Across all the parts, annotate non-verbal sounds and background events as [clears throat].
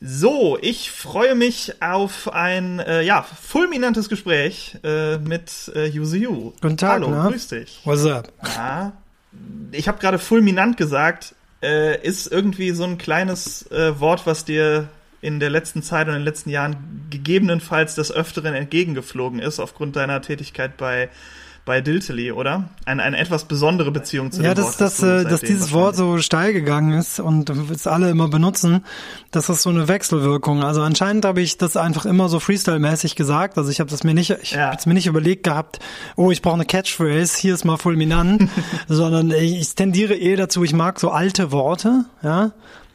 So, ich freue mich auf ein äh, ja, fulminantes Gespräch äh, mit äh, Yuzu Yu. Guten Tag, Hallo, ne? grüß dich. What's up? Ja, ich habe gerade fulminant gesagt. Äh, ist irgendwie so ein kleines äh, Wort, was dir in der letzten Zeit und in den letzten Jahren gegebenenfalls des Öfteren entgegengeflogen ist, aufgrund deiner Tätigkeit bei bei Diltily, oder? Eine, eine etwas besondere Beziehung zu ja, dem dass, Wort. dass, du äh, dass dieses Wort so steil gegangen ist und es alle immer benutzen, das ist so eine Wechselwirkung. Also anscheinend habe ich das einfach immer so Freestyle-mäßig gesagt. Also ich habe das mir nicht, ich Ja. habe mir nicht überlegt gehabt, oh, ich brauche eine Catchphrase, hier ist mal fulminant, [laughs] sondern ich, ich tendiere eher dazu, ich mag so alte Worte, ja.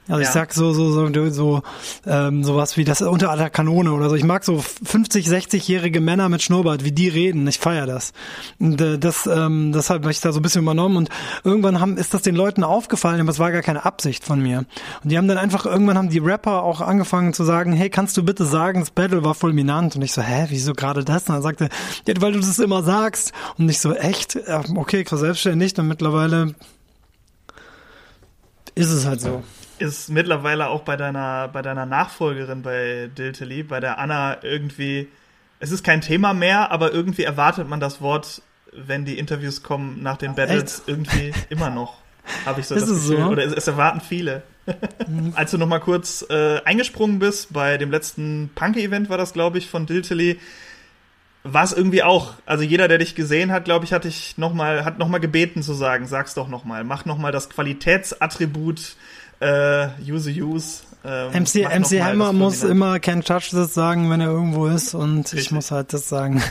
Also ich Ja. sag so so so so ähm, sowas wie das unter aller Kanone oder so. Ich mag so 50, 60-jährige Männer mit Schnurrbart, wie die reden. Ich feier das. Und äh, das ähm, deshalb habe ich da so ein bisschen übernommen und irgendwann haben ist das den Leuten aufgefallen, aber es war gar keine Absicht von mir. Und die haben dann einfach irgendwann haben die Rapper auch angefangen zu sagen, hey, kannst du bitte sagen, das Battle war fulminant und ich so, hä, wieso gerade das? Und dann sagte, ja, weil du das immer sagst und ich so, echt? Okay, verselbstständigt und mittlerweile ist es halt so. Ist mittlerweile auch bei deiner, bei deiner Nachfolgerin bei Diltily, bei der Anna irgendwie, es ist kein Thema mehr, aber irgendwie erwartet man das Wort, wenn die Interviews kommen nach den Battles, irgendwie immer noch. Habe ich so [laughs] Ist das Gefühl. so? Oder es, es erwarten viele. [laughs] Als du noch mal kurz äh, eingesprungen bist bei dem letzten Punk-Event, war das, glaube ich, von Diltily, war es irgendwie auch, also jeder, der dich gesehen hat, glaube ich, hat dich noch mal, hat noch mal gebeten zu sagen, sag's doch noch mal, mach noch mal das Qualitätsattribut äh, Use Use. Ähm, MC, MC Hammer das muss immer Can't Touch This sagen, wenn er irgendwo ist und ich Richtig. muss halt das sagen.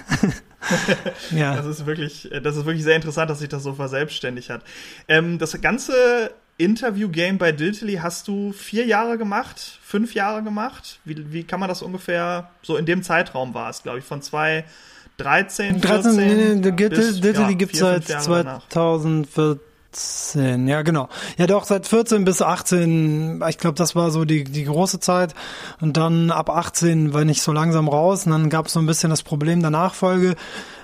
[laughs] ja. Das ist wirklich, das ist wirklich sehr interessant, dass sich das so verselbstständigt hat. Ähm, das ganze Interview-Game bei Diltily hast du vier Jahre gemacht, fünf Jahre gemacht. Wie, wie kann man das ungefähr so in dem Zeitraum war es, glaube ich, von 2013, 13, 14 nee, nee, bis, Diltily ja, gibt's vier, seit fünf Jahre danach. 2014, ja genau. Ja doch, seit 14 bis 18, ich glaube, das war so die, die große Zeit. Und dann ab 18 war ich so langsam raus und dann gab es so ein bisschen das Problem der Nachfolge.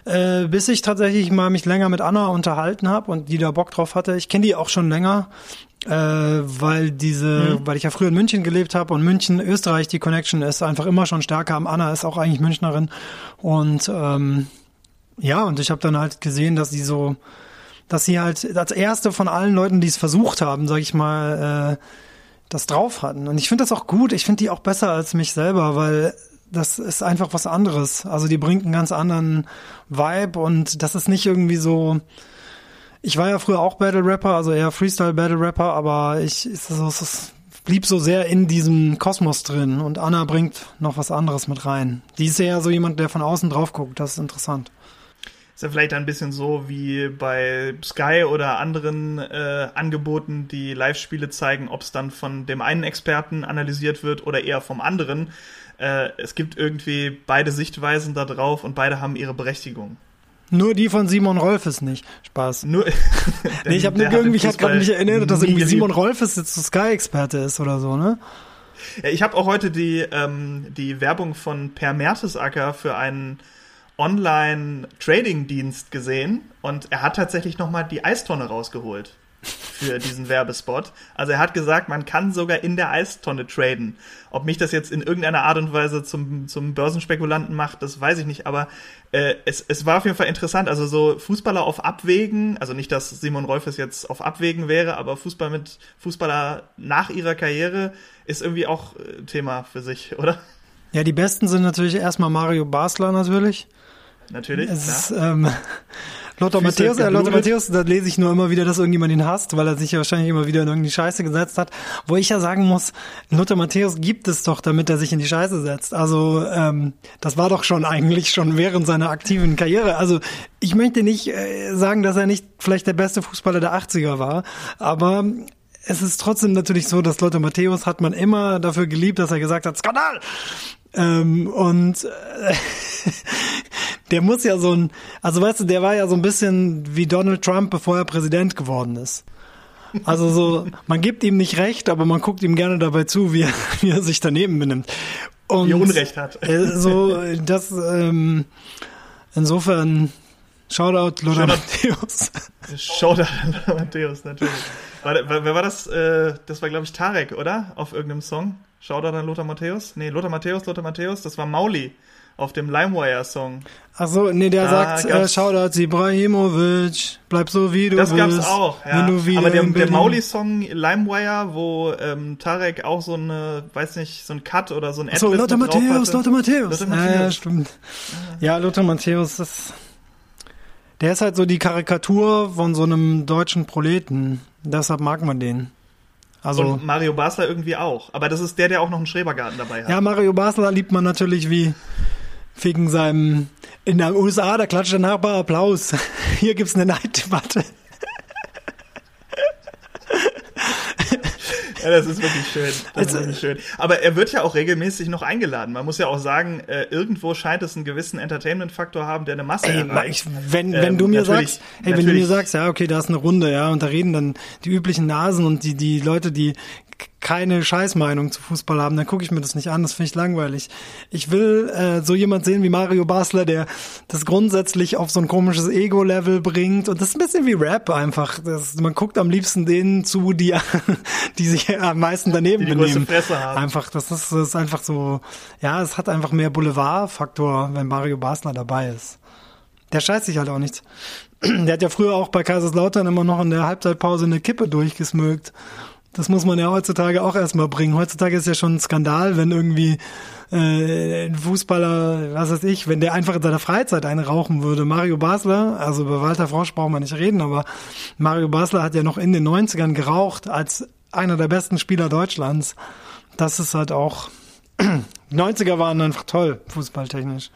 Äh, bis ich tatsächlich mal mich länger mit Anna unterhalten habe und die da Bock drauf hatte. Ich kenne die auch schon länger, äh, weil diese, weil ich ja früher in München gelebt habe und München, Österreich, die Connection ist einfach immer schon stärker. Anna ist auch eigentlich Münchnerin und ähm, ja, und ich habe dann halt gesehen, dass sie so, dass sie halt als erste von allen Leuten, die es versucht haben, sag ich mal, äh, das drauf hatten. Und ich finde das auch gut. Ich finde die auch besser als mich selber, weil das ist einfach was anderes. Also die bringt einen ganz anderen Vibe und das ist nicht irgendwie so. Ich war ja früher auch Battle Rapper, also eher Freestyle Battle Rapper, aber ich so, es ist, blieb so sehr in diesem Kosmos drin und Anna bringt noch was anderes mit rein. Die ist eher so jemand, der von außen drauf guckt. Das ist interessant. Ist ja vielleicht ein bisschen so wie bei Sky oder anderen äh, Angeboten, die Live-Spiele zeigen, ob es dann von dem einen Experten analysiert wird oder eher vom anderen. Äh, es gibt irgendwie beide Sichtweisen da drauf und beide haben ihre Berechtigung. Nur die von Simon Rolfes nicht. Spaß. Nur, [laughs] Nee, ich habe nur irgendwie, ich hatte gerade mich erinnert, dass irgendwie. Simon Rolfes jetzt so Sky-Experte ist oder so, ne? Ja, ich habe auch heute die, ähm, die Werbung von Per Mertesacker für einen Online-Trading-Dienst gesehen und er hat tatsächlich nochmal die Eistonne rausgeholt für diesen Werbespot. Also er hat gesagt, man kann sogar in der Eistonne traden. Ob mich das jetzt in irgendeiner Art und Weise zum, zum Börsenspekulanten macht, das weiß ich nicht, aber äh, es, es war auf jeden Fall interessant. Also so Fußballer auf Abwägen, also nicht, dass Simon Rolfes jetzt auf Abwägen wäre, aber Fußball mit Fußballer nach ihrer Karriere ist irgendwie auch äh, Thema für sich, oder? Ja, die besten sind natürlich erstmal Mario Basler natürlich. Natürlich. Es ist, ähm, [laughs] Lothar Matthäus, äh, Lothar. Matthäus, da lese ich nur immer wieder, dass irgendjemand ihn hasst, weil er sich ja wahrscheinlich immer wieder in irgendeine Scheiße gesetzt hat. Wo ich ja sagen muss, Lothar Matthäus gibt es doch, damit er sich in die Scheiße setzt. Also ähm, das war doch schon eigentlich schon während seiner aktiven Karriere. Also ich möchte nicht äh, sagen, dass er nicht vielleicht der beste Fußballer der 80er war, aber es ist trotzdem natürlich so, dass Lothar Matthäus hat man immer dafür geliebt, dass er gesagt hat, Skandal! Ähm, und äh, [laughs] der muss ja so ein, also weißt du, der war ja so ein bisschen wie Donald Trump, bevor er Präsident geworden ist. Also so, man gibt ihm nicht recht, aber man guckt ihm gerne dabei zu, wie er, [laughs] wie er sich daneben benimmt. Und Wie er Unrecht hat. Äh, so, das, ähm, insofern, Shoutout Lothar Shoutout. Matthäus. Shoutout [laughs] an Matthäus, natürlich. War, wer, wer war das? Äh, das war, glaube ich, Tarek, oder? Auf irgendeinem Song. Shoutout an Lothar Matthäus? Nee, Lothar Matthäus, Lothar Matthäus, das war Mauli auf dem LimeWire-Song. Achso, nee, der Da sagt, äh, Shoutout Ibrahimovic, bleib so wie du Das bist. gab's auch, ja. Aber der, der Mauli-Song LimeWire, wo ähm, Tarek auch so eine, weiß nicht, so ein Cut oder so ein Achso, Adlib Lothar Matthäus. Lothar Matthäus. Lothar Ja, ja, Matthäus. stimmt. Ja, Lothar Matthäus ist, der ist halt so die Karikatur von so einem deutschen Proleten. Deshalb mag man den. Also, Und Mario Basler irgendwie auch. Aber das ist der, der auch noch einen Schrebergarten dabei hat. ja, Mario Basler liebt man natürlich wie wegen seinem, in den USA, da klatscht der Nachbar Applaus. [laughs] Hier gibt's eine Neiddebatte. Ja, das ist wirklich schön. Das Also- ist wirklich schön. Aber er wird ja auch regelmäßig noch eingeladen. Man muss ja auch sagen, äh, irgendwo scheint es einen gewissen Entertainment-Faktor haben, der eine Masse Ey, erreicht. ich, wenn, wenn Ähm, du mir sagst, hey, wenn du mir sagst, ja, okay, da ist eine Runde, ja, und da reden dann die üblichen Nasen und die, die Leute, die keine Scheißmeinung zu Fußball haben, dann gucke ich mir das nicht an, das finde ich langweilig. Ich will äh, so jemand sehen wie Mario Basler, der das grundsätzlich auf so ein komisches Ego-Level bringt und das ist ein bisschen wie Rap einfach. Das, man guckt am liebsten denen zu, die, [laughs] die sich am meisten daneben Die die benehmen. Fresse haben. Einfach, das ist, das ist einfach so, ja, es hat einfach mehr Boulevard-Faktor, wenn Mario Basler dabei ist. Der scheißt sich halt auch nichts. [clears throat] Der hat ja früher auch bei Kaiserslautern immer noch in der Halbzeitpause eine Kippe durchgesmögt. Das muss man ja heutzutage auch erstmal bringen. Heutzutage ist ja schon ein Skandal, wenn irgendwie äh, ein Fußballer, was weiß ich, wenn der einfach in seiner Freizeit eine rauchen würde. Mario Basler, also über Walter Frosch brauchen wir nicht reden, aber Mario Basler hat ja noch in den 90ern geraucht als einer der besten Spieler Deutschlands. Das ist halt auch [clears throat] 90er waren einfach toll, fußballtechnisch.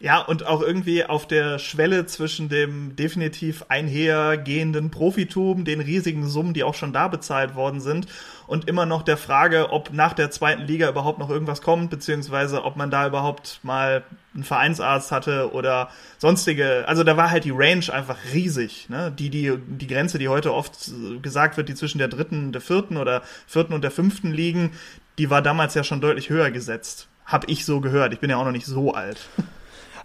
Ja, und auch irgendwie auf der Schwelle zwischen dem definitiv einhergehenden Profitum, den riesigen Summen, die auch schon da bezahlt worden sind, und immer noch der Frage, ob nach der zweiten Liga überhaupt noch irgendwas kommt, beziehungsweise ob man da überhaupt mal einen Vereinsarzt hatte oder sonstige. Also da war halt die Range einfach riesig. Ne? Die, die, die Grenze, die heute oft gesagt wird, die zwischen der dritten und der vierten oder vierten und der fünften liegen, die war damals ja schon deutlich höher gesetzt. Hab ich so gehört. Ich bin ja auch noch nicht so alt.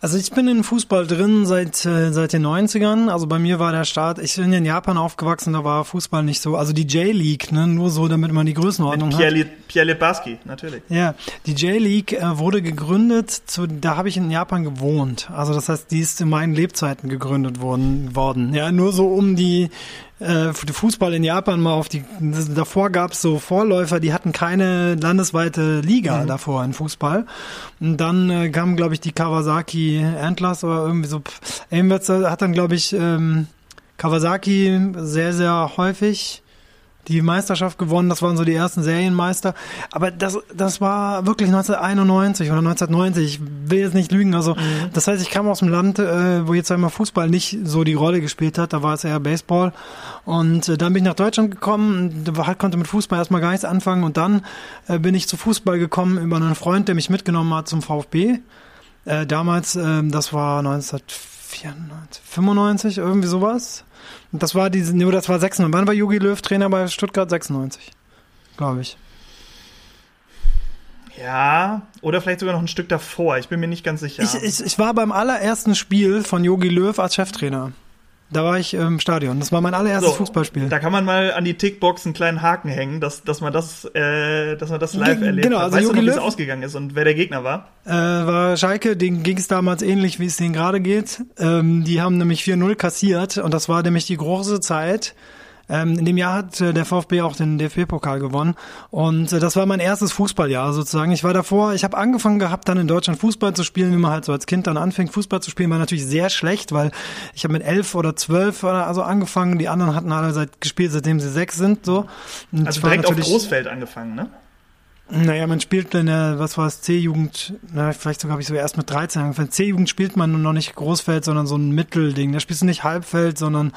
Also ich bin in Fußball drin seit äh, seit den 90ern. Also bei mir war der Start, ich bin in Japan aufgewachsen, da war Fußball nicht so. Also die J-League, ne, nur so, damit man die Größenordnung hat. Pierre, Li Pierre Littbarski, natürlich. Ja, die J-League äh, wurde gegründet, zu, da habe ich in Japan gewohnt. Also das heißt, die ist in meinen Lebzeiten gegründet worden. worden. Ja, nur so um die äh, Fußball in Japan mal auf die. Davor gab es so Vorläufer, die hatten keine landesweite Liga davor in Fußball. Und dann äh, kam, glaube ich, die Kawasaki Antlers oder irgendwie so. äh, hat dann, glaube ich, ähm, Kawasaki sehr, sehr häufig die Meisterschaft gewonnen. Das waren so die ersten Serienmeister. Aber das, das war wirklich 1991 oder 1990. Ich will jetzt nicht lügen. Also, das heißt, ich kam aus dem Land, äh, wo jetzt einmal Fußball nicht so die Rolle gespielt hat. Da war es eher Baseball. Und äh, dann bin ich nach Deutschland gekommen, da war- konnte mit Fußball erstmal gar nichts anfangen. Und dann äh, bin ich zu Fußball gekommen über einen Freund, der mich mitgenommen hat zum VfB. Äh, damals, ähm, das war 1994, 95, irgendwie sowas. Und das war diese, nee, das war 96. Wann war Jogi Löw Trainer bei Stuttgart? 96, glaube ich. Ja, oder vielleicht sogar noch ein Stück davor. Ich bin mir nicht ganz sicher. Ich, ich, ich war beim allerersten Spiel von Jogi Löw als Cheftrainer. Da war ich im Stadion. Das war mein allererstes So, Fußballspiel. Da kann man mal an die Tickbox einen kleinen Haken hängen, dass, dass man das, äh, dass man das live Ge- erlebt genau, hat. also weißt du Jogi noch, wie es ausgegangen ist und wer der Gegner war? äh, war Schalke, denen ging es damals ähnlich, wie es denen gerade geht. Ähm, die haben nämlich 4-0 kassiert und das war nämlich die große Zeit. Ähm, in dem Jahr hat äh, der VfB auch den DFB-Pokal gewonnen und äh, das war mein erstes Fußballjahr sozusagen. Ich war davor, ich habe angefangen gehabt, dann in Deutschland Fußball zu spielen, wie man halt so als Kind dann anfängt, Fußball zu spielen, war natürlich sehr schlecht, weil ich habe mit elf oder zwölf oder also angefangen, die anderen hatten alle seit gespielt, seitdem sie sechs sind so. Und Also direkt auf Großfeld angefangen, ne? Naja, man spielt in der, was war es, C-Jugend, na, vielleicht sogar habe ich so erst mit 13 angefangen. C-Jugend spielt man noch nicht Großfeld, sondern so ein Mittelding. Da spielst du nicht Halbfeld, sondern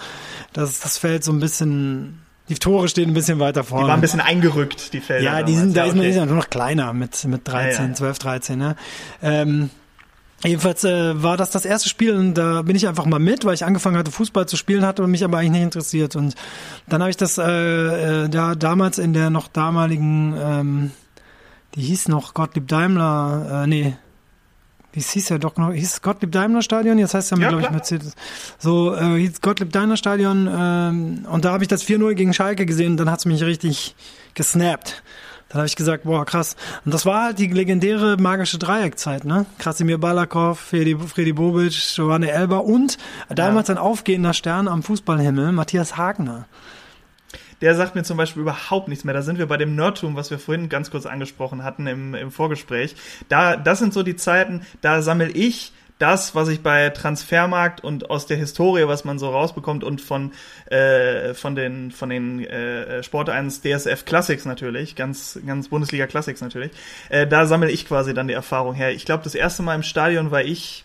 das das Feld so ein bisschen, die Tore stehen ein bisschen weiter Die vorne. waren ein bisschen eingerückt, die Felder. ja, die damals. sind, da ja, ist man okay. ist ja nur noch kleiner mit, mit 13, Ja, ja. 12, 13, ne? Ähm, Jedenfalls äh, war das das erste Spiel und da bin ich einfach mal mit, weil ich angefangen hatte, Fußball zu spielen hatte mich aber eigentlich nicht interessiert. Und dann habe ich das äh, äh, da damals in der noch damaligen, ähm, die hieß noch Gottlieb Daimler, äh, nee, wie hieß ja doch noch, hieß Gottlieb Daimler Stadion? Jetzt heißt es ja, Ja, glaube ich. Mercedes. So, äh, hieß Gottlieb Daimler Stadion ähm, und da habe ich das 4-0 gegen Schalke gesehen und dann hat's mich richtig gesnappt. Da Dann habe ich gesagt, boah, krass. Und das war halt die legendäre magische Dreieckzeit, ne? Krasimir Balakov, Fredi, Fredi Bobic, Giovanni Elber und damals ja. ein aufgehender Stern am Fußballhimmel, Matthias Hagner der sagt mir zum Beispiel überhaupt nichts mehr. Da sind wir bei dem Nerdtum, was wir vorhin ganz kurz angesprochen hatten im, im Vorgespräch. Da, das sind so die Zeiten, da sammel ich das, was ich bei Transfermarkt und aus der Historie, was man so rausbekommt und von äh, von den von den äh, Sport 1 DSF Classics natürlich, ganz ganz Bundesliga Classics natürlich, äh, da sammle ich quasi dann die Erfahrung her. Ich glaube, das erste Mal im Stadion war ich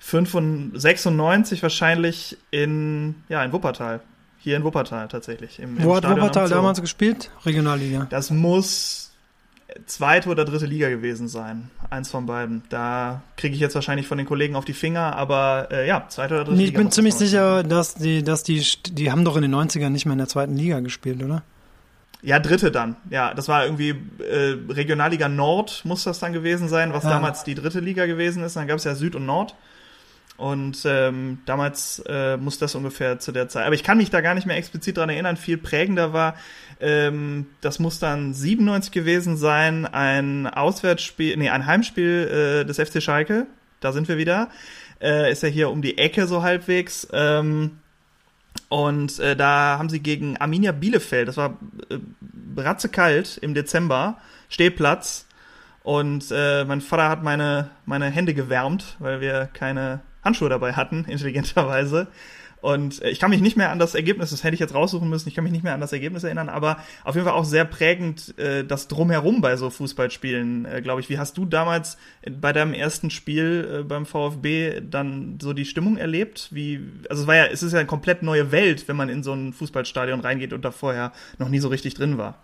96 wahrscheinlich in ja in Wuppertal hier in Wuppertal tatsächlich. Im, im Wo hat Stadion Wuppertal damals gespielt? Regionalliga. Das muss zweite oder dritte Liga gewesen sein. Eins von beiden. Da kriege ich jetzt wahrscheinlich von den Kollegen auf die Finger, aber äh, ja, zweite oder dritte nee, Liga. Ich bin ziemlich sicher, dass die, dass die, die haben doch in den 90ern nicht mehr in der zweiten Liga gespielt, oder? Ja, dritte dann. Ja, das war irgendwie äh, Regionalliga Nord muss das dann gewesen sein, was ja. damals die dritte Liga gewesen ist. Dann gab es ja Süd und Nord. Und ähm, damals äh, muss das ungefähr zu der Zeit. Aber ich kann mich da gar nicht mehr explizit dran erinnern. Viel prägender war, ähm, das muss dann 97 gewesen sein, ein Auswärtsspiel, nee, ein Heimspiel äh, des FC Schalke. Da sind wir wieder. Äh, ist ja hier um die Ecke so halbwegs. Ähm, und äh, da haben sie gegen Arminia Bielefeld, das war äh, bratzekalt im Dezember, Stehplatz. Und äh, mein Vater hat meine, meine Hände gewärmt, weil wir keine Handschuhe dabei hatten, intelligenterweise. Und äh, ich kann mich nicht mehr an das Ergebnis, das hätte ich jetzt raussuchen müssen, ich kann mich nicht mehr an das Ergebnis erinnern, aber auf jeden Fall auch sehr prägend äh, das Drumherum bei so Fußballspielen, äh, glaube ich. Wie hast du damals bei deinem ersten Spiel äh, beim VfB dann so die Stimmung erlebt? Wie, also es war ja, es ist ja eine komplett neue Welt, wenn man in so ein Fußballstadion reingeht und da vorher noch nie so richtig drin war.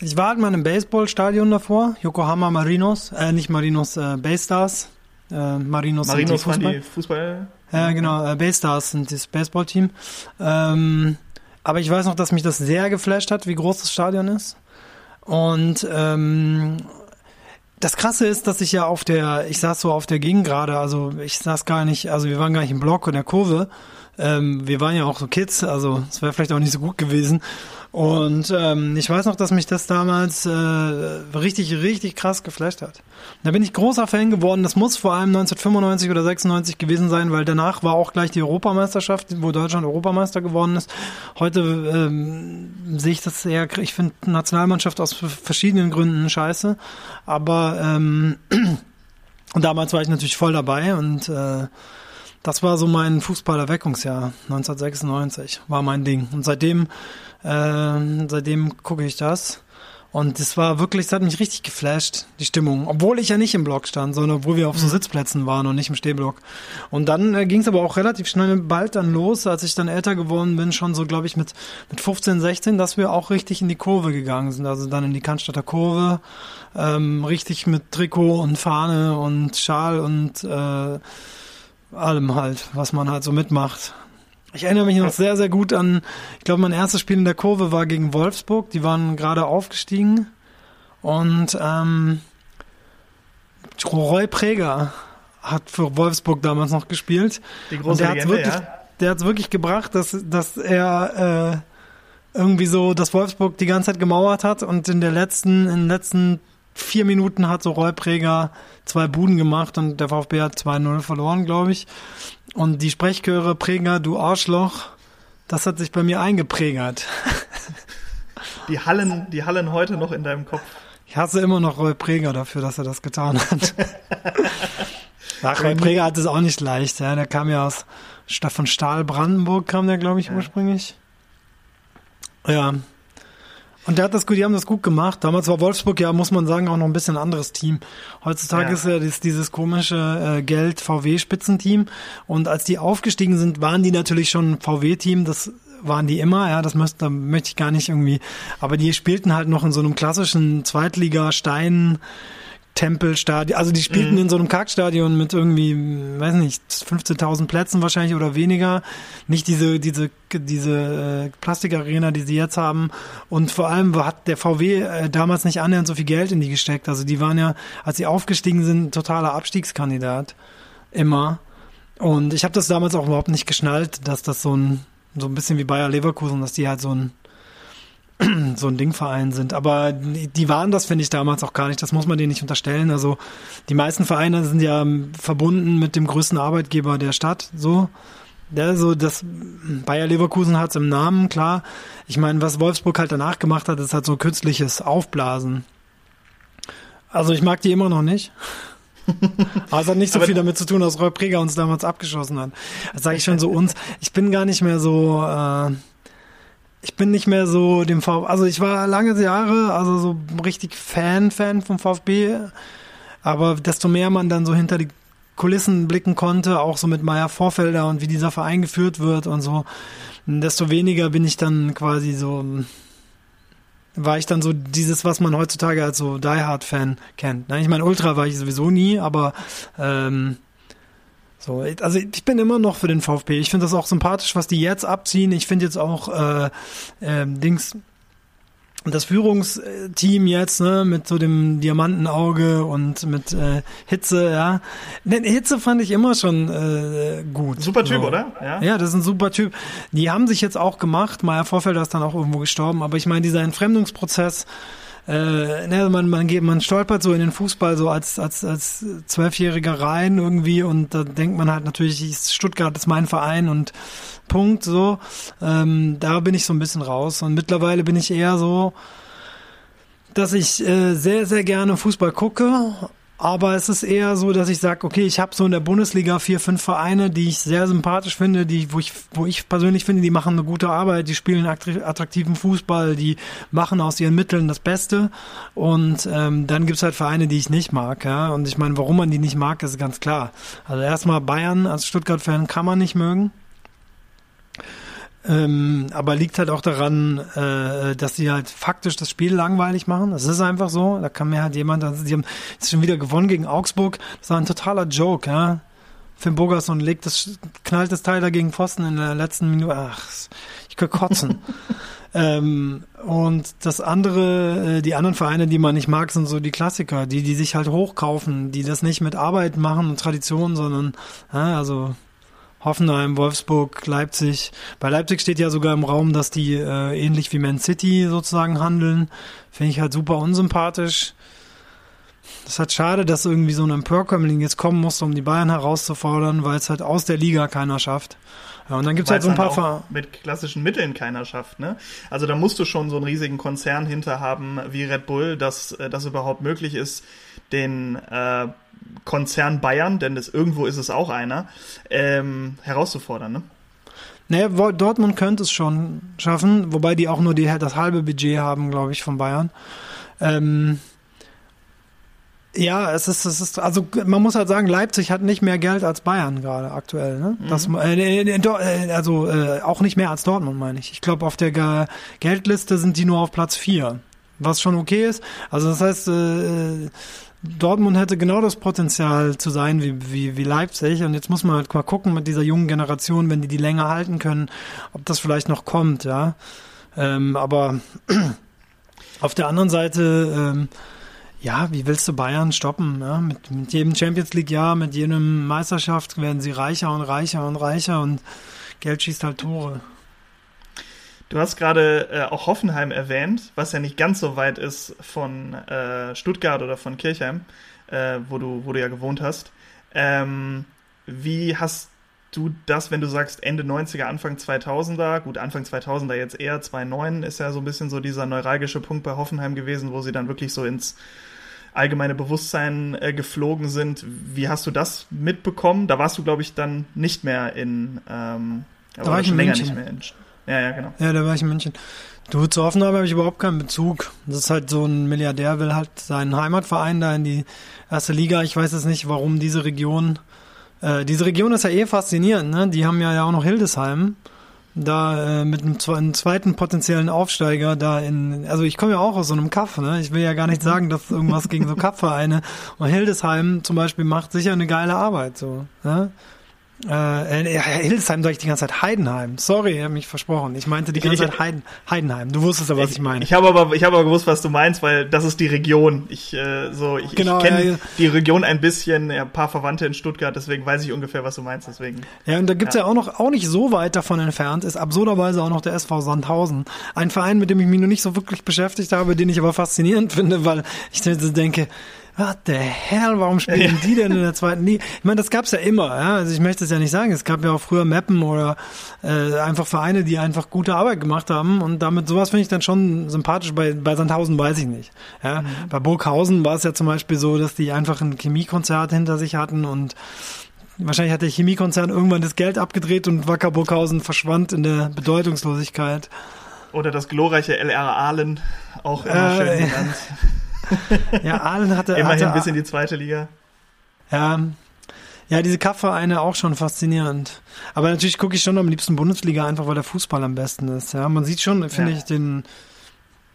Ich war halt mal im Baseballstadion davor, Yokohama Marinos, äh, nicht Marinos, äh, Baystars äh, Marinos, Marinos waren die Fußball. Ja, genau. Äh, Baystars sind das Baseballteam. Ähm, aber ich weiß noch, dass mich das sehr geflasht hat, wie groß das Stadion ist. Und ähm, das Krasse ist, dass ich ja auf der, ich saß so auf der Gegend gerade, also ich saß gar nicht, also wir waren gar nicht im Block in der Kurve. Ähm, wir waren ja auch so Kids, also es wäre vielleicht auch nicht so gut gewesen. Und ähm, ich weiß noch, dass mich das damals äh, richtig, richtig krass geflasht hat. Da bin ich großer Fan geworden. Das muss vor allem 1995 oder 96 gewesen sein, weil danach war auch gleich die Europameisterschaft, wo Deutschland Europameister geworden ist. Heute ähm, sehe ich das eher, ich finde Nationalmannschaft aus verschiedenen Gründen scheiße. Aber ähm, [clears throat] damals war ich natürlich voll dabei und äh, das war so mein Fußballerweckungsjahr 1996, war mein Ding. Und seitdem ähm, seitdem gucke ich das. Und das war wirklich, das hat mich richtig geflasht, die Stimmung. Obwohl ich ja nicht im Block stand, sondern obwohl wir auf so mhm. Sitzplätzen waren und nicht im Stehblock. Und dann äh, ging es aber auch relativ schnell bald dann los, als ich dann älter geworden bin, schon so, glaube ich, mit, mit 15, 16, dass wir auch richtig in die Kurve gegangen sind. Also dann in die Cannstatter Kurve, ähm, richtig mit Trikot und Fahne und Schal und äh, allem halt, was man halt so mitmacht. Ich erinnere mich noch sehr, sehr gut an, ich glaube, mein erstes Spiel in der Kurve war gegen Wolfsburg. Die waren gerade aufgestiegen. Und ähm, Roy Präger hat für Wolfsburg damals noch gespielt. Die große und der Legende, wirklich, ja. Der hat es wirklich gebracht, dass, dass er äh, irgendwie so, dass Wolfsburg die ganze Zeit gemauert hat und in der letzten, in den letzten vier Minuten hat so Roy Präger zwei Buden gemacht und der VfB hat 2-0 verloren, glaube ich. Und die Sprechchöre Präger, du Arschloch, das hat sich bei mir eingeprägert. [laughs] Die Hallen, die Hallen heute noch in deinem Kopf. Ich hasse immer noch Roy Präger dafür, dass er das getan hat. [laughs] Ach, Roy Präger hat es auch nicht leicht. Ja. Der kam ja aus von Stahl Brandenburg, kam der, glaube ich, ja. ursprünglich. Ja, und der hat das gut, die haben das gut gemacht. Damals war Wolfsburg ja, muss man sagen, auch noch ein bisschen ein anderes Team. Heutzutage ja. ist ja dieses, dieses komische äh, Geld-VW-Spitzenteam. Und als die aufgestiegen sind, waren die natürlich schon ein VW-Team. Das waren die immer, ja, das möchte, da möchte ich gar nicht irgendwie. Aber die spielten halt noch in so einem klassischen Zweitliga-Stein- Tempelstadion, also die spielten mhm. in so einem Kackstadion mit irgendwie, weiß nicht, 15.000 Plätzen wahrscheinlich oder weniger. Nicht diese, diese, diese äh, Plastikarena, die sie jetzt haben. Und vor allem hat der VW äh, damals nicht annähernd so viel Geld in die gesteckt. Also die waren ja, als sie aufgestiegen sind, totaler Abstiegskandidat. Immer. Und ich habe das damals auch überhaupt nicht geschnallt, dass das so ein, so ein bisschen wie Bayer Leverkusen, dass die halt so ein [clears throat] so ein Dingverein sind. Aber die waren das, finde ich, damals auch gar nicht. Das muss man denen nicht unterstellen. Also die meisten Vereine sind ja verbunden mit dem größten Arbeitgeber der Stadt, so. Ja, so das Bayer Leverkusen hat es im Namen, klar. Ich meine, was Wolfsburg halt danach gemacht hat, ist halt so künstliches Aufblasen. Also ich mag die immer noch nicht. Aber es [laughs] hat nicht so Aber viel damit zu tun, dass Roy Preger uns damals abgeschossen hat. Das sage ich schon so uns. Ich bin gar nicht mehr so, äh, ich bin nicht mehr so dem VfB, also ich war lange Jahre, also so richtig Fan, Fan vom VfB. Aber desto mehr man dann so hinter die Kulissen blicken konnte, auch so mit Meier Vorfelder und wie dieser Verein geführt wird und so, desto weniger bin ich dann quasi so war ich dann so dieses, was man heutzutage als so Die Hard Fan kennt. Ne? Ich meine, Ultra war ich sowieso nie, aber ähm, so, also ich bin immer noch für den VfB. Ich finde das auch sympathisch, was die jetzt abziehen. Ich finde jetzt auch äh, äh, Dings das Führungsteam jetzt, ne, mit so dem Diamantenauge und mit äh, Hitze, ja. Den Hitze fand ich immer schon äh, gut. Super Typ, so. oder? Ja. ja, das ist ein super Typ. Die haben sich jetzt auch gemacht. Meier Vorfelder ist dann auch irgendwo gestorben, aber ich meine, dieser Entfremdungsprozess, äh, ne, man, man geht, man stolpert so in den Fußball so als, als, als Zwölfjähriger rein irgendwie und da denkt man halt natürlich, Stuttgart ist mein Verein und Punkt so. Ähm, da bin ich so ein bisschen raus und mittlerweile bin ich eher so, dass ich äh, sehr, sehr gerne Fußball gucke, aber es ist eher so, dass ich sage, okay, ich habe so in der Bundesliga vier, fünf Vereine, die ich sehr sympathisch finde, die, wo ich, wo ich persönlich finde, die machen eine gute Arbeit, die spielen attraktiven Fußball, die machen aus ihren Mitteln das Beste. Und ähm, dann gibt's halt Vereine, die ich nicht mag. Ja? Und ich meine, warum man die nicht mag, ist ganz klar. Also erstmal Bayern als Stuttgart-Fan kann man nicht mögen. Ähm, aber liegt halt auch daran, äh, dass sie halt faktisch das Spiel langweilig machen. Das ist einfach so. Da kann mir halt jemand, also die haben jetzt schon wieder gewonnen gegen Augsburg. Das war ein totaler Joke, ja. Finn Bogerson legt das, knallt das Teil dagegen Pfosten in der letzten Minute. Ach, ich könnte kotzen. [laughs] ähm, und das andere, äh, die anderen Vereine, die man nicht mag, sind so die Klassiker, die, die sich halt hochkaufen, die das nicht mit Arbeit machen und Tradition, sondern, ja, also Hoffenheim, Wolfsburg, Leipzig. Bei Leipzig steht ja sogar im Raum, dass die äh, ähnlich wie Man City sozusagen handeln. Finde ich halt super unsympathisch. Das ist halt schade, dass irgendwie so ein Emporkömmling jetzt kommen muss, um die Bayern herauszufordern, weil es halt aus der Liga keiner schafft. Ja, und dann gibt's halt so ein paar Ver mit klassischen Mitteln keiner schafft, ne? Also da musst du schon so einen riesigen Konzern hinter haben wie Red Bull, dass äh, das überhaupt möglich ist, den äh, Konzern Bayern, denn das, irgendwo ist es auch einer, ähm, herauszufordern. Ne? Naja, Dortmund könnte es schon schaffen, wobei die auch nur die, das halbe Budget haben, glaube ich, von Bayern. Ähm, ja, es ist, es ist, also man muss halt sagen, Leipzig hat nicht mehr Geld als Bayern gerade aktuell. Ne? Mhm. Das, äh, äh, also äh, auch nicht mehr als Dortmund, meine ich. Ich glaube, auf der Geldliste sind die nur auf Platz 4, was schon okay ist. Also das heißt, äh, Dortmund hätte genau das Potenzial zu sein wie, wie, wie Leipzig. Und jetzt muss man halt mal gucken mit dieser jungen Generation, wenn die die länger halten können, ob das vielleicht noch kommt, ja. Ähm, aber [clears throat] auf der anderen Seite, ähm, ja, wie willst du Bayern stoppen? Ja? Mit, mit jedem Champions League-Jahr, mit jedem Meisterschaft werden sie reicher und reicher und reicher und Geld schießt halt Tore. Du hast gerade äh, auch Hoffenheim erwähnt, was ja nicht ganz so weit ist von äh, Stuttgart oder von Kirchheim, äh, wo, du, wo du ja gewohnt hast. Ähm, wie hast du das, wenn du sagst Ende 90er, Anfang 2000er, gut, Anfang 2000er jetzt eher, 2009 ist ja so ein bisschen so dieser neuralgische Punkt bei Hoffenheim gewesen, wo sie dann wirklich so ins allgemeine Bewusstsein äh, geflogen sind. Wie hast du das mitbekommen? Da warst du, glaube ich, dann nicht mehr in, ähm, da war ich schon länger nicht mehr in ja, ja, genau. Ja, da war ich in München. Du, zu Hoffenheim habe ich überhaupt keinen Bezug. Das ist halt so ein Milliardär, will halt seinen Heimatverein da in die erste Liga. Ich weiß jetzt nicht, warum diese Region, äh, diese Region ist ja eh faszinierend, ne? Die haben ja, ja auch noch Hildesheim. Da äh, mit einem, einem zweiten potenziellen Aufsteiger da in, also ich komme ja auch aus so einem Kaff, ne? Ich will ja gar nicht sagen, dass irgendwas gegen so Kaffvereine. Und Hildesheim zum Beispiel macht sicher eine geile Arbeit, so, ne? Äh, ja, Hildesheim sage ich die ganze Zeit Heidenheim. Sorry, ich habe mich versprochen. Ich meinte die ganze Ich- Zeit Heiden, Heidenheim. Du wusstest aber, was ich, meine. Ich habe aber, ich habe aber gewusst, was du meinst, weil das ist die Region. Ich, äh, so, ich, Genau, ich kenne ja, ja. die Region ein bisschen, ja, ein paar Verwandte in Stuttgart, deswegen weiß ich ungefähr, was du meinst, deswegen. Ja, und da gibt's ja. auch noch, auch nicht so weit davon entfernt, ist absurderweise auch noch der SV Sandhausen. Ein Verein, mit dem ich mich noch nicht so wirklich beschäftigt habe, den ich aber faszinierend [laughs] finde, weil ich denke, what the hell, warum spielen die denn in der zweiten Liga? Ich meine, das gab's ja immer, ja. Also ich möchte es ja nicht sagen. Es gab ja auch früher Mappen oder äh, einfach Vereine, die einfach gute Arbeit gemacht haben. Und damit sowas finde ich dann schon sympathisch. Bei, bei Sandhausen weiß ich nicht. Ja. Bei Burghausen war es ja zum Beispiel so, dass die einfach ein Chemiekonzert hinter sich hatten und Wahrscheinlich hat der Chemiekonzern irgendwann das Geld abgedreht und Wacker Burghausen verschwand in der Bedeutungslosigkeit. Oder das glorreiche LR Ahlen, auch immer Äh, schön [laughs] genannt. [laughs] Ja, Aalen hatte, Immerhin hatte bis in die zweite Liga. ja, ja, diese Cup-Vereine auch schon faszinierend. Aber natürlich gucke ich schon am liebsten Bundesliga, einfach weil der Fußball am besten ist. Ja, man sieht schon, finde Ja. ich, den,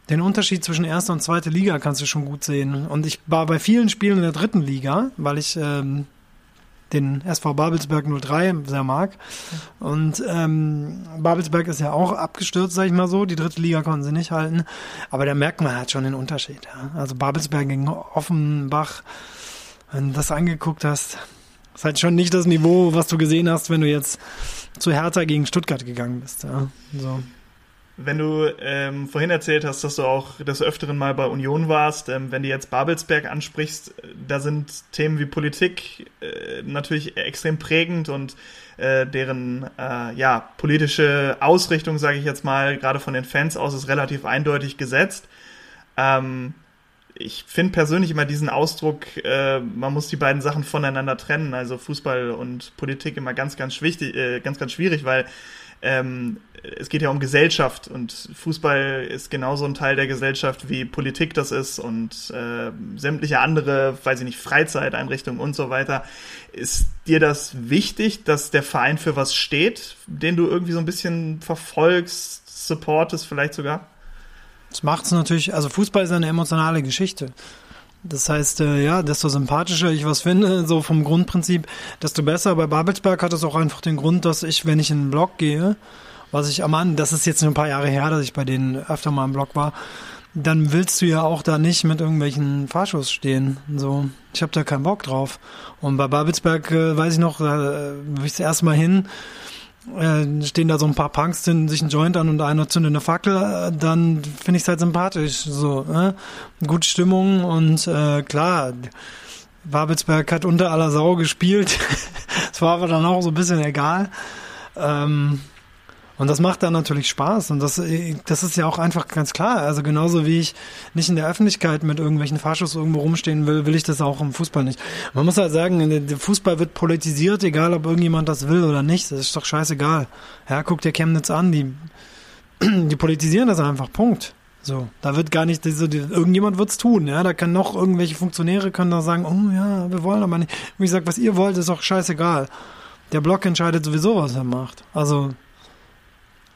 den Unterschied zwischen erster und zweiter Liga kannst du schon gut sehen. Und ich war bei vielen Spielen in der dritten Liga, weil ich ähm, den SV Babelsberg 03 sehr mag. Und ähm, Babelsberg ist ja auch abgestürzt, sag ich mal so. Die dritte Liga konnten sie nicht halten. Aber da merkt man halt schon den Unterschied. Ja. Also Babelsberg gegen Offenbach, wenn du das angeguckt hast, ist halt schon nicht das Niveau, was du gesehen hast, wenn du jetzt zu Hertha gegen Stuttgart gegangen bist. Ja. So. Wenn du ähm, vorhin erzählt hast, dass du auch des Öfteren mal bei Union warst, ähm, wenn du jetzt Babelsberg ansprichst, äh, da sind Themen wie Politik äh, natürlich extrem prägend und äh, deren äh, ja, politische Ausrichtung, sage ich jetzt mal, gerade von den Fans aus, ist relativ eindeutig gesetzt. Ähm, ich finde persönlich immer diesen Ausdruck, äh, man muss die beiden Sachen voneinander trennen, also Fußball und Politik immer ganz, ganz wichtig, äh, ganz, ganz schwierig, weil ähm, es geht ja um Gesellschaft und Fußball ist genauso ein Teil der Gesellschaft wie Politik das ist und äh, sämtliche andere, weiß ich nicht, Freizeiteinrichtungen und so weiter. Ist dir das wichtig, dass der Verein für was steht, den du irgendwie so ein bisschen verfolgst, supportest vielleicht sogar? Das macht es natürlich, also Fußball ist eine emotionale Geschichte. Das heißt, äh, ja, desto sympathischer ich was finde, [laughs] so vom Grundprinzip, desto besser. Bei Babelsberg hat es auch einfach den Grund, dass ich, wenn ich in einen Blog gehe, was ich am Anfang, das ist jetzt schon ein paar Jahre her, dass ich bei denen öfter mal im Blog war, dann willst du ja auch da nicht mit irgendwelchen Fahrschuss stehen. So, ich habe da keinen Bock drauf. Und bei Babelsberg äh, weiß ich noch, da äh, bin ich das erste Mal hin, äh, stehen da so ein paar Punks, zünden sich einen Joint an und einer zündet eine Fackel, äh, dann finde ich es halt sympathisch. So, äh? gute Stimmung und äh, klar, Babelsberg hat unter aller Sau gespielt. [laughs] Es war aber dann auch so ein bisschen egal. Ähm, und das macht dann natürlich Spaß. Und das, äh, das ist ja auch einfach ganz klar. Also genauso wie ich nicht in der Öffentlichkeit mit irgendwelchen Fahrschuss irgendwo rumstehen will, will ich das auch im Fußball nicht. Man muss halt sagen, der Fußball wird politisiert, egal ob irgendjemand das will oder nicht. Das ist doch scheißegal. Ja, guck dir Chemnitz an, die, [clears throat] die politisieren das einfach. Punkt. So, da wird gar nicht, so, die, irgendjemand wird's tun, ja, da kann noch irgendwelche Funktionäre können da sagen, oh ja, wir wollen aber nicht. Wie gesagt, was ihr wollt, ist doch scheißegal. Der Block entscheidet sowieso, was er macht. Also,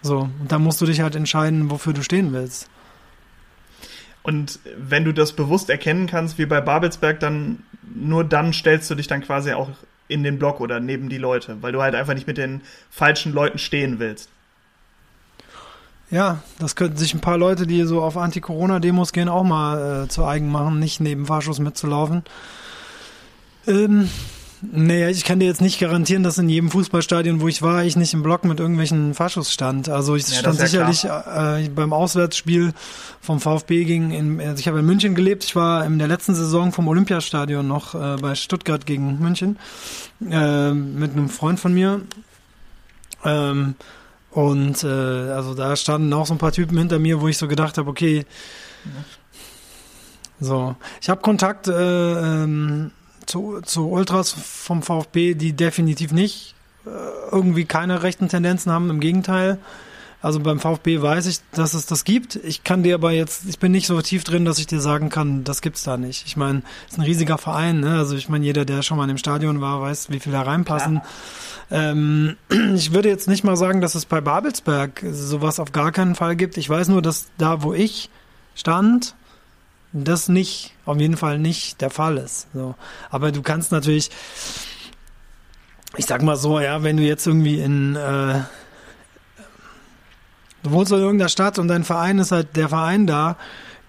so, und da musst du dich halt entscheiden, wofür du stehen willst. Und wenn du das bewusst erkennen kannst, wie bei Babelsberg, dann nur dann stellst du dich dann quasi auch in den Block oder neben die Leute, weil du halt einfach nicht mit den falschen Leuten stehen willst. Ja, das könnten sich ein paar Leute, die so auf Anti-Corona-Demos gehen, auch mal äh, zu eigen machen, nicht neben Fahrschuss mitzulaufen. Ähm, naja, ich kann dir jetzt nicht garantieren, dass in jedem Fußballstadion, wo ich war, ich nicht im Block mit irgendwelchen Faschus stand. Also ich Ja, stand ja sicherlich äh, beim Auswärtsspiel vom VfB gegen, in, also ich habe in München gelebt, ich war in der letzten Saison vom Olympiastadion noch äh, bei Stuttgart gegen München äh, mit einem Freund von mir. Ähm, und äh, also da standen auch so ein paar Typen hinter mir, wo ich so gedacht habe, okay, so, ich habe Kontakt äh, ähm, zu, zu Ultras vom VfB, die definitiv nicht äh, irgendwie keine rechten Tendenzen haben, im Gegenteil. Also beim VfB weiß ich, dass es das gibt. Ich kann dir aber jetzt, ich bin nicht so tief drin, dass ich dir sagen kann, das gibt's da nicht. Ich meine, es ist ein riesiger Verein, ne? Also ich meine, jeder, der schon mal in dem Stadion war, weiß, wie viel da reinpassen. Ähm, [clears throat] ich würde jetzt nicht mal sagen, dass es bei Babelsberg sowas auf gar keinen Fall gibt. Ich weiß nur, dass da, wo ich stand, das nicht, auf jeden Fall nicht der Fall ist. So. Aber du kannst natürlich, ich sag mal so, ja, wenn du jetzt irgendwie in, äh, du wohnst in irgendeiner Stadt und dein Verein ist halt der Verein da,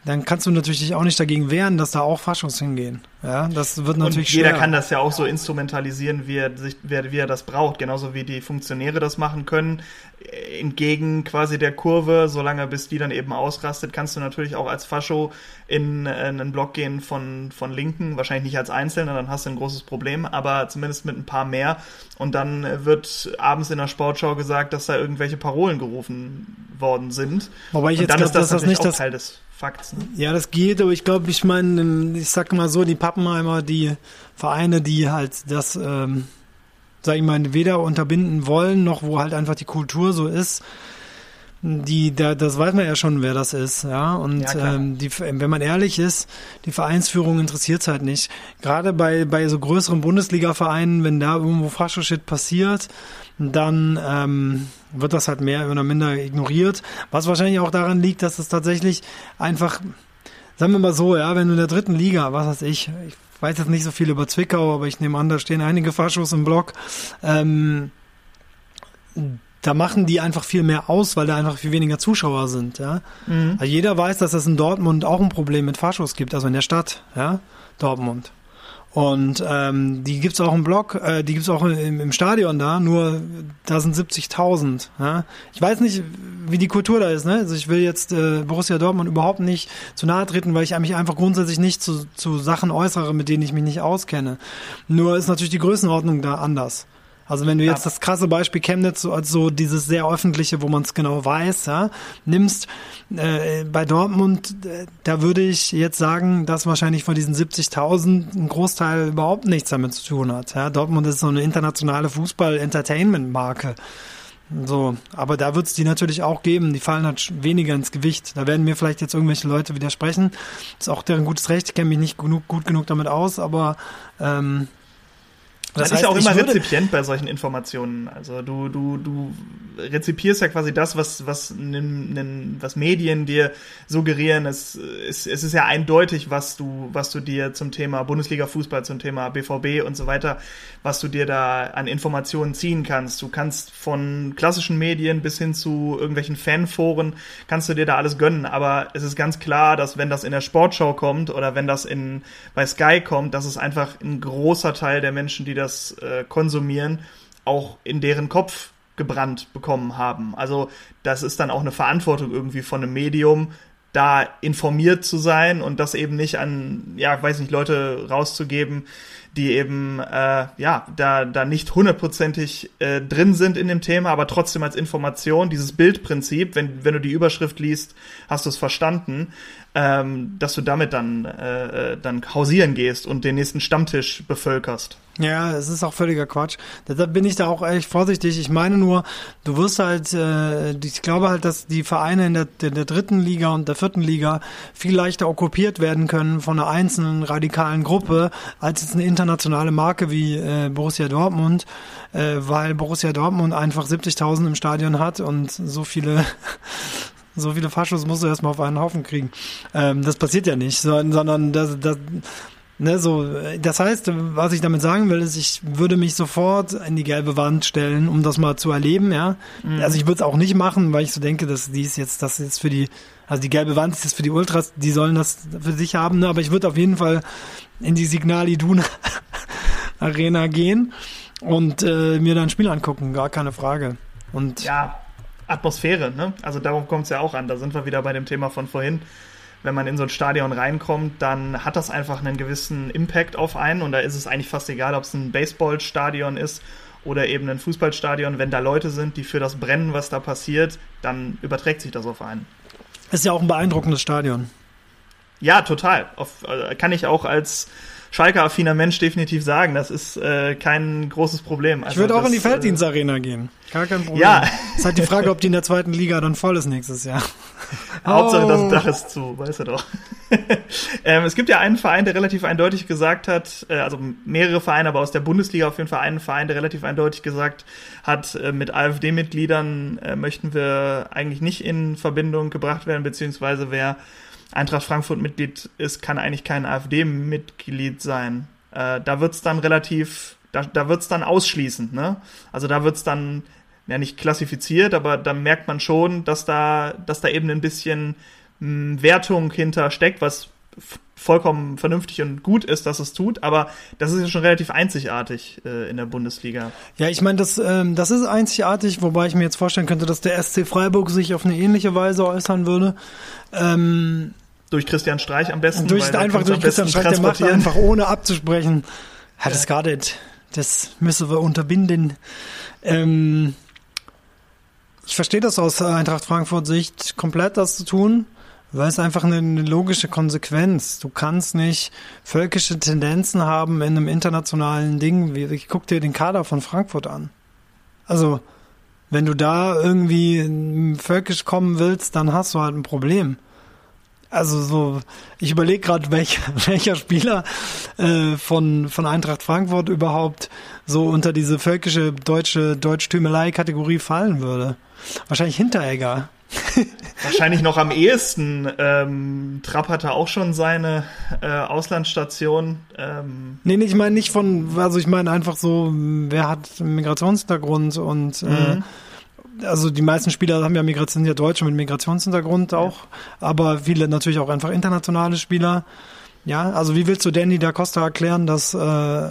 dann kannst du natürlich dich auch nicht dagegen wehren, dass da auch Faschos hingehen. Ja, das wird natürlich und jeder schwer. kann das ja auch so instrumentalisieren, wie er, sich, wie, er, wie er das braucht. Genauso wie die Funktionäre das machen können. Entgegen quasi der Kurve, solange bis die dann eben ausrastet, kannst du natürlich auch als Fascho in, in einen Block gehen von, von Linken. Wahrscheinlich nicht als Einzelner, dann hast du ein großes Problem, aber zumindest mit ein paar mehr. Und dann wird abends in der Sportschau gesagt, dass da irgendwelche Parolen gerufen worden sind. Wobei ich jetzt dann glaub, ist das, dass das nicht auch das Teil des Fakts. Ne? Ja, das geht, aber ich glaube, ich meine, ich sag mal so, die Pappenheimer, die Vereine, die halt das, ähm, sag ich mal, weder unterbinden wollen, noch wo halt einfach die Kultur so ist, die, da, das weiß man ja schon, wer das ist, ja. Und Ja, ähm, die, wenn man ehrlich ist, die Vereinsführung interessiert halt nicht. Gerade bei, bei so größeren Bundesliga-Vereinen, wenn da irgendwo Fascho-Shit passiert, dann ähm, wird das halt mehr oder minder ignoriert. Was wahrscheinlich auch daran liegt, dass es tatsächlich einfach, sagen wir mal so, ja, wenn du in der dritten Liga, was weiß ich, ich weiß jetzt nicht so viel über Zwickau, aber ich nehme an, da stehen einige Faschos im Block, ähm, da machen die einfach viel mehr aus, weil da einfach viel weniger Zuschauer sind, ja. Mhm. Also jeder weiß, dass es in Dortmund auch ein Problem mit Faschos gibt, also in der Stadt, ja, Dortmund. Und ähm, die gibt's auch im Block, äh, die gibt's auch im, im Stadion da, nur da sind 70.000. Ja? Ich weiß nicht, wie die Kultur da ist. Ne? Also ich will jetzt äh, Borussia Dortmund überhaupt nicht zu nahe treten, weil ich mich einfach grundsätzlich nicht zu, zu Sachen äußere, mit denen ich mich nicht auskenne. Nur ist natürlich die Größenordnung da anders. Also wenn du jetzt das krasse Beispiel Chemnitz, so, also so dieses sehr öffentliche, wo man es genau weiß, ja, nimmst, äh, bei Dortmund, äh, da würde ich jetzt sagen, dass wahrscheinlich von diesen 70.000 ein Großteil überhaupt nichts damit zu tun hat. Ja. Dortmund ist so eine internationale Fußball-Entertainment-Marke. So, aber da wird es die natürlich auch geben. Die fallen halt weniger ins Gewicht. Da werden mir vielleicht jetzt irgendwelche Leute widersprechen. Das ist auch deren gutes Recht. Ich kenne mich nicht genug, gut genug damit aus, aber ähm, Das, das ist ja heißt, auch immer Rezipient bei solchen Informationen. Also du, du, du rezipierst ja quasi das, was, was, was Medien dir suggerieren. Es, es, es ist ja eindeutig, was du, was du dir zum Thema Bundesliga-Fußball, zum Thema BVB und so weiter, was du dir da an Informationen ziehen kannst. Du kannst von klassischen Medien bis hin zu irgendwelchen Fanforen, kannst du dir da alles gönnen. Aber es ist ganz klar, dass wenn das in der Sportschau kommt oder wenn das in, bei Sky kommt, dass es einfach ein großer Teil der Menschen, die das äh, konsumieren, auch in deren Kopf gebrannt bekommen haben. Also das ist dann auch eine Verantwortung irgendwie von einem Medium, da informiert zu sein und das eben nicht an, ja, weiß nicht, Leute rauszugeben, die eben, äh, ja, da, da nicht hundertprozentig äh, drin sind in dem Thema, aber trotzdem als Information, dieses Bildprinzip, wenn, wenn du die Überschrift liest, hast du es verstanden, ähm, dass du damit dann, äh, äh, dann hausieren gehst und den nächsten Stammtisch bevölkerst. Ja, es ist auch völliger Quatsch. Deshalb bin ich da auch echt vorsichtig. Ich meine nur, du wirst halt, äh, ich glaube halt, dass die Vereine in der, der, der dritten Liga und der vierten Liga viel leichter okkupiert werden können von einer einzelnen radikalen Gruppe als jetzt eine internationale Marke wie äh, Borussia Dortmund, äh, weil Borussia Dortmund einfach 70.000 im Stadion hat und so viele so viele Faschos musst du erstmal auf einen Haufen kriegen. Ähm, das passiert ja nicht, so, sondern das, das, ne, so, das heißt, was ich damit sagen will, ist, ich würde mich sofort in die gelbe Wand stellen, um das mal zu erleben, ja. Also ich würde es auch nicht machen, weil ich so denke, dass die ist jetzt, das ist für die, also die gelbe Wand ist jetzt für die Ultras, die sollen das für sich haben, ne? aber ich würde auf jeden Fall in die Signal Iduna [laughs] Arena gehen und äh, mir da ein Spiel angucken, gar keine Frage. Und ja, Atmosphäre, ne? Also darauf kommt es ja auch an. Da sind wir wieder bei dem Thema von vorhin. Wenn man in so ein Stadion reinkommt, dann hat das einfach einen gewissen Impact auf einen und da ist es eigentlich fast egal, ob es ein Baseballstadion ist oder eben ein Fußballstadion. Wenn da Leute sind, die für das brennen, was da passiert, dann überträgt sich das auf einen. ist ja auch ein beeindruckendes Stadion. Ja, total. Auf, äh, kann ich auch als Schalke-affiner Mensch definitiv sagen. Das ist äh, kein großes Problem. Ich Also würde auch das, in die äh, Felddienstarena gehen. Gar kein Problem. Ja. Ist halt die Frage, ob die in der zweiten Liga dann voll ist nächstes Jahr. [laughs] Hauptsache, das Oh. Dach ist zu, weißt du doch. [laughs] ähm, es gibt ja einen Verein, der relativ eindeutig gesagt hat, äh, also mehrere Vereine, aber aus der Bundesliga auf jeden Fall einen Verein, der relativ eindeutig gesagt hat, äh, mit AfD-Mitgliedern äh, möchten wir eigentlich nicht in Verbindung gebracht werden, beziehungsweise wer Eintracht Frankfurt Mitglied ist, kann eigentlich kein AfD-Mitglied sein. Äh, da wird's dann relativ da, da wird's dann ausschließend, ne? Also da wird's dann ja nicht klassifiziert, aber da merkt man schon, dass da, dass da eben ein bisschen mh, hm, Wertung hinter steckt, was vollkommen vernünftig und gut ist, dass es tut, aber das ist ja schon relativ einzigartig äh, in der Bundesliga. Ja, ich meine, das, ähm, das ist einzigartig, wobei ich mir jetzt vorstellen könnte, dass der SC Freiburg sich auf eine ähnliche Weise äußern würde. Ähm, durch Christian Streich am besten. Durch, einfach durch Christian Streich, der macht einfach ohne abzusprechen. Hat es ja. nicht. Das müssen wir unterbinden. Ähm, ich verstehe das aus Eintracht Frankfurt Sicht komplett, das zu tun. Weil es einfach eine, eine, logische Konsequenz. Du kannst nicht völkische Tendenzen haben in einem internationalen Ding. Wie, ich guck dir den Kader von Frankfurt an. Also, wenn du da irgendwie völkisch kommen willst, dann hast du halt ein Problem. Also so, ich überlege gerade, welch, [laughs] welcher Spieler äh, von, von Eintracht Frankfurt überhaupt so unter diese völkische deutsche Deutschtümelei-Kategorie fallen würde. Wahrscheinlich Hinteregger. [laughs] Wahrscheinlich noch am ehesten. Ähm, Trapp hatte auch schon seine äh, Auslandsstation. Ähm. Nee, nee, ich meine nicht von, also ich meine einfach so, wer hat Migrationshintergrund und äh, mhm. äh, also die meisten Spieler haben ja Migration, sind ja Deutsche mit Migrationshintergrund auch, ja. aber viele natürlich auch einfach internationale Spieler. Ja, also wie willst du Danny da Costa erklären, dass äh,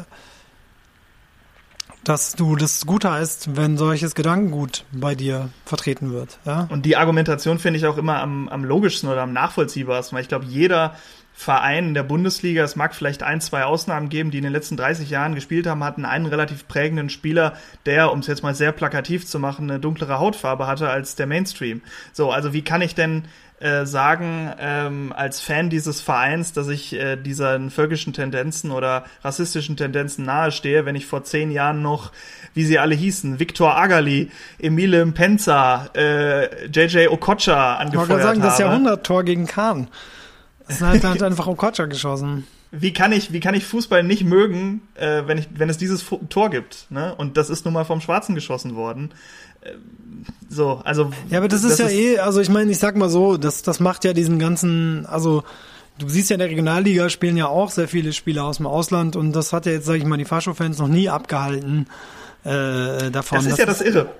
dass du das gut heißt, wenn solches Gedankengut bei dir vertreten wird. Ja? Und die Argumentation finde ich auch immer am, am logischsten oder am nachvollziehbarsten, weil ich glaube, jeder Verein in der Bundesliga, es mag vielleicht ein, zwei Ausnahmen geben, die in den letzten 30 Jahren gespielt haben, hatten einen relativ prägenden Spieler, der, um es jetzt mal sehr plakativ zu machen, eine dunklere Hautfarbe hatte als der Mainstream. So, also wie kann ich denn äh, sagen, ähm, als Fan dieses Vereins, dass ich äh, diesen völkischen Tendenzen oder rassistischen Tendenzen nahestehe, wenn ich vor zehn Jahren noch, wie sie alle hießen, Viktor Agali, Emile Mpenza, äh, JJ Okocha angefeuert habe. Ich sagen, das Jahrhundert-Tor gegen Kahn. Das hat halt einfach Okocha geschossen wie kann ich, wie kann ich Fußball nicht mögen, äh, wenn ich, wenn es dieses Tor gibt, ne? Und das ist nun mal vom Schwarzen geschossen worden. Äh, so, also. Ja, aber das ist das ja ist eh, also ich meine, ich sag mal so, das, das macht ja diesen ganzen, also du siehst ja in der Regionalliga spielen ja auch sehr viele Spieler aus dem Ausland und das hat ja jetzt, sag ich mal, die Fascho-Fans noch nie abgehalten äh, davon. Das ist ja das Irre.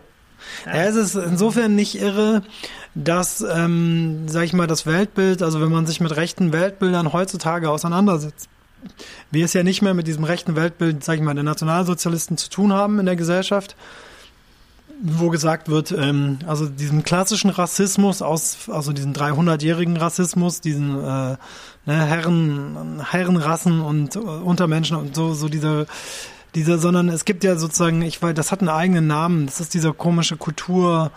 Ja, es ist insofern nicht irre, dass, ähm, sag ich mal, das Weltbild, also wenn man sich mit rechten Weltbildern heutzutage auseinandersetzt, wir es ja nicht mehr mit diesem rechten Weltbild, sag ich mal, der Nationalsozialisten zu tun haben in der Gesellschaft, wo gesagt wird, ähm, also diesen klassischen Rassismus aus, also diesen 300-jährigen Rassismus, diesen äh, ne, Herren, Herrenrassen und äh, Untermenschen und so, so diese dieser, sondern es gibt ja sozusagen, ich weiß, das hat einen eigenen Namen. Das ist dieser komische Kultur,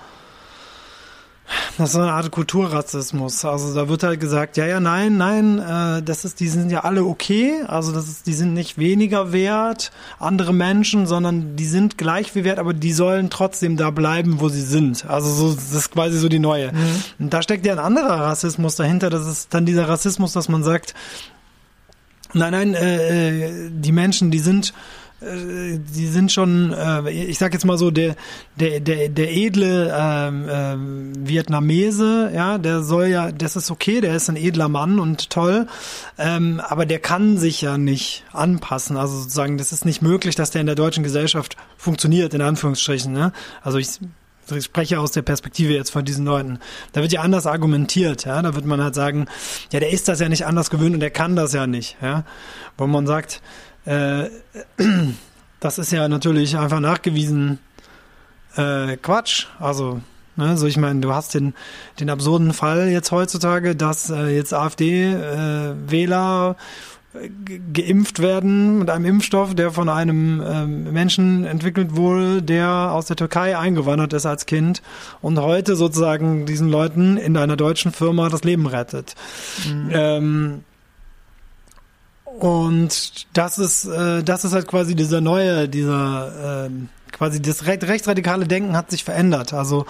das ist so eine Art Kulturrassismus. Also da wird halt gesagt, ja, ja, nein, nein, äh, das ist, die sind ja alle okay. Also das ist, die sind nicht weniger wert, andere Menschen, sondern die sind gleich wie wert, aber die sollen trotzdem da bleiben, wo sie sind. Also so, das ist quasi so die neue. Mhm. Und da steckt ja ein anderer Rassismus dahinter. Das ist dann dieser Rassismus, dass man sagt, nein, nein, äh, äh die Menschen, die sind äh, die sind schon, äh, ich sag jetzt mal so, der, der, der, der edle ähm, ähm, Vietnamese, ja, der soll ja, das ist okay, der ist ein edler Mann und toll, ähm, aber der kann sich ja nicht anpassen. Also sozusagen, das ist nicht möglich, dass der in der deutschen Gesellschaft funktioniert, in Anführungsstrichen. Ne? Also ich ich spreche aus der Perspektive jetzt von diesen Leuten. Da wird ja anders argumentiert, ja. Da wird man halt sagen, ja, der ist das ja nicht anders gewöhnt und der kann das ja nicht, ja. Wo man sagt, äh, das ist ja natürlich einfach nachgewiesen äh, Quatsch. Also, ne, so ich meine, du hast den, den absurden Fall jetzt heutzutage, dass äh, jetzt AfD-Wähler äh, geimpft werden mit einem Impfstoff, der von einem äh, Menschen entwickelt wurde, der aus der Türkei eingewandert ist als Kind und heute sozusagen diesen Leuten in einer deutschen Firma das Leben rettet. Mhm. Ähm, und das ist, äh, das ist halt quasi dieser neue, dieser, äh, quasi das rechtsradikale Denken hat sich verändert. Also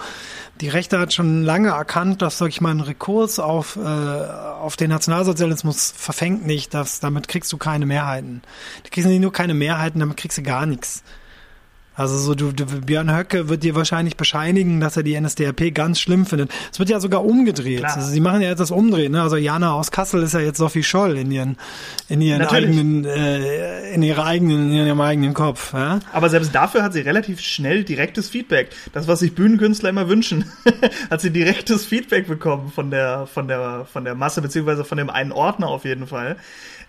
die Rechte hat schon lange erkannt, dass, sag ich mal, ein Rekurs auf, äh, auf den Nationalsozialismus verfängt nicht, dass damit kriegst du keine Mehrheiten. Du kriegst nicht nur keine Mehrheiten, damit kriegst du gar nichts. Also so du, du Björn Höcke wird dir wahrscheinlich bescheinigen, dass er die NSDAP ganz schlimm findet. Es wird ja sogar umgedreht. Klar. Also sie machen ja jetzt das Umdrehen. Ne? Also Jana aus Kassel ist ja jetzt Sophie Scholl in ihren in ihren Natürlich. eigenen äh, in ihrer eigenen in ihrem eigenen Kopf. Ja? Aber selbst dafür hat sie relativ schnell direktes Feedback. Das was sich Bühnenkünstler immer wünschen, [laughs] hat sie direktes Feedback bekommen von der von der von der Masse beziehungsweise von dem einen Ordner auf jeden Fall.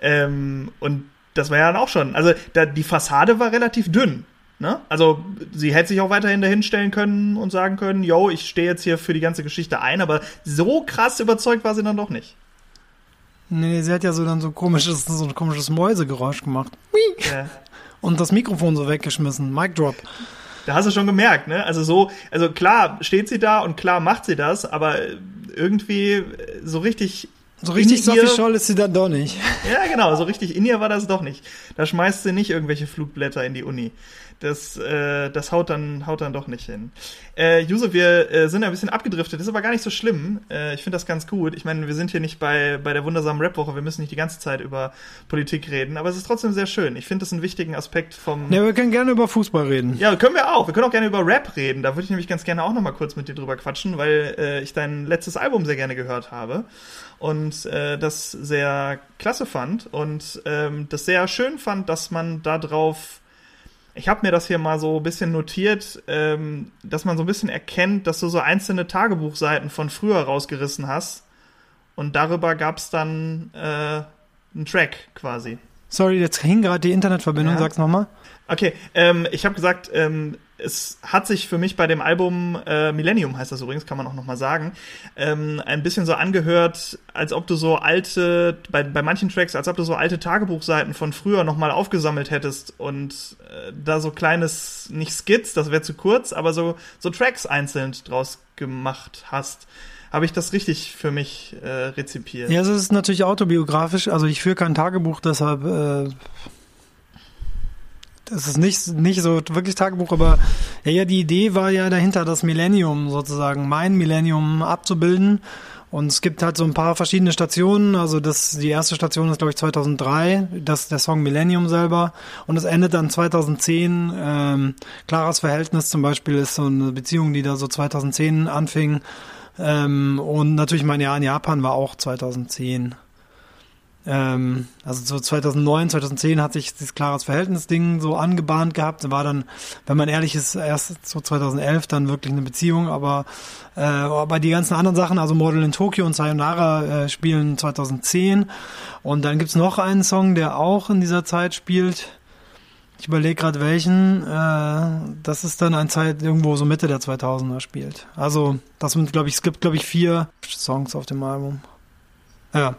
Ähm, und das war ja dann auch schon. Also da, die Fassade war relativ dünn. Ne? Also sie hätte sich auch weiterhin dahinstellen können und sagen können, yo, ich stehe jetzt hier für die ganze Geschichte ein, aber so krass überzeugt war sie dann doch nicht. Nee, sie hat ja so dann so komisches, so ein komisches Mäusegeräusch gemacht. Ja. Und das Mikrofon so weggeschmissen. Mic drop. Da hast du schon gemerkt, ne? Also so, also klar steht sie da und klar macht sie das, aber irgendwie so richtig so richtig Sophie Scholl ist sie dann doch nicht. Ja, genau, so richtig in ihr war das doch nicht. Da schmeißt sie nicht irgendwelche Flugblätter in die Uni. Das, äh, das haut, dann, haut dann doch nicht hin. Äh, Juse, wir äh, sind ein bisschen abgedriftet, ist aber gar nicht so schlimm. Äh, ich finde das ganz gut. Ich meine, wir sind hier nicht bei, bei der wundersamen Rap-Woche, wir müssen nicht die ganze Zeit über Politik reden, aber es ist trotzdem sehr schön. Ich finde das einen wichtigen Aspekt vom. Ja, wir können gerne über Fußball reden. Ja, können wir auch. Wir können auch gerne über Rap reden. Da würde ich nämlich ganz gerne auch nochmal kurz mit dir drüber quatschen, weil äh, ich dein letztes Album sehr gerne gehört habe und äh, das sehr klasse fand und ähm, das sehr schön fand, dass man da drauf ich habe mir das hier mal so ein bisschen notiert, ähm, dass man so ein bisschen erkennt, dass du so einzelne Tagebuchseiten von früher rausgerissen hast. Und darüber gab es dann äh, einen Track quasi. Sorry, jetzt hing gerade die Internetverbindung, ja. sag's nochmal. Okay, ähm, ich habe gesagt, ähm, es hat sich für mich bei dem Album äh, Millennium heißt das übrigens, kann man auch noch mal sagen, ähm, ein bisschen so angehört, als ob du so alte bei, bei manchen Tracks, als ob du so alte Tagebuchseiten von früher noch mal aufgesammelt hättest und äh, da so kleines nicht Skits, das wäre zu kurz, aber so so Tracks einzeln draus gemacht hast. Habe ich das richtig für mich äh, rezipiert? Ja, es ist natürlich autobiografisch. Also ich führe kein Tagebuch, deshalb das ist nicht, nicht so wirklich Tagebuch, aber ja, ja, die Idee war ja dahinter, das Millennium sozusagen, mein Millennium abzubilden. Und es gibt halt so ein paar verschiedene Stationen. Also das, die erste Station ist, glaube ich, 2003, das der Song Millennium selber. Und es endet dann 2010. Ähm, Claras Verhältnis zum Beispiel ist so eine Beziehung, die da so 2010 anfing. Ähm, und natürlich mein Jahr in Japan war auch 2010. Ähm, also so 2009, 2010 hat sich das klares Verhältnis-Ding so angebahnt gehabt. War dann, wenn man ehrlich ist, erst so 2011 dann wirklich eine Beziehung. Aber, äh, aber die ganzen anderen Sachen, also Model in Tokyo und Sayonara äh, spielen 2010. Und dann gibt's noch einen Song, der auch in dieser Zeit spielt. Ich überlege gerade welchen. Äh, das ist dann ein Zeit irgendwo so Mitte der 2000er spielt. Also das sind, glaube ich, es gibt glaube ich vier Songs auf dem Album. Ja.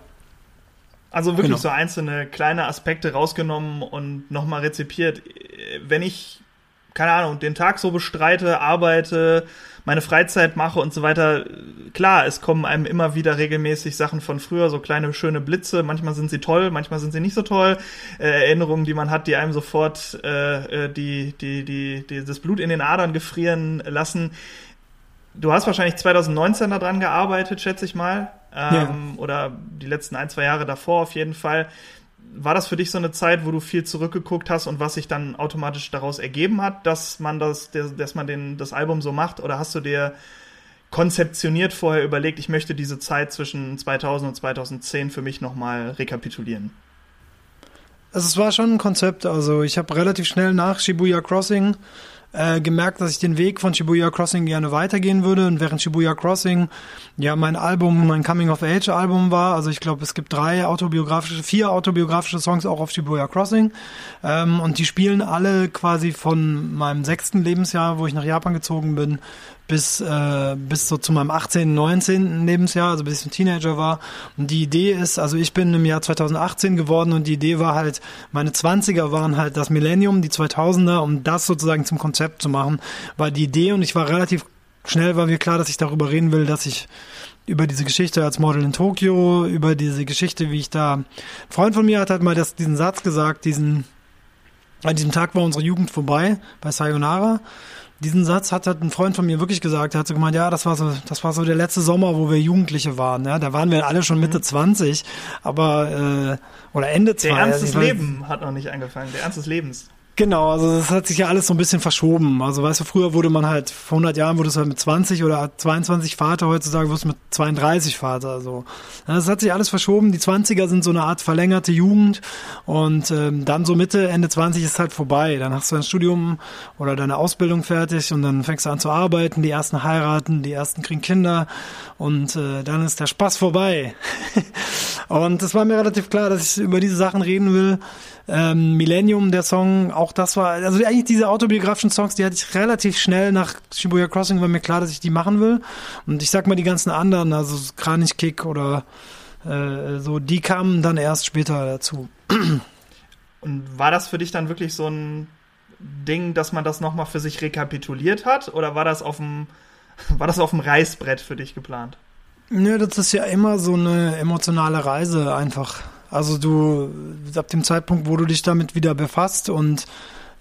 Also wirklich genau. so einzelne kleine Aspekte rausgenommen und nochmal rezipiert. Wenn ich, keine Ahnung, den Tag so bestreite, arbeite, meine Freizeit mache und so weiter, klar, es kommen einem immer wieder regelmäßig Sachen von früher, so kleine schöne Blitze. Manchmal sind sie toll, manchmal sind sie nicht so toll. Äh, Erinnerungen, die man hat, die einem sofort äh, äh die, die, die, die, das Blut in den Adern gefrieren lassen. Du hast wahrscheinlich 2019 daran gearbeitet, schätze ich mal ähm, ja. oder die letzten ein, zwei Jahre davor auf jeden Fall. War das für dich so eine Zeit, wo du viel zurückgeguckt hast und was sich dann automatisch daraus ergeben hat, dass man das, dass man den, das Album so macht? Oder hast du dir konzeptioniert vorher überlegt, ich möchte diese Zeit zwischen 2000 und 2010 für mich nochmal rekapitulieren? Also es war schon ein Konzept. Also ich habe relativ schnell nach Shibuya Crossing äh, gemerkt, dass ich den Weg von Shibuya Crossing gerne weitergehen würde. Und während Shibuya Crossing ja mein Album, mein Coming-of-Age-Album war, also ich glaube, es gibt drei autobiografische, vier autobiografische Songs auch auf Shibuya Crossing. Ähm, und die spielen alle quasi von meinem sechsten Lebensjahr, wo ich nach Japan gezogen bin, bis, äh, bis so zu meinem 18., 19. Lebensjahr, also bis ich ein Teenager war. Und die Idee ist, also ich bin im Jahr 2018 geworden und die Idee war halt, meine 20er waren halt das Millennium, die 2000er, um das sozusagen zum Konzept zu machen, war die Idee und ich war relativ schnell, war mir klar, dass ich darüber reden will, dass ich über diese Geschichte als Model in Tokio, über diese Geschichte, wie ich da, ein Freund von mir hat halt mal das, diesen Satz gesagt, diesen, an diesem Tag war unsere Jugend vorbei, bei Sayonara diesen Satz hat halt ein Freund von mir wirklich gesagt. Er hat so gemeint, ja, das war so, das war so der letzte Sommer, wo wir Jugendliche waren. Ja, da waren wir alle schon Mitte mhm. 20, aber äh, oder Ende 20. Der Ernst des Lebens hat noch nicht angefangen. Der Ernst des Lebens. Genau, also das hat sich ja alles so ein bisschen verschoben. Also weißt du, früher wurde man halt, vor 100 Jahren wurde es halt mit 20 oder 22 Vater, heutzutage wird es mit 32 Vater. Also das hat sich alles verschoben. Die 20er sind so eine Art verlängerte Jugend und ähm, dann so Mitte, Ende 20 ist halt vorbei. Dann hast du dein Studium oder deine Ausbildung fertig und dann fängst du an zu arbeiten, die ersten heiraten, die ersten kriegen Kinder und äh, dann ist der Spaß vorbei. [laughs] und es war mir relativ klar, dass ich über diese Sachen reden will. Ähm, Millennium, der Song, auch das war, also eigentlich diese autobiografischen Songs, die hatte ich relativ schnell nach Shibuya Crossing, war mir klar, dass ich die machen will. Und ich sag mal, die ganzen anderen, also Kranichkick oder äh, so, die kamen dann erst später dazu. Und war das für dich dann wirklich so ein Ding, dass man das nochmal für sich rekapituliert hat? Oder war das auf dem, [laughs] war das auf dem Reißbrett für dich geplant? Nö, das ist ja immer so eine emotionale Reise einfach. Also du, ab dem Zeitpunkt, wo du dich damit wieder befasst und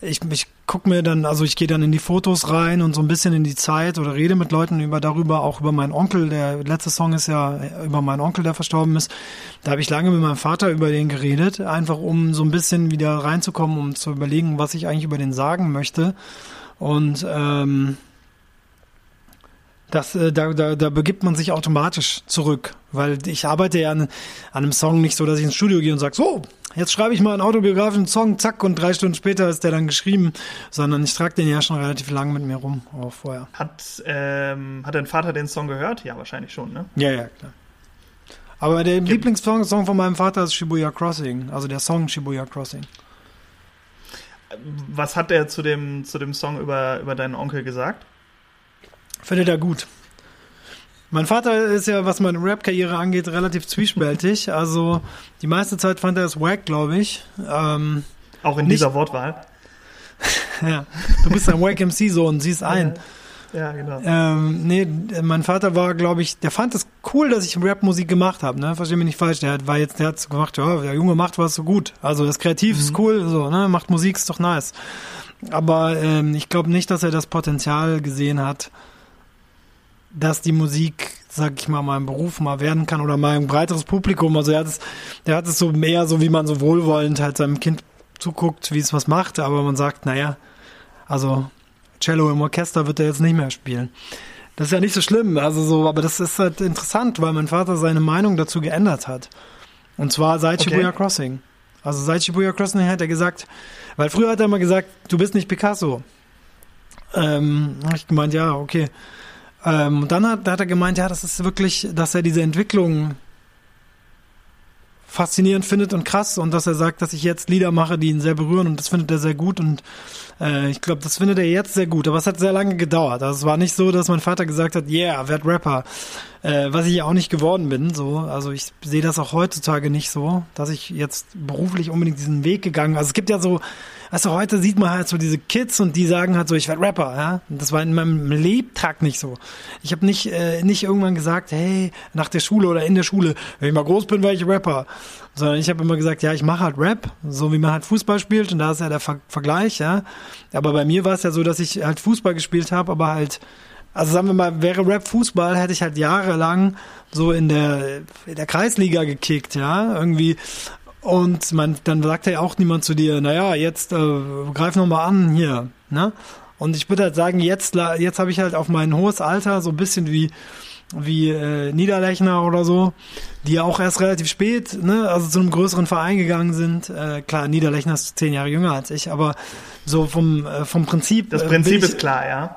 ich, ich gucke mir dann, also ich gehe dann in die Fotos rein und so ein bisschen in die Zeit oder rede mit Leuten über darüber, auch über meinen Onkel. Der letzte Song ist ja über meinen Onkel, der verstorben ist. Da habe ich lange mit meinem Vater über den geredet, einfach um so ein bisschen wieder reinzukommen, um zu überlegen, was ich eigentlich über den sagen möchte. Und ähm, das, äh, da, da, da begibt man sich automatisch zurück, weil ich arbeite ja an, an einem Song nicht so, dass ich ins Studio gehe und sage, so, jetzt schreibe ich mal einen autobiografischen Song, zack, und drei Stunden später ist der dann geschrieben, sondern ich trage den ja schon relativ lang mit mir rum, auch vorher. Hat, ähm, hat dein Vater den Song gehört? Ja, wahrscheinlich schon, ne? Ja, ja, klar. Aber der okay. Lieblingssong Song von meinem Vater ist Shibuya Crossing, also der Song Shibuya Crossing. Was hat er zu dem, zu dem Song über, über deinen Onkel gesagt? Findet er gut. Mein Vater ist ja, was meine Rap-Karriere angeht, relativ zwiespältig. Also die meiste Zeit fand er es wack, glaube ich. Ähm, Auch in nicht, dieser Wortwahl. [laughs] ja, du bist ein Wack MC-Sohn, sieh's ein. Ja, genau. Ähm, nee, mein Vater war, glaube ich, der fand es cool, dass ich Rap-Musik gemacht habe, ne? Versteh mich nicht falsch. Der hat, war jetzt, der hat gemacht, ja, der Junge macht was so gut. Also das Kreativ mhm. ist cool, so, ne? Macht Musik, ist doch nice. Aber ähm, ich glaube nicht, dass er das Potenzial gesehen hat, dass die Musik, sag ich mal, mein Beruf mal werden kann oder mal ein breiteres Publikum. Also er hat es, der hat es so mehr so, wie man so wohlwollend halt seinem Kind zuguckt, wie es was macht, aber man sagt, naja, also Cello im Orchester wird er jetzt nicht mehr spielen. Das ist ja nicht so schlimm, also so, aber das ist halt interessant, weil mein Vater seine Meinung dazu geändert hat. Und zwar seit okay. Shibuya Crossing. Also seit Shibuya Crossing hat er gesagt, weil früher hat er immer gesagt, du bist nicht Picasso. Ähm, hab ich gemeint, ja, okay. Ähm, und dann hat, hat er gemeint, ja, das ist wirklich, dass er diese Entwicklung faszinierend findet und krass und dass er sagt, dass ich jetzt Lieder mache, die ihn sehr berühren und das findet er sehr gut und äh, ich glaube, das findet er jetzt sehr gut, aber es hat sehr lange gedauert. Also es war nicht so, dass mein Vater gesagt hat, yeah, werd Rapper, äh, was ich auch nicht geworden bin. So, also ich sehe das auch heutzutage nicht so, dass ich jetzt beruflich unbedingt diesen Weg gegangen. Also es gibt ja so weißt du, heute sieht man halt so diese Kids und die sagen halt so, ich werde Rapper, ja. Das war in meinem Lebtag nicht so. Ich habe nicht, äh, nicht irgendwann gesagt, hey, nach der Schule oder in der Schule, wenn ich mal groß bin, werde ich Rapper. Sondern ich habe immer gesagt, ja, ich mache halt Rap, so wie man halt Fußball spielt und da ist ja der Ver Vergleich, ja. Aber bei mir war es ja so, dass ich halt Fußball gespielt habe, aber halt also sagen wir mal, wäre Rap Fußball, hätte ich halt jahrelang so in der, in der Kreisliga gekickt, ja, irgendwie und man, dann sagt ja auch niemand zu dir, naja, jetzt äh, greif noch mal an hier, ne? Und ich würde halt sagen, jetzt, jetzt habe ich halt auf mein hohes Alter so ein bisschen wie wie äh, Niederlechner oder so, die ja auch erst relativ spät, ne, also zu einem größeren Verein gegangen sind. Äh, klar, Niederlechner ist zehn Jahre jünger als ich, aber so vom äh, vom Prinzip. Das Prinzip ich, ist klar, ja.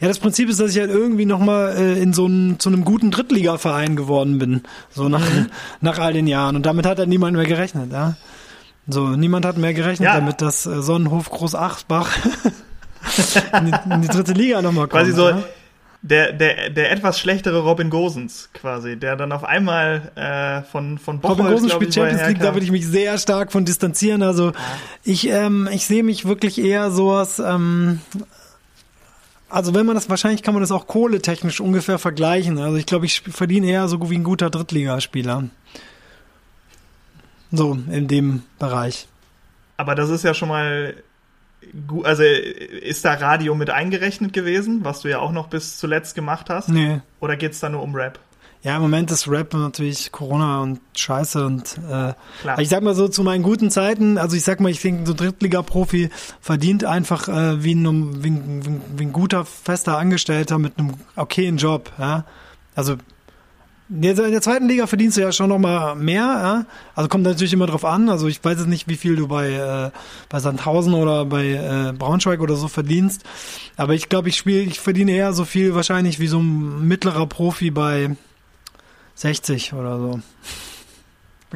Ja, das Prinzip ist, dass ich halt irgendwie nochmal äh, in so ein, zu einem guten Drittligaverein geworden bin. So nach, mhm. [laughs] nach all den Jahren. Und damit hat halt niemand mehr gerechnet, ja. So, niemand hat mehr gerechnet ja. damit, dass äh, Sonnenhof Groß Achsbach [laughs] in, die, in die dritte Liga nochmal kommt. Quasi so, ja? der, der, der etwas schlechtere Robin Gosens quasi, der dann auf einmal äh, von, von Bocholt, Robin Gosens spielt Champions League, da würde ich mich sehr stark von distanzieren. Also ich, ähm, ich sehe mich wirklich eher sowas ähm, also wenn man das, wahrscheinlich kann man das auch kohletechnisch ungefähr vergleichen. Also ich glaube, ich verdiene eher so wie ein guter Drittligaspieler. So, in dem Bereich. Aber das ist ja schon mal gut, also ist da Radio mit eingerechnet gewesen, was du ja auch noch bis zuletzt gemacht hast? Nee. Oder geht's da nur um Rap? Ja, im Moment ist Rap natürlich Corona und Scheiße und äh, ich sag mal so zu meinen guten Zeiten, also ich sag mal, ich denke, so Drittliga-Profi verdient einfach äh, wie, ein, wie, ein, wie ein guter fester Angestellter mit einem okayen Job, ja. Also in der zweiten Liga verdienst du ja schon noch mal mehr, ja? Also kommt natürlich immer drauf an. Also ich weiß jetzt nicht, wie viel du bei äh, bei Sandhausen oder bei äh, Braunschweig oder so verdienst, aber ich glaube, ich spiele, ich verdiene eher so viel wahrscheinlich wie so ein mittlerer Profi bei 60 oder so.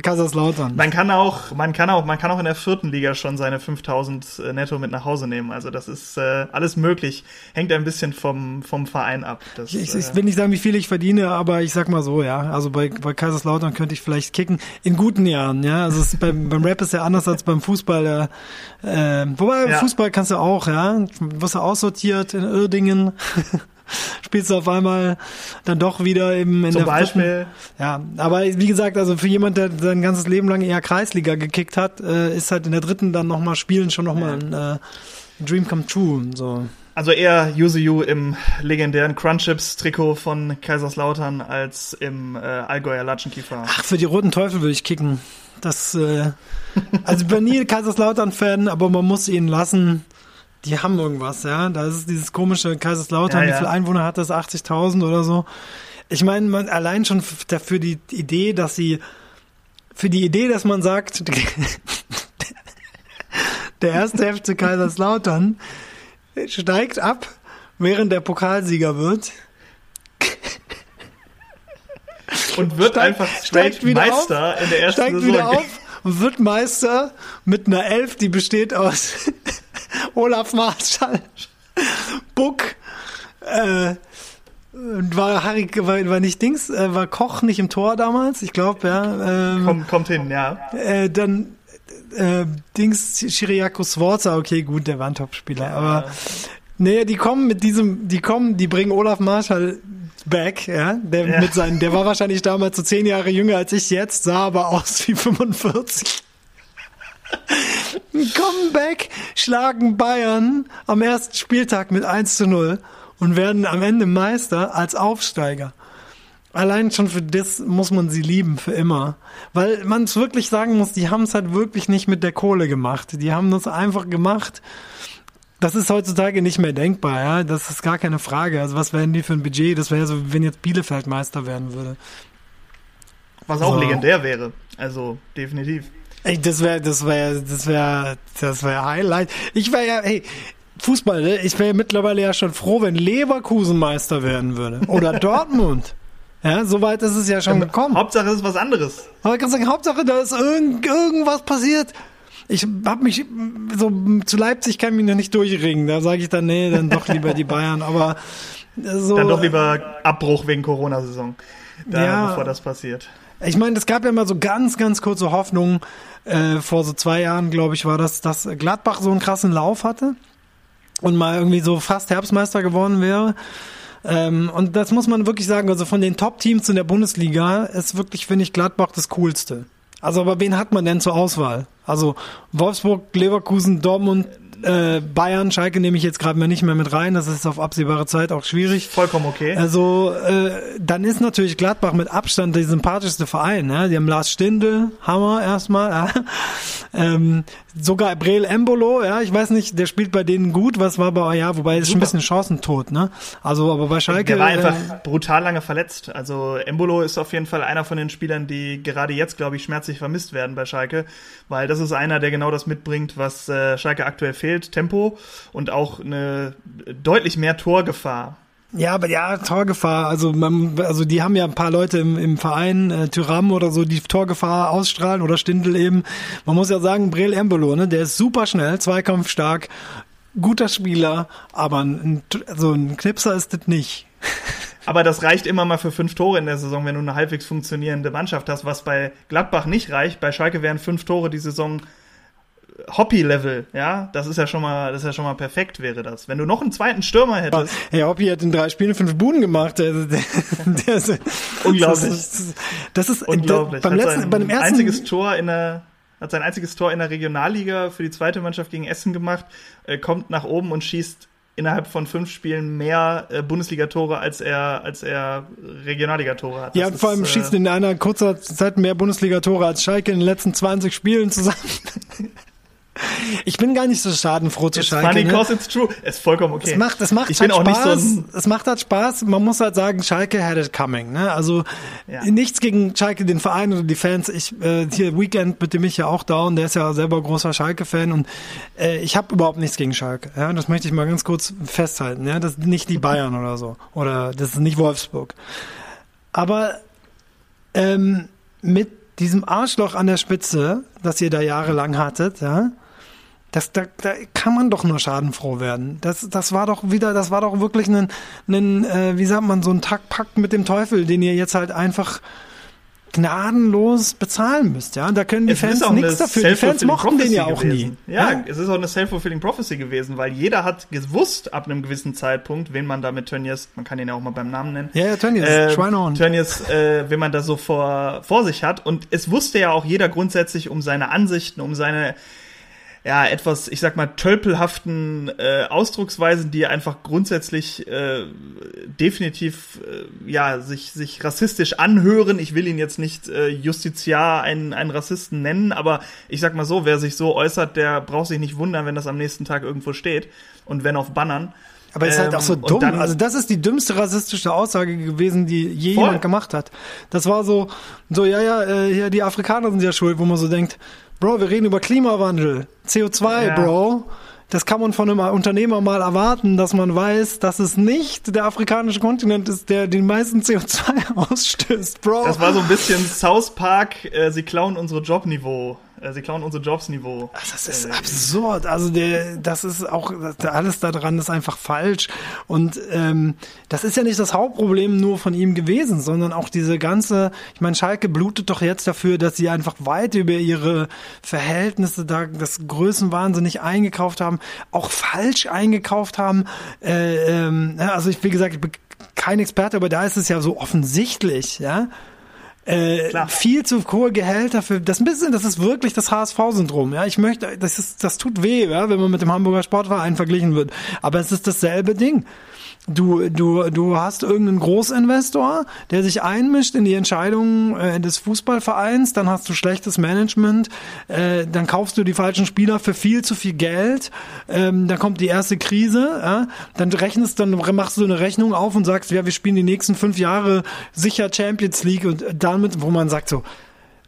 Kaiserslautern. Man kann auch, man kann auch, man kann auch in der vierten Liga schon seine 5000 äh, netto mit nach Hause nehmen. Also das ist äh, alles möglich. Hängt ein bisschen vom, vom Verein ab. Das, ich, ich will nicht sagen, wie viel ich verdiene, aber ich sag mal so, ja. Also bei, bei Kaiserslautern könnte ich vielleicht kicken. In guten Jahren, ja. Also es, beim, [laughs] beim Rap ist ja anders als beim Fußball. Äh, wobei ja. Fußball kannst du auch, ja. Du wirst ja aussortiert in Irdingen. [laughs] [laughs] spielst du auf einmal dann doch wieder eben in Zum der Beispiel. Frischen, ja, aber wie gesagt, also für jemand, der sein ganzes Leben lang eher Kreisliga gekickt hat, äh, ist halt in der dritten dann nochmal Spielen schon nochmal ein äh, Dream come true. So. Also eher Yuzu im legendären Crunchips-Trikot von Kaiserslautern als im äh, Allgäuer Latschenkiefer. Ach, für die Roten Teufel würde ich kicken. Das, äh, also ich bin nie Kaiserslautern-Fan, aber man muss ihn lassen die haben irgendwas, ja. Da ist dieses komische Kaiserslautern, ja, ja. wie viele Einwohner hat das? 80.000 oder so. Ich meine, man allein schon dafür die Idee, dass sie, für die Idee, dass man sagt, [laughs] der erste FC Kaiserslautern steigt ab, während der Pokalsieger wird. Und wird steigt, einfach straight Meister auf, in der ersten steigt Saison. Wieder auf und wird Meister mit einer Elf, die besteht aus Olaf Marschall, Buck, äh, war Harry, war, war nicht Dings, äh, war Koch nicht im Tor damals, ich glaube, ja. Ähm, kommt, kommt hin, ja. Äh, dann äh, Dings, Shiriako Sforza, okay, gut, der war ein Topspieler, ja. aber nee, die kommen mit diesem, die kommen, die bringen Olaf Marschall back, ja, der ja. mit seinen, der war wahrscheinlich damals so zehn Jahre jünger als ich jetzt, sah aber aus wie 45. [laughs] Comeback, schlagen Bayern am ersten Spieltag mit 1 zu 0 und werden am Ende Meister als Aufsteiger. Allein schon für das muss man sie lieben, für immer. Weil man es wirklich sagen muss, die haben es halt wirklich nicht mit der Kohle gemacht. Die haben das einfach gemacht. Das ist heutzutage nicht mehr denkbar, ja. Das ist gar keine Frage. Also was wären die für ein Budget? Das wäre so, wenn jetzt Bielefeld Meister werden würde. Was auch so. legendär wäre. Also, definitiv. Ey, das wäre, das wäre, das wäre, das wäre Highlight. Ich wäre ja, hey, Fußball, ne? ich wäre ja mittlerweile ja schon froh, wenn Leverkusen Meister werden würde. Oder [laughs] Dortmund. Ja, soweit ist es ja schon ja, gekommen. Hauptsache ist was anderes. Aber ich kann sagen, Hauptsache, da ist irgend, irgendwas passiert. Ich habe mich so zu Leipzig kann ich mich noch nicht durchringen. Da sage ich dann, nee, dann doch lieber die Bayern. Aber so. Dann doch lieber Abbruch wegen Corona-Saison. Da, ja, bevor das passiert. Ich meine, es gab ja mal so ganz, ganz kurze Hoffnungen, äh, vor so zwei Jahren, glaube ich, war das, dass Gladbach so einen krassen Lauf hatte und mal irgendwie so fast Herbstmeister geworden wäre. Ähm, und das muss man wirklich sagen, also von den Top-Teams in der Bundesliga ist wirklich, finde ich, Gladbach das coolste. Also, aber wen hat man denn zur Auswahl? Also Wolfsburg, Leverkusen, Dortmund, äh, Bayern, Schalke nehme ich jetzt gerade mal nicht mehr mit rein. Das ist auf absehbare Zeit auch schwierig. Vollkommen okay. Also äh, dann ist natürlich Gladbach mit Abstand der sympathischste Verein. Ne? Die haben Lars Stindl, Hammer erstmal. Ja. [laughs] Ähm, sogar Breel Embolo, ja, ich weiß nicht, der spielt bei denen gut, was war bei, ja, wobei ist schon ein bisschen chancentot, ne? Also, aber bei Schalke. Der war einfach äh, brutal lange verletzt. Also Embolo ist auf jeden Fall einer von den Spielern, die gerade jetzt, glaube ich, schmerzlich vermisst werden bei Schalke, weil das ist einer, der genau das mitbringt, was äh, Schalke aktuell fehlt, Tempo und auch eine deutlich mehr Torgefahr. Ja, aber ja, Torgefahr. Also man, also die haben ja ein paar Leute im, im Verein, äh, Tyram oder so, die Torgefahr ausstrahlen oder Stindel eben. Man muss ja sagen, Brel Embolo, ne, der ist super schnell, zweikampfstark, guter Spieler, aber ein, so ein Knipser ist das nicht. [laughs] Aber das reicht immer mal für fünf Tore in der Saison, wenn du eine halbwegs funktionierende Mannschaft hast, was bei Gladbach nicht reicht. Bei Schalke wären fünf Tore die Saison Hoppy-Level, ja, das ist ja schon mal, das ist ja schon mal perfekt, wäre das. Wenn du noch einen zweiten Stürmer hättest. Hey, Hoppy hat in drei Spielen fünf Buden gemacht. Der, der, der ist, unglaublich. Das ist, das unglaublich. beim letzten, beim ersten einziges Tor in der hat sein einziges Tor in der Regionalliga für die zweite Mannschaft gegen Essen gemacht, äh, kommt nach oben und schießt innerhalb von fünf Spielen mehr äh, Bundesligatore, als er, als er Regionalligatore hat. Das ja, ist, vor allem äh, schießt in einer kurzer Zeit mehr Bundesligatore als Schalke in den letzten 20 Spielen zusammen. [laughs] Ich bin gar nicht so schadenfroh zu Schalke. Funny ne? cause it's true. Ist vollkommen okay. Es macht, es macht ich halt bin auch Spaß. Nicht so es macht halt Spaß. Man muss halt sagen, Schalke had it coming. Ne? Also Ja. nichts gegen Schalke, den Verein oder die Fans. Ich äh, hier Weekend mit dem ich ja auch da und der ist ja selber großer Schalke-Fan und äh, ich habe überhaupt nichts gegen Schalke. Ja, das möchte ich mal ganz kurz festhalten. Ja, das sind nicht die Bayern oder so oder das ist nicht Wolfsburg. Aber ähm, mit diesem Arschloch an der Spitze, das ihr da jahrelang hattet, ja, das, da, da kann man doch nur schadenfroh werden. Das, das war doch wieder, das war doch wirklich ein, ein äh, wie sagt man, so ein Takt mit dem Teufel, den ihr jetzt halt einfach gnadenlos bezahlen müsst, ja. Da können die Es Fans nichts dafür. Die Fans mochten den ja auch nie. gewesen. Ja, es ist auch eine self-fulfilling prophecy gewesen, weil jeder hat gewusst ab einem gewissen Zeitpunkt, wen man da mit Tönnies, man kann ihn ja auch mal beim Namen nennen, Ja, ja, Tönnies, äh, Schweinehund. Tönnies, äh, wen man da so vor, vor sich hat. Und es wusste ja auch jeder grundsätzlich um seine Ansichten, um seine ja, etwas, ich sag mal, tölpelhaften äh, Ausdrucksweisen, die einfach grundsätzlich äh, definitiv äh, ja, sich, sich rassistisch anhören. Ich will ihn jetzt nicht äh, Justiziar einen, einen Rassisten nennen, aber ich sag mal so, wer sich so äußert, der braucht sich nicht wundern, wenn das am nächsten Tag irgendwo steht und wenn auf Bannern. Aber es ist halt auch so Ähm, dumm. dann- also das ist die dümmste rassistische Aussage gewesen, die je Voll. jemand gemacht hat. Das war so, so ja, ja, äh, hier die Afrikaner sind ja schuld, wo man so denkt, Bro, wir reden über Klimawandel, CO2, Ja. Bro. Das kann man von einem Unternehmer mal erwarten, dass man weiß, dass es nicht der afrikanische Kontinent ist, der den meisten CO2 [laughs] ausstößt, Bro. Das war so ein bisschen South Park, äh, sie klauen unsere Jobniveau. Äh, sie klauen unsere Jobsniveau. Das ist Äh, absurd. Also der, das ist auch alles daran ist einfach falsch. Und ähm, das ist ja nicht das Hauptproblem nur von ihm gewesen, sondern auch diese ganze. Ich meine, Schalke blutet doch jetzt dafür, dass sie einfach weit über ihre Verhältnisse da das Größenwahnsinnig eingekauft haben, auch falsch eingekauft haben. Äh, ähm, also ich wie gesagt, ich bin kein Experte, aber da ist es ja so offensichtlich, ja äh, Klar. viel zu hohe Gehälter für das ein bisschen, das ist wirklich das HSV-Syndrom. Ja, ich möchte, das ist, das tut weh, ja, wenn man mit dem Hamburger Sportverein verglichen wird. Aber es ist dasselbe Ding. Du, du, du hast irgendeinen Großinvestor, der sich einmischt in die Entscheidungen äh, des Fußballvereins, dann hast du schlechtes Management, äh, dann kaufst du die falschen Spieler für viel zu viel Geld, ähm, dann kommt die erste Krise, ja, dann rechnest, dann machst du eine Rechnung auf und sagst, ja, wir spielen die nächsten fünf Jahre sicher Champions League und damit, wo man sagt so,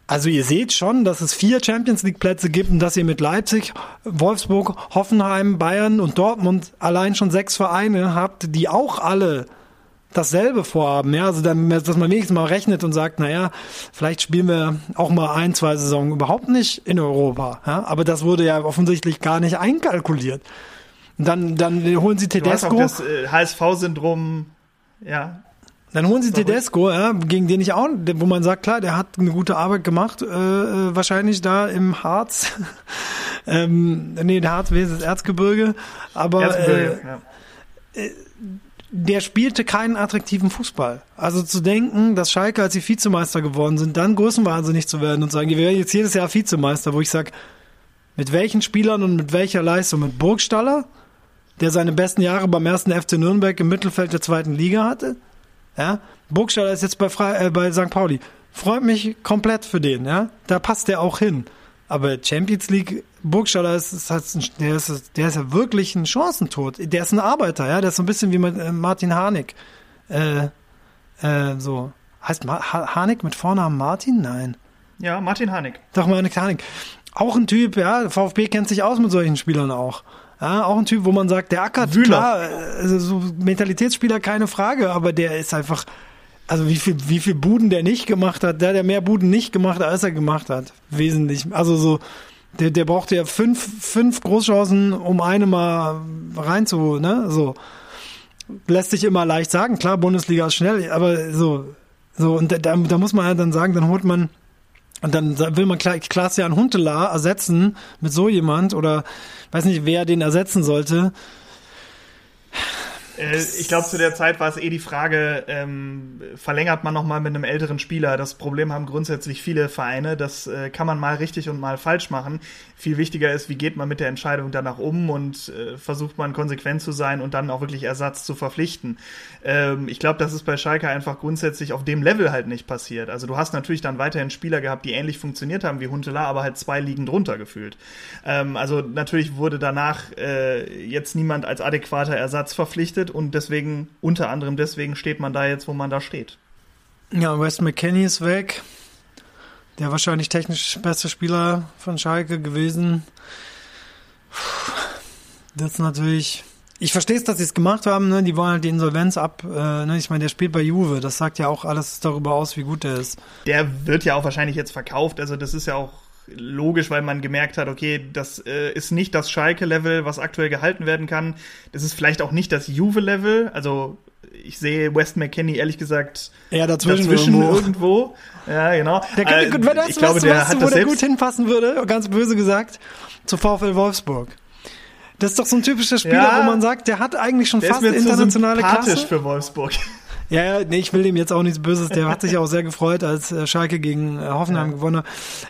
also ihr seht schon, dass es vier Champions League Plätze gibt und dass ihr mit Leipzig, Wolfsburg, Hoffenheim, Bayern und Dortmund allein schon sechs Vereine habt, die auch alle dasselbe vorhaben. Ja, also dann, dass man wenigstens mal rechnet und sagt, naja, vielleicht spielen wir auch mal ein, zwei Saisonen überhaupt nicht in Europa. Ja, aber das wurde ja offensichtlich gar nicht einkalkuliert. Und dann, dann holen sie du hast auch Tedesco. das äh, HSV-Syndrom, ja, Dann holen sie Tedesco, ja, gegen den ich auch, wo man sagt, klar, der hat eine gute Arbeit gemacht, äh, äh, wahrscheinlich da im Harz. [laughs] ähm, nee, der Harz wäre das Erzgebirge, aber Erzgebirge, äh, ja. der spielte keinen attraktiven Fußball. Also zu denken, dass Schalke, als sie Vizemeister geworden sind, dann größenwahnsinnig zu werden und sagen, wir werden jetzt jedes Jahr Vizemeister, wo ich sage, mit welchen Spielern und mit welcher Leistung? Mit Burgstaller, der seine besten Jahre beim ersten FC Nürnberg im Mittelfeld der zweiten Liga hatte? Ja, Burgstaller ist jetzt bei, Fre äh, bei St. Pauli. Freut mich komplett für den, ja. Da passt der auch hin. Aber Champions League, Burgstaller ist, ist, halt ein, der, ist, der ist ja wirklich ein Chancentod. Der ist ein Arbeiter, ja. Der ist so ein bisschen wie äh, Martin Harnik. Äh, äh, so. Heißt Ma ha Harnik mit Vornamen Martin? Nein. ja, Martin Hanig. Doch mal eine Harnik. Auch ein Typ, ja. VfB kennt sich aus mit solchen Spielern auch. Ja, auch ein Typ, wo man sagt, der ackert, Wühler. klar, also so Mentalitätsspieler, keine Frage, aber der ist einfach, also wie viel, wie viel Buden der nicht gemacht hat, der, der mehr Buden nicht gemacht hat, als er gemacht hat. Wesentlich. Also so, der, der brauchte ja fünf, fünf Großchancen, um eine mal rein zu, ne, so. Lässt sich immer leicht sagen, klar, Bundesliga ist schnell, aber so, so, und da, da da muss man ja dann sagen, dann holt man, und dann will man Kla- Klaas-Jan Huntelaar ersetzen mit so jemand oder weiß nicht, wer den ersetzen sollte. Äh, ich glaube, zu der Zeit war es eh die Frage, ähm, verlängert man nochmal mit einem älteren Spieler? Das Problem haben grundsätzlich viele Vereine. Das äh, kann man mal richtig und mal falsch machen. Viel wichtiger ist, wie geht man mit der Entscheidung danach um und äh, versucht man konsequent zu sein und dann auch wirklich Ersatz zu verpflichten. Ähm, ich glaube, das ist bei Schalke einfach grundsätzlich auf dem Level halt nicht passiert. Also du hast natürlich dann weiterhin Spieler gehabt, die ähnlich funktioniert haben wie Huntela, aber halt zwei Ligen drunter gefühlt. Ähm, also natürlich wurde danach äh, jetzt niemand als adäquater Ersatz verpflichtet und deswegen, unter anderem deswegen steht man da jetzt, wo man da steht. Ja, West McKenney ist weg. Der wahrscheinlich technisch beste Spieler von Schalke gewesen. Das ist natürlich. Ich verstehe es, dass sie es gemacht haben, ne? Die wollen halt die Insolvenz ab. Äh, ne? Ich meine, der spielt bei Juve. Das sagt ja auch alles darüber aus, wie gut der ist. Der wird ja auch wahrscheinlich jetzt verkauft. Also das ist ja auch logisch, weil man gemerkt hat, okay, das äh, ist nicht das Schalke-Level, was aktuell gehalten werden kann. Das ist vielleicht auch nicht das Juve-Level. Also ich sehe West McKenney ehrlich gesagt ja, dazwischen, dazwischen irgendwo. irgendwo. Ja, genau. Der könnte, äh, gut, wenn das, ich glaube, der hat wo der gut hinpassen würde, ganz böse gesagt, zu VfL Wolfsburg. Das ist doch so ein typischer Spieler, ja, wo man sagt, der hat eigentlich schon fast internationale so Klasse. für Wolfsburg. Ja, ja, nee, ich will ihm jetzt auch nichts Böses. Der hat sich auch sehr gefreut, als äh, Schalke gegen äh, Hoffenheim ja. gewonnen hat.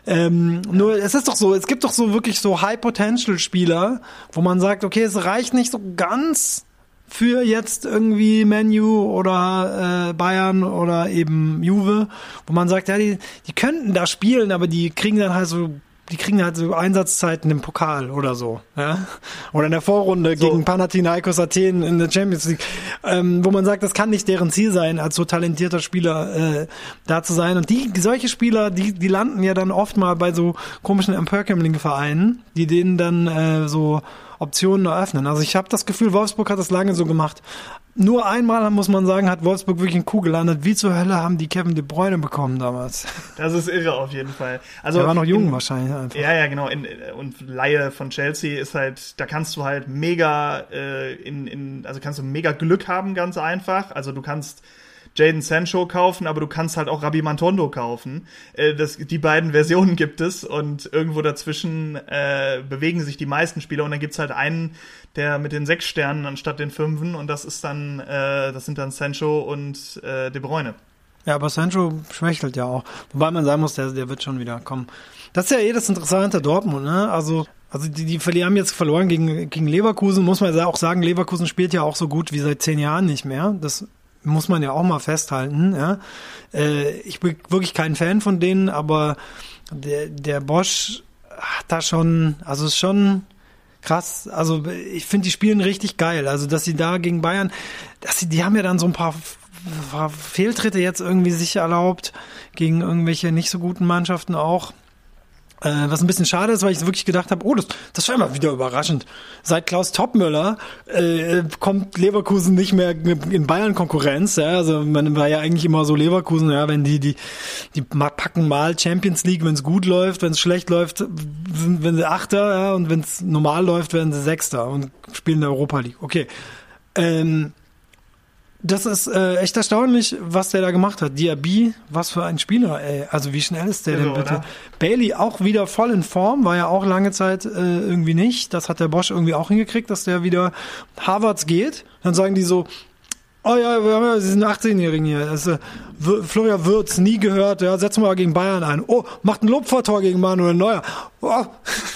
Ähm, nur, es ist doch so, es gibt doch so wirklich so High-Potential-Spieler, wo man sagt, okay, es reicht nicht so ganz für jetzt irgendwie Menu oder äh, Bayern oder eben Juve, wo man sagt, ja, die, die könnten da spielen, aber die kriegen dann halt so die kriegen halt so Einsatzzeiten im Pokal oder so, ja? Oder in der Vorrunde so. gegen Panathinaikos Athen in der Champions League, ähm, wo man sagt, das kann nicht deren Ziel sein, als so talentierter Spieler äh, da zu sein. Und die solche Spieler, die die landen ja dann oft mal bei so komischen Emperkemling-Vereinen, die denen dann äh, so Optionen eröffnen. Also ich habe das Gefühl, Wolfsburg hat das lange so gemacht. Nur einmal, muss man sagen, hat Wolfsburg wirklich einen Kuh gelandet. Wie zur Hölle haben die Kevin De Bruyne bekommen damals? Das ist irre auf jeden Fall. Also er war noch jung in, wahrscheinlich. Einfach. Ja, ja, genau. In, und Laie von Chelsea ist halt, da kannst du halt mega äh, in, in, also kannst du mega Glück haben, ganz einfach. Also du kannst Jaden Sancho kaufen, aber du kannst halt auch Rabbi Mantondo kaufen. Äh, das, die beiden Versionen gibt es und irgendwo dazwischen äh, bewegen sich die meisten Spieler und dann gibt's halt einen, der mit den sechs Sternen anstatt den fünfen und das ist dann, äh, das sind dann Sancho und äh, De Bruyne. Ja, aber Sancho schwächelt ja auch. Wobei man sagen muss, der, der wird schon wieder kommen. Das ist ja eh das Interessante Dortmund, ne? Also, also die, die, die haben jetzt verloren gegen, gegen Leverkusen, muss man auch sagen, Leverkusen spielt ja auch so gut wie seit zehn Jahren nicht mehr. Das muss man ja auch mal festhalten. Ja? Äh, ich bin wirklich kein Fan von denen, aber der, der Bosch hat da schon, also ist schon krass. Also ich finde, die spielen richtig geil. Also dass sie da gegen Bayern, dass sie, die haben ja dann so ein paar Fehltritte jetzt irgendwie sich erlaubt gegen irgendwelche nicht so guten Mannschaften auch. Äh, was ein bisschen schade ist, weil ich wirklich gedacht habe, oh, das, das war immer wieder überraschend. Seit Klaus Toppmöller äh, kommt Leverkusen nicht mehr in Bayern Konkurrenz. Ja? Also man war ja eigentlich immer so Leverkusen, ja, wenn die die die packen mal Champions League, wenn es gut läuft, wenn es schlecht läuft, sind, wenn sie Achter, ja, und wenn es normal läuft, werden sie Sechster und spielen in der Europa League. Okay. Ähm, das ist äh, echt erstaunlich, was der da gemacht hat. Diaby, was für ein Spieler, ey. Also wie schnell ist der denn bitte? Oder? Bailey auch wieder voll in Form, war ja auch lange Zeit äh, irgendwie nicht. Das hat der Bosch irgendwie auch hingekriegt, dass der wieder Harvards geht. Dann sagen die so, oh ja, wir haben ja diesen 18-Jährigen hier. Das, äh, Florian Würz, nie gehört, ja, setzen wir mal gegen Bayern ein. Oh, macht ein Lobvortor gegen Manuel Neuer. Oh.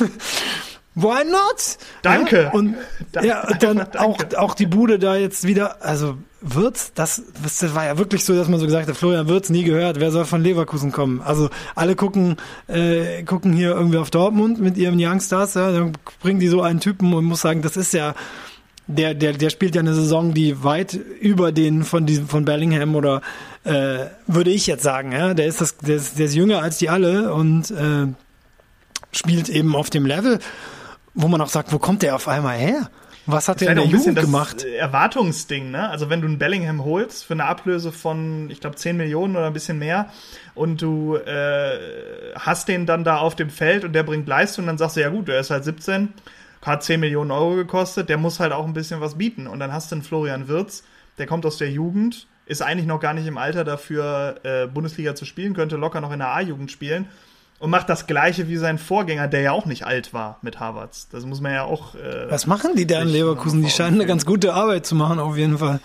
[laughs] Why not? Danke. Ja, und danke, ja, dann danke. auch auch die Bude da jetzt wieder, also Wirtz, das, das war ja wirklich so, dass man so gesagt hat, Florian Wirtz nie gehört, wer soll von Leverkusen kommen? Also alle gucken äh, gucken hier irgendwie auf Dortmund mit ihren Youngstars, ja, dann bringen die so einen Typen und muss sagen, das ist ja der der der spielt ja eine Saison, die weit über den von diesem von Bellingham oder äh, würde ich jetzt sagen, ja, der ist das der ist, der ist jünger als die alle und äh, spielt eben auf dem Level wo man auch sagt, wo kommt der auf einmal her? Was hat der in der Jugend gemacht? Erwartungsding, ne? Also wenn du einen Bellingham holst für eine Ablöse von, ich glaube, 10 Millionen oder ein bisschen mehr und du äh, hast den dann da auf dem Feld und der bringt Leistung, dann sagst du, ja gut, der ist halt 17, hat 10 Millionen Euro gekostet, der muss halt auch ein bisschen was bieten. Und dann hast du einen Florian Wirz, der kommt aus der Jugend, ist eigentlich noch gar nicht im Alter dafür, äh, Bundesliga zu spielen, könnte locker noch in der A-Jugend spielen Und macht das gleiche wie sein Vorgänger, der ja auch nicht alt war mit Harvards. Das muss man ja auch. Äh, Was machen die da in Leverkusen? Die scheinen eine ganz gute Arbeit zu machen, auf jeden Fall.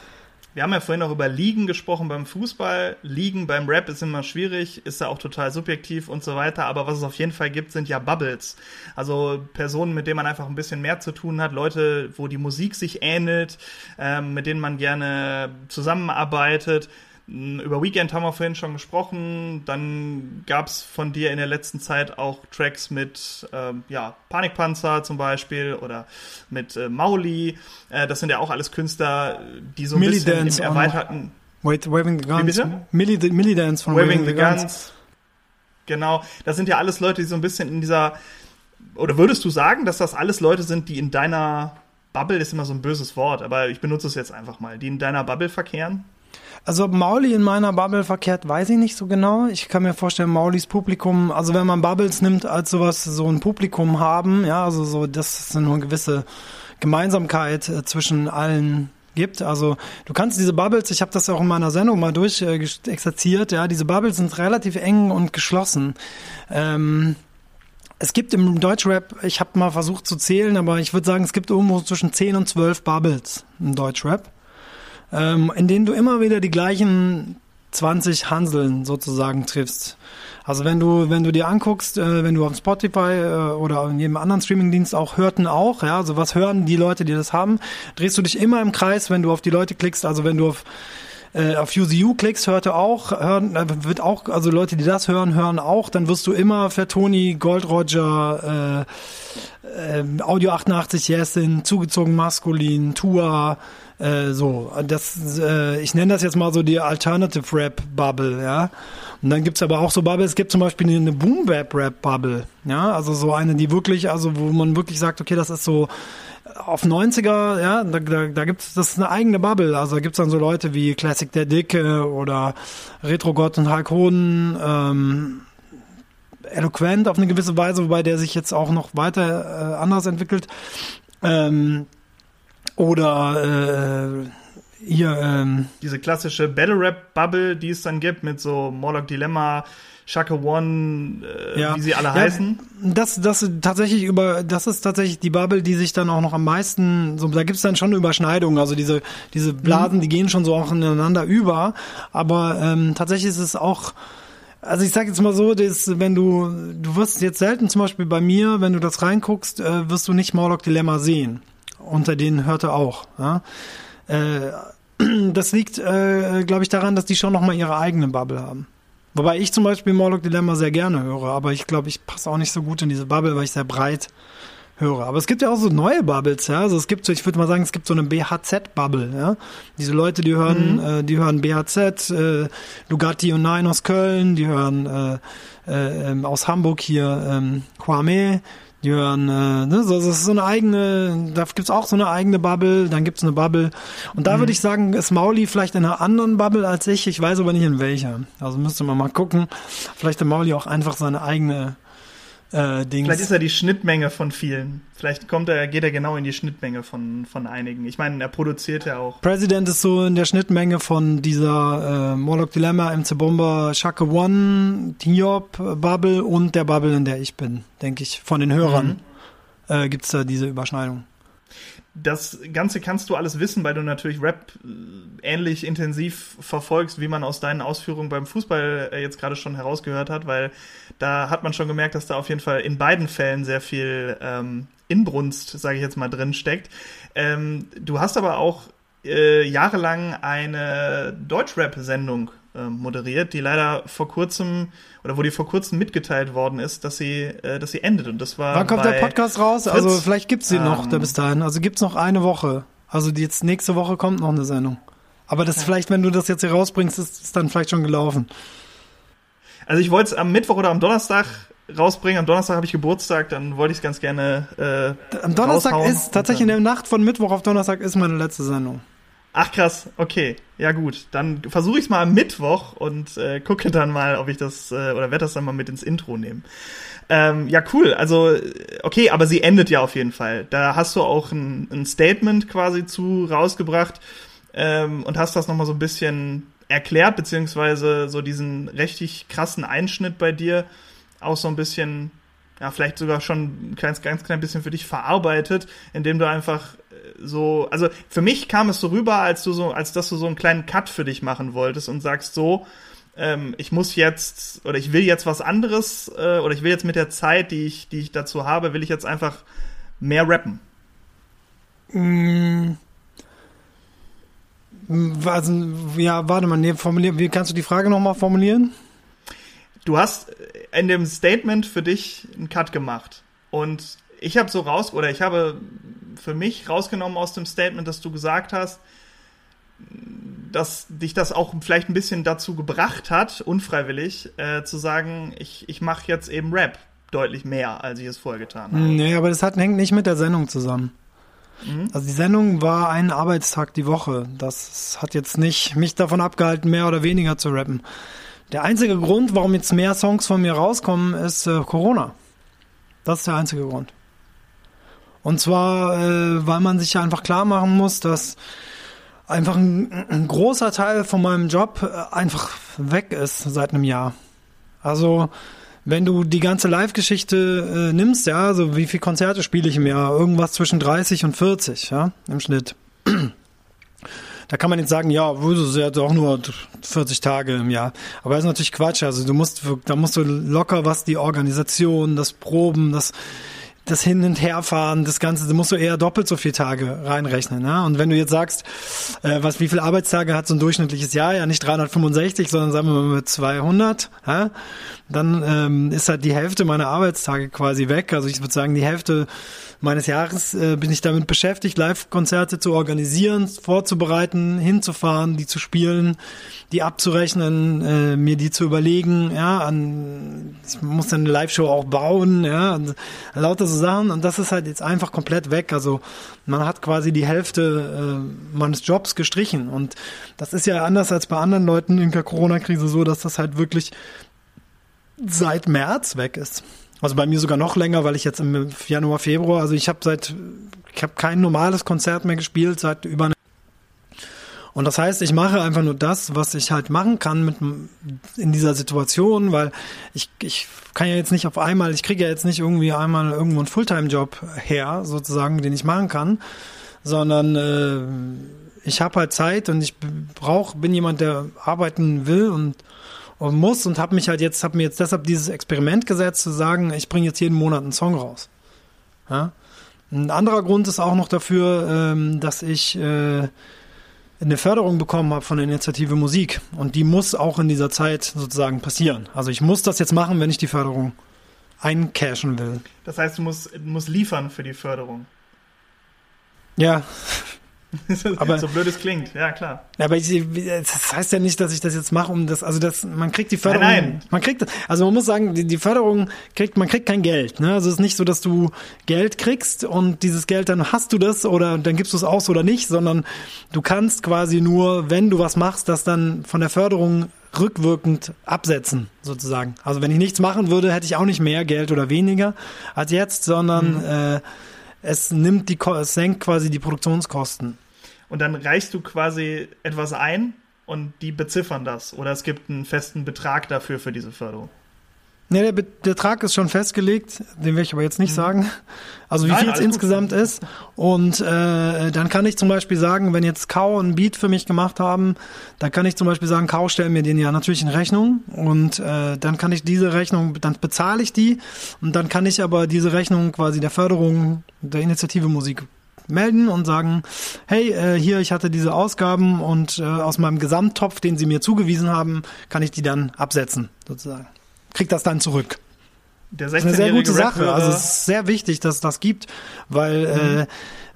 Wir haben ja vorhin auch über Ligen gesprochen beim Fußball. Ligen beim Rap ist immer schwierig, ist ja auch total subjektiv und so weiter. Aber was es auf jeden Fall gibt, sind ja Bubbles. Also Personen, mit denen man einfach ein bisschen mehr zu tun hat. Leute, wo die Musik sich ähnelt, ähm, mit denen man gerne zusammenarbeitet. Über Weekend haben wir vorhin schon gesprochen. Dann gab es von dir in der letzten Zeit auch Tracks mit ähm, ja, Panikpanzer zum Beispiel oder mit äh, Mauli. Äh, das sind ja auch alles Künstler, die so ein bisschen Dance im erweiterten... Wait, Waving the Guns. Milli, Milli Dance von Waving, Waving the, the Guns. Guns. Genau, das sind ja alles Leute, die so ein bisschen in dieser... Oder würdest du sagen, dass das alles Leute sind, die in deiner Bubble, ist immer so ein böses Wort, aber ich benutze es jetzt einfach mal, die in deiner Bubble verkehren? Also ob Mauli in meiner Bubble verkehrt, weiß ich nicht so genau. Ich kann mir vorstellen, Maulis Publikum, also wenn man Bubbles nimmt als sowas, so ein Publikum haben, ja, also so, das ist eine gewisse Gemeinsamkeit äh, zwischen allen gibt. Also du kannst diese Bubbles, ich habe das auch in meiner Sendung mal durch äh, exerziert, ja, diese Bubbles sind relativ eng und geschlossen. Ähm, es gibt im Deutschrap, ich habe mal versucht zu zählen, aber ich würde sagen, es gibt irgendwo zwischen 10 und 12 Bubbles im Deutschrap ähm, in denen du immer wieder die gleichen 20 Hanseln sozusagen triffst. Also wenn du, wenn du dir anguckst, äh, wenn du auf Spotify äh, oder in jedem anderen Streamingdienst auch hörten auch, ja, also was hören die Leute, die das haben, drehst du dich immer im Kreis, wenn du auf die Leute klickst, also wenn du auf äh, auf UZU klickst, hörte auch, hören, äh, wird auch, also Leute, die das hören, hören auch, dann wirst du immer für Tony, Gold Roger, äh, äh, Audio 88 Yesin, zugezogen maskulin, Tua, äh, so, das, äh, ich nenne das jetzt mal so die Alternative Rap Bubble, ja. Und dann gibt's aber auch so Bubbles, es gibt zum Beispiel eine Boom Bap Rap Bubble, ja, also so eine, die wirklich, also wo man wirklich sagt, okay, das ist so auf 90er, ja, da, da, da gibt's das ist eine eigene Bubble. Also da gibt's dann so Leute wie Classic der Dicke oder Retro Gott und Hulk Hoden, ähm, eloquent auf eine gewisse Weise, wobei der sich jetzt auch noch weiter äh, anders entwickelt. Ähm, oder äh, hier. Ähm, Diese klassische Battle Rap Bubble, die es dann gibt mit so Morlock Dilemma, Shaka One, äh, ja. wie sie alle ja, heißen. Das, das tatsächlich über, das ist tatsächlich die Bubble, die sich dann auch noch am meisten, so, da gibt's dann schon Überschneidungen. Also diese, diese Blasen, mhm. die gehen schon so auch ineinander über. Aber ähm, tatsächlich ist es auch. Also ich sag jetzt mal so, dass, wenn du, du wirst jetzt selten zum Beispiel bei mir, wenn du das reinguckst, äh, wirst du nicht Morlock Dilemma sehen unter denen hörte auch. Ja? Äh, [clears throat] das liegt, äh, glaube ich, daran, dass die schon nochmal ihre eigene Bubble haben. Wobei ich zum Beispiel Morlock Dilemma sehr gerne höre, aber ich glaube, ich passe auch nicht so gut in diese Bubble, weil ich sehr breit höre. Aber es gibt ja auch so neue Bubbles, ja. Also es gibt so, ich würde mal sagen, es gibt so eine BHZ-Bubble, ja. Diese Leute, die hören, mhm. äh, die hören BHZ, äh, Lugatti und Nein aus Köln, die hören äh, äh, ähm, aus Hamburg hier ähm, Kwame, die hören, äh, ne, so, das ist so eine eigene, da gibt's auch so eine eigene Bubble, dann gibt's eine Bubble. Und da mhm. würde ich sagen, ist Mauli vielleicht in einer anderen Bubble als ich, ich weiß aber nicht in welcher. Also müsste man mal gucken. Vielleicht hat Mauli auch einfach seine eigene äh, Dings. Vielleicht ist er die Schnittmenge von vielen. Vielleicht kommt er, geht er genau in die Schnittmenge von, von einigen. Ich meine, er produziert ja auch. President ist so in der Schnittmenge von dieser äh, Morlock Dilemma, MC Bomber, Shaka One, Tiop Bubble und der Bubble, in der ich bin, denke ich. Von den Hörern mhm. äh, gibt es da diese Überschneidung. Das Ganze kannst du alles wissen, weil du natürlich Rap äh, ähnlich intensiv verfolgst, wie man aus deinen Ausführungen beim Fußball äh, jetzt gerade schon herausgehört hat, weil da hat man schon gemerkt, dass da auf jeden Fall in beiden Fällen sehr viel ähm, Inbrunst, sage ich jetzt mal, drin steckt. Ähm, du hast aber auch äh, jahrelang eine Deutschrap-Sendung moderiert, die leider vor kurzem oder wo die vor kurzem mitgeteilt worden ist, dass sie, äh, dass sie endet. Und das war. Wann kommt der Podcast raus? Fritz, also vielleicht gibt's sie ähm, noch da bis dahin. Also gibt's noch eine Woche. Also die jetzt nächste Woche kommt noch eine Sendung. Aber das ja. vielleicht, wenn du das jetzt hier rausbringst, ist es dann vielleicht schon gelaufen. Also ich wollte es am Mittwoch oder am Donnerstag rausbringen. Am Donnerstag habe ich Geburtstag, dann wollte ich es ganz gerne. Äh, am Donnerstag ist tatsächlich in der Nacht von Mittwoch auf Donnerstag ist meine letzte Sendung. Ach krass, okay. Ja gut, dann versuche ich es mal am Mittwoch und äh, gucke dann mal, ob ich das äh, oder werde das dann mal mit ins Intro nehmen. Ähm, ja, cool. Also, okay, aber sie endet ja auf jeden Fall. Da hast du auch ein, ein Statement quasi zu rausgebracht ähm, und hast das nochmal so ein bisschen erklärt, beziehungsweise so diesen richtig krassen Einschnitt bei dir auch so ein bisschen, ja, vielleicht sogar schon ein kleines, ganz klein bisschen für dich verarbeitet, indem du einfach so, also für mich kam es so rüber, als du so, als dass du so einen kleinen Cut für dich machen wolltest und sagst so, ähm, ich muss jetzt oder ich will jetzt was anderes äh, oder ich will jetzt mit der Zeit, die ich, die ich dazu habe, will ich jetzt einfach mehr rappen. Mm. Also, ja, warte mal, nee, formulier, wie kannst du die Frage nochmal formulieren? Du hast in dem Statement für dich einen Cut gemacht. Und ich habe so raus, oder ich habe für mich rausgenommen aus dem Statement, dass du gesagt hast, dass dich das auch vielleicht ein bisschen dazu gebracht hat, unfreiwillig, äh, zu sagen, ich, ich mache jetzt eben Rap deutlich mehr, als ich es vorher getan habe. Nee, aber das hat, hängt nicht mit der Sendung zusammen. Mhm. Also die Sendung war ein Arbeitstag die Woche. Das hat jetzt nicht mich davon abgehalten, mehr oder weniger zu rappen. Der einzige Grund, warum jetzt mehr Songs von mir rauskommen, ist äh, Corona. Das ist der einzige Grund. Und zwar, äh, weil man sich ja einfach klar machen muss, dass einfach ein, ein großer Teil von meinem Job äh, einfach weg ist seit einem Jahr. Also wenn du die ganze Live-Geschichte äh, nimmst, ja, also wie viele Konzerte spiele ich im Jahr? Irgendwas zwischen 30 und 40, ja, im Schnitt. [clears throat] Da kann man jetzt sagen, ja, das ist ja doch nur 40 Tage im Jahr. Aber das ist natürlich Quatsch. Also du musst, da musst du locker was die Organisation, das Proben, das das Hin- und Herfahren, das Ganze, da musst du eher doppelt so viele Tage reinrechnen. Ne? Und wenn du jetzt sagst, äh, was, wie viele Arbeitstage hat so ein durchschnittliches Jahr? Ja, nicht 365, sondern sagen wir mal mit 200. Ja? Dann ähm, ist halt die Hälfte meiner Arbeitstage quasi weg. Also ich würde sagen, die Hälfte meines Jahres äh, bin ich damit beschäftigt, Live-Konzerte zu organisieren, vorzubereiten, hinzufahren, die zu spielen, die abzurechnen, äh, mir die zu überlegen, ja, an, ich muss dann eine Live-Show auch bauen, ja, und lauter so Sachen und das ist halt jetzt einfach komplett weg. Also man hat quasi die Hälfte äh, meines Jobs gestrichen und das ist ja anders als bei anderen Leuten in der Corona-Krise so, dass das halt wirklich seit März weg ist. Also bei mir sogar noch länger, weil ich jetzt im Januar, Februar, also ich habe seit, ich habe kein normales Konzert mehr gespielt seit über eine und das heißt, ich mache einfach nur das, was ich halt machen kann mit in dieser Situation, weil ich, ich kann ja jetzt nicht auf einmal, ich kriege ja jetzt nicht irgendwie einmal irgendwo einen Fulltime-Job her, sozusagen, den ich machen kann, sondern äh, ich habe halt Zeit und ich brauche, bin jemand, der arbeiten will und und muss und habe mich halt jetzt, habe mir jetzt deshalb dieses Experiment gesetzt, zu sagen, ich bringe jetzt jeden Monat einen Song raus. Ja? Ein anderer Grund ist auch noch dafür, ähm, dass ich äh, eine Förderung bekommen habe von der Initiative Musik und die muss auch in dieser Zeit sozusagen passieren. Also ich muss das jetzt machen, wenn ich die Förderung eincashen will. Das heißt, du musst, musst liefern für die Förderung. Ja, [laughs] aber, so blöd es klingt, ja klar. Aber ich, das heißt ja nicht, dass ich das jetzt mache, um das, also das, man kriegt die Förderung, nein, nein. man kriegt, also man muss sagen, die, die Förderung kriegt, man kriegt kein Geld, ne? Also es ist nicht so, dass du Geld kriegst und dieses Geld dann hast du das oder dann gibst du es aus oder nicht, sondern du kannst quasi nur, wenn du was machst, das dann von der Förderung rückwirkend absetzen, sozusagen. Also wenn ich nichts machen würde, hätte ich auch nicht mehr Geld oder weniger als jetzt, sondern mhm. äh, es nimmt die, es senkt quasi die Produktionskosten. Und dann reichst du quasi etwas ein und die beziffern das. Oder es gibt einen festen Betrag dafür für diese Förderung. Nee, der Betrag ist schon festgelegt, den will ich aber jetzt nicht mhm. sagen. Also wie viel es insgesamt gut. ist. Und äh, dann kann ich zum Beispiel sagen, wenn jetzt Kau ein Beat für mich gemacht haben, dann kann ich zum Beispiel sagen, Kau stell mir den ja natürlich in Rechnung und äh, dann kann ich diese Rechnung, dann bezahle ich die und dann kann ich aber diese Rechnung quasi der Förderung der Initiative Musik melden und sagen, hey, äh, hier, ich hatte diese Ausgaben und äh, aus meinem Gesamttopf, den sie mir zugewiesen haben, kann ich die dann absetzen, sozusagen kriegt das dann zurück. Der 16 das ist eine sehr gute Sache. Also es ist sehr wichtig, dass es das gibt, weil mhm. äh,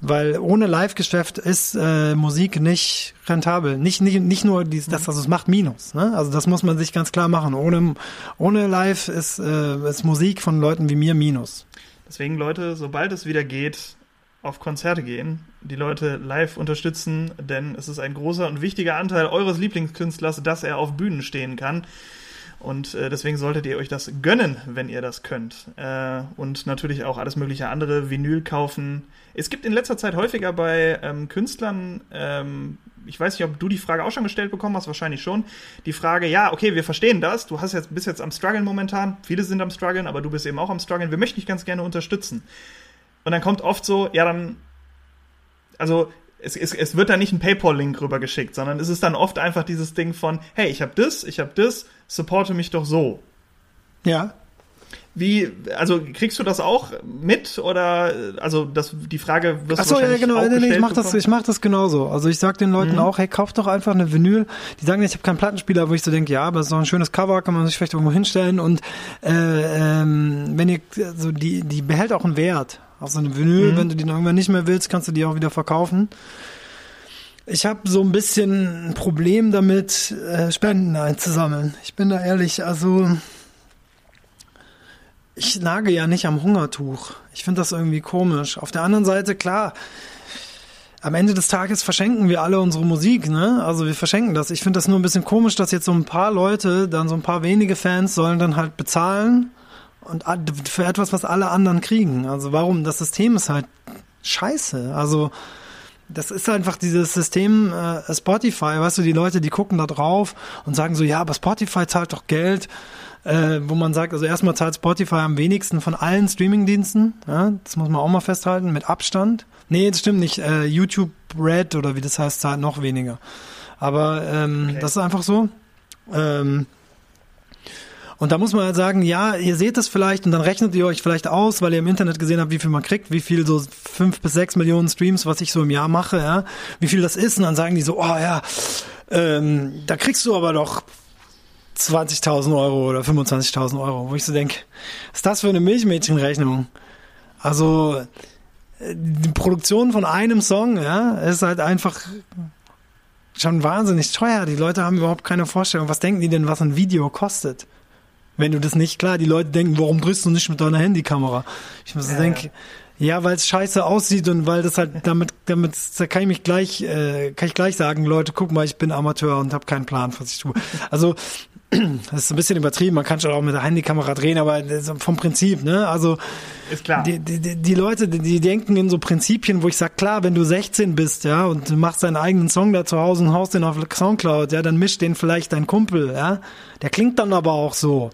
weil ohne Live-Geschäft ist äh, Musik nicht rentabel. Nicht nicht nicht nur dies, das, also es macht Minus. Ne? Also das muss man sich ganz klar machen. Ohne ohne Live ist äh, ist Musik von Leuten wie mir Minus. Deswegen Leute, sobald es wieder geht, auf Konzerte gehen, die Leute live unterstützen, denn es ist ein großer und wichtiger Anteil eures Lieblingskünstlers, dass er auf Bühnen stehen kann. Und äh, deswegen solltet ihr euch das gönnen, wenn ihr das könnt. Äh, und natürlich auch alles mögliche andere, Vinyl kaufen. Es gibt in letzter Zeit häufiger bei ähm, Künstlern ähm, ich weiß nicht, ob du die Frage auch schon gestellt bekommen hast, wahrscheinlich schon. Die Frage, ja, okay, wir verstehen das, du hast jetzt, bist jetzt am struggeln momentan, viele sind am struggeln, aber du bist eben auch am struggeln, wir möchten dich ganz gerne unterstützen. Und dann kommt oft so, ja, dann, also es, es, es wird da nicht ein PayPal-Link rübergeschickt, sondern es ist dann oft einfach dieses Ding von, hey, ich habe das, ich habe das, supporte mich doch so. Ja. Wie, also kriegst du das auch mit oder also das die Frage wirst Ach so, ja, genau, auch nee, ich mach das ich mach das genauso. Also ich sag den Leuten mhm. auch, hey, kauft doch einfach eine Vinyl. Die sagen, ich habe keinen Plattenspieler, wo ich so denke, ja, aber es ist doch ein schönes Cover, kann man sich vielleicht irgendwo hinstellen und äh, ähm, wenn ihr also die die behält auch einen Wert. Auch so eine Vinyl, mhm. wenn du die irgendwann nicht mehr willst, kannst du die auch wieder verkaufen. Ich habe so ein bisschen ein Problem damit, äh, Spenden einzusammeln. Ich bin da ehrlich, also ich nage ja nicht am Hungertuch. Ich finde das irgendwie komisch. Auf der anderen Seite, klar, am Ende des Tages verschenken wir alle unsere Musik, ne? Also wir verschenken das. Ich finde das nur ein bisschen komisch, dass jetzt so ein paar Leute, dann so ein paar wenige Fans sollen dann halt bezahlen und für etwas, was alle anderen kriegen. Also warum? Das System ist halt scheiße. Also das ist einfach dieses System äh, Spotify, weißt du, die Leute, die gucken da drauf und sagen so, ja, aber Spotify zahlt doch Geld äh, wo man sagt, also erstmal zahlt Spotify am wenigsten von allen Streamingdiensten. Ja, das muss man auch mal festhalten, mit Abstand. Nee, das stimmt nicht. Äh, YouTube Red oder wie das heißt, zahlt noch weniger. Aber ähm, okay. das ist einfach so. Ähm, und da muss man halt sagen, ja, ihr seht das vielleicht und dann rechnet ihr euch vielleicht aus, weil ihr im Internet gesehen habt, wie viel man kriegt, wie viel so fünf bis sechs Millionen Streams, was ich so im Jahr mache, ja, wie viel das ist. Und dann sagen die so, oh ja, ähm, da kriegst du aber doch 20.000 Euro oder 25.000 Euro, wo ich so denke, was ist das für eine Milchmädchenrechnung? Also die Produktion von einem Song, ja, ist halt einfach schon wahnsinnig teuer. Die Leute haben überhaupt keine Vorstellung. Was denken die denn, was ein Video kostet? Wenn du das nicht, klar, die Leute denken, warum drehst du nicht mit deiner Handykamera? Ich muss ja, denken, ja, weil es scheiße aussieht und weil das halt damit, damit da kann ich mich gleich, äh, kann ich gleich sagen, Leute, guck mal, ich bin Amateur und habe keinen Plan, was ich tue. Also [clears throat] das ist ein bisschen übertrieben, man kann schon auch mit der Handykamera drehen, aber vom Prinzip, ne? Also ist klar. Die, die, die Leute, die denken in so Prinzipien, wo ich sag, klar, wenn du 16 bist, ja, und du machst deinen eigenen Song da zu Hause und haust den auf Soundcloud, ja, dann mischt den vielleicht dein Kumpel, ja. Der klingt dann aber auch so.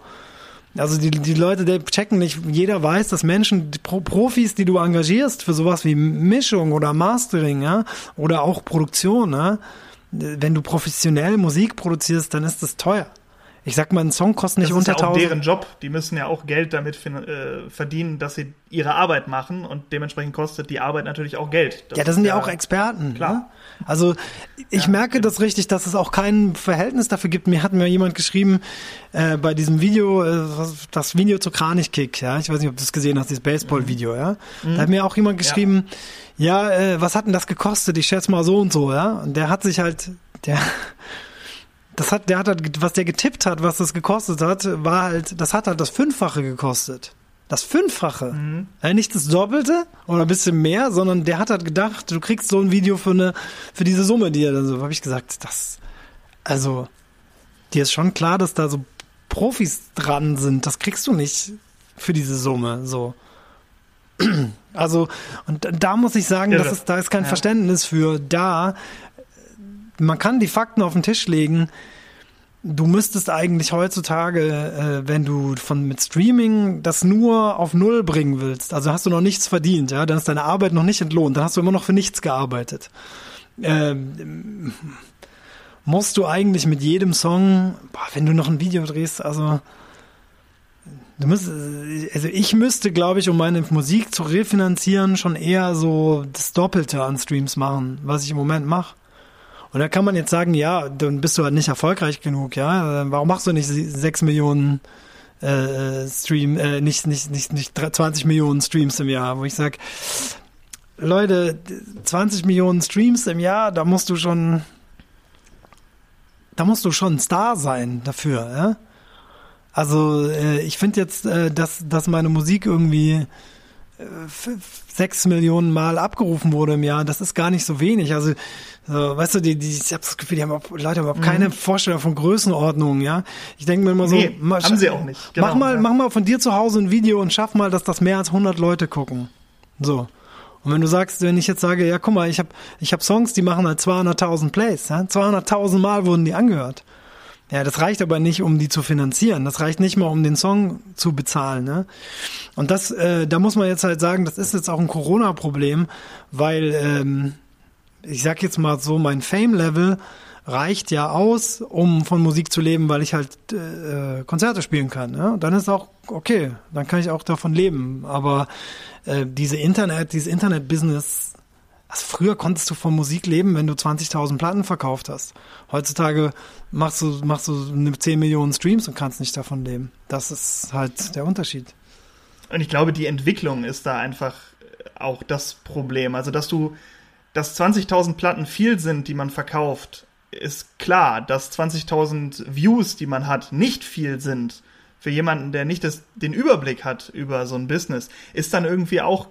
Also die, die Leute, die checken nicht, jeder weiß, dass Menschen, die Profis, die du engagierst für sowas wie Mischung oder Mastering, ja, oder auch Produktion, ja, wenn du professionell Musik produzierst, dann ist das teuer. Ich sag mal, ein Song kostet nicht das unter 1000. Das ist ja auch deren Job. Die müssen ja auch Geld damit äh, verdienen, dass sie ihre Arbeit machen und dementsprechend kostet die Arbeit natürlich auch Geld. Das ja, das sind ja auch Experten. Klar. Ne? Also ich ja, merke genau. das richtig, dass es auch kein Verhältnis dafür gibt. Mir hat mir jemand geschrieben äh, bei diesem Video, äh, das Video zu Kranichkick, ja, ich weiß nicht, ob du das gesehen hast, dieses Baseball-Video, ja. Mhm. Da hat mir auch jemand geschrieben, ja, ja äh, was hat denn das gekostet? Ich schätze mal so und so, ja. Und der hat sich halt, der das hat, der hat halt, was der getippt hat, was das gekostet hat, war halt, das hat halt das Fünffache gekostet. Das Fünffache. Mhm. Ja, nicht das Doppelte oder ein bisschen mehr, sondern der hat halt gedacht, du kriegst so ein Video für eine, für diese Summe, die er dann so, habe ich gesagt, das, also, dir ist schon klar, dass da so Profis dran sind. Das kriegst du nicht für diese Summe, so. [clears throat] Also, und da muss ich sagen, das ist, da ist kein ja. Verständnis für da. Man kann die Fakten auf den Tisch legen du müsstest eigentlich heutzutage, äh, wenn du von mit Streaming das nur auf Null bringen willst, also hast du noch nichts verdient, ja, dann ist deine Arbeit noch nicht entlohnt, dann hast du immer noch für nichts gearbeitet. Ähm, musst du eigentlich mit jedem Song, boah, wenn du noch ein Video drehst, also du musst, also ich müsste, glaube ich, um meine Musik zu refinanzieren, schon eher so das Doppelte an Streams machen, was ich im Moment mache. Und da kann man jetzt sagen, ja, dann bist du halt nicht erfolgreich genug, ja. Warum machst du nicht sechs Millionen äh, Stream, äh, nicht, nicht, nicht, nicht 20 Millionen Streams im Jahr, wo ich sag, Leute, 20 Millionen Streams im Jahr, da musst du schon, da musst du schon ein Star sein dafür, ja. Also äh, ich finde jetzt, äh, dass, dass meine Musik irgendwie äh, sechs Millionen Mal abgerufen wurde im Jahr, das ist gar nicht so wenig. Also so, weißt du, die, die, ich habe das Gefühl, die haben auch, Leute haben überhaupt mhm. keine Vorstellung von Größenordnung, ja. Ich denke mir immer so, nee, mal, haben sie auch nicht. Genau, mach mal, ja. mach mal von dir zu Hause ein Video und schaff mal, dass das mehr als 100 Leute gucken. So. Und wenn du sagst, wenn ich jetzt sage, ja, guck mal, ich habe ich hab Songs, die machen halt 200.000 Plays, ja? 200.000 Mal wurden die angehört. Ja, das reicht aber nicht, um die zu finanzieren. Das reicht nicht mal, um den Song zu bezahlen. Ne? Und das, äh, da muss man jetzt halt sagen, das ist jetzt auch ein Corona-Problem, weil ähm, ich sag jetzt mal so, mein Fame-Level reicht ja aus, um von Musik zu leben, weil ich halt äh, Konzerte spielen kann. Und dann ist auch okay, dann kann ich auch davon leben. Aber äh, diese Internet, dieses Internet-Business also früher konntest du von Musik leben, wenn du 20.000 Platten verkauft hast. Heutzutage machst du, machst du 10 Millionen Streams und kannst nicht davon leben. Das ist halt der Unterschied. Und ich glaube, die Entwicklung ist da einfach auch das Problem. Also, dass du, dass 20.000 Platten viel sind, die man verkauft, ist klar. Dass 20.000 Views, die man hat, nicht viel sind für jemanden, der nicht das, den Überblick hat über so ein Business, ist dann irgendwie auch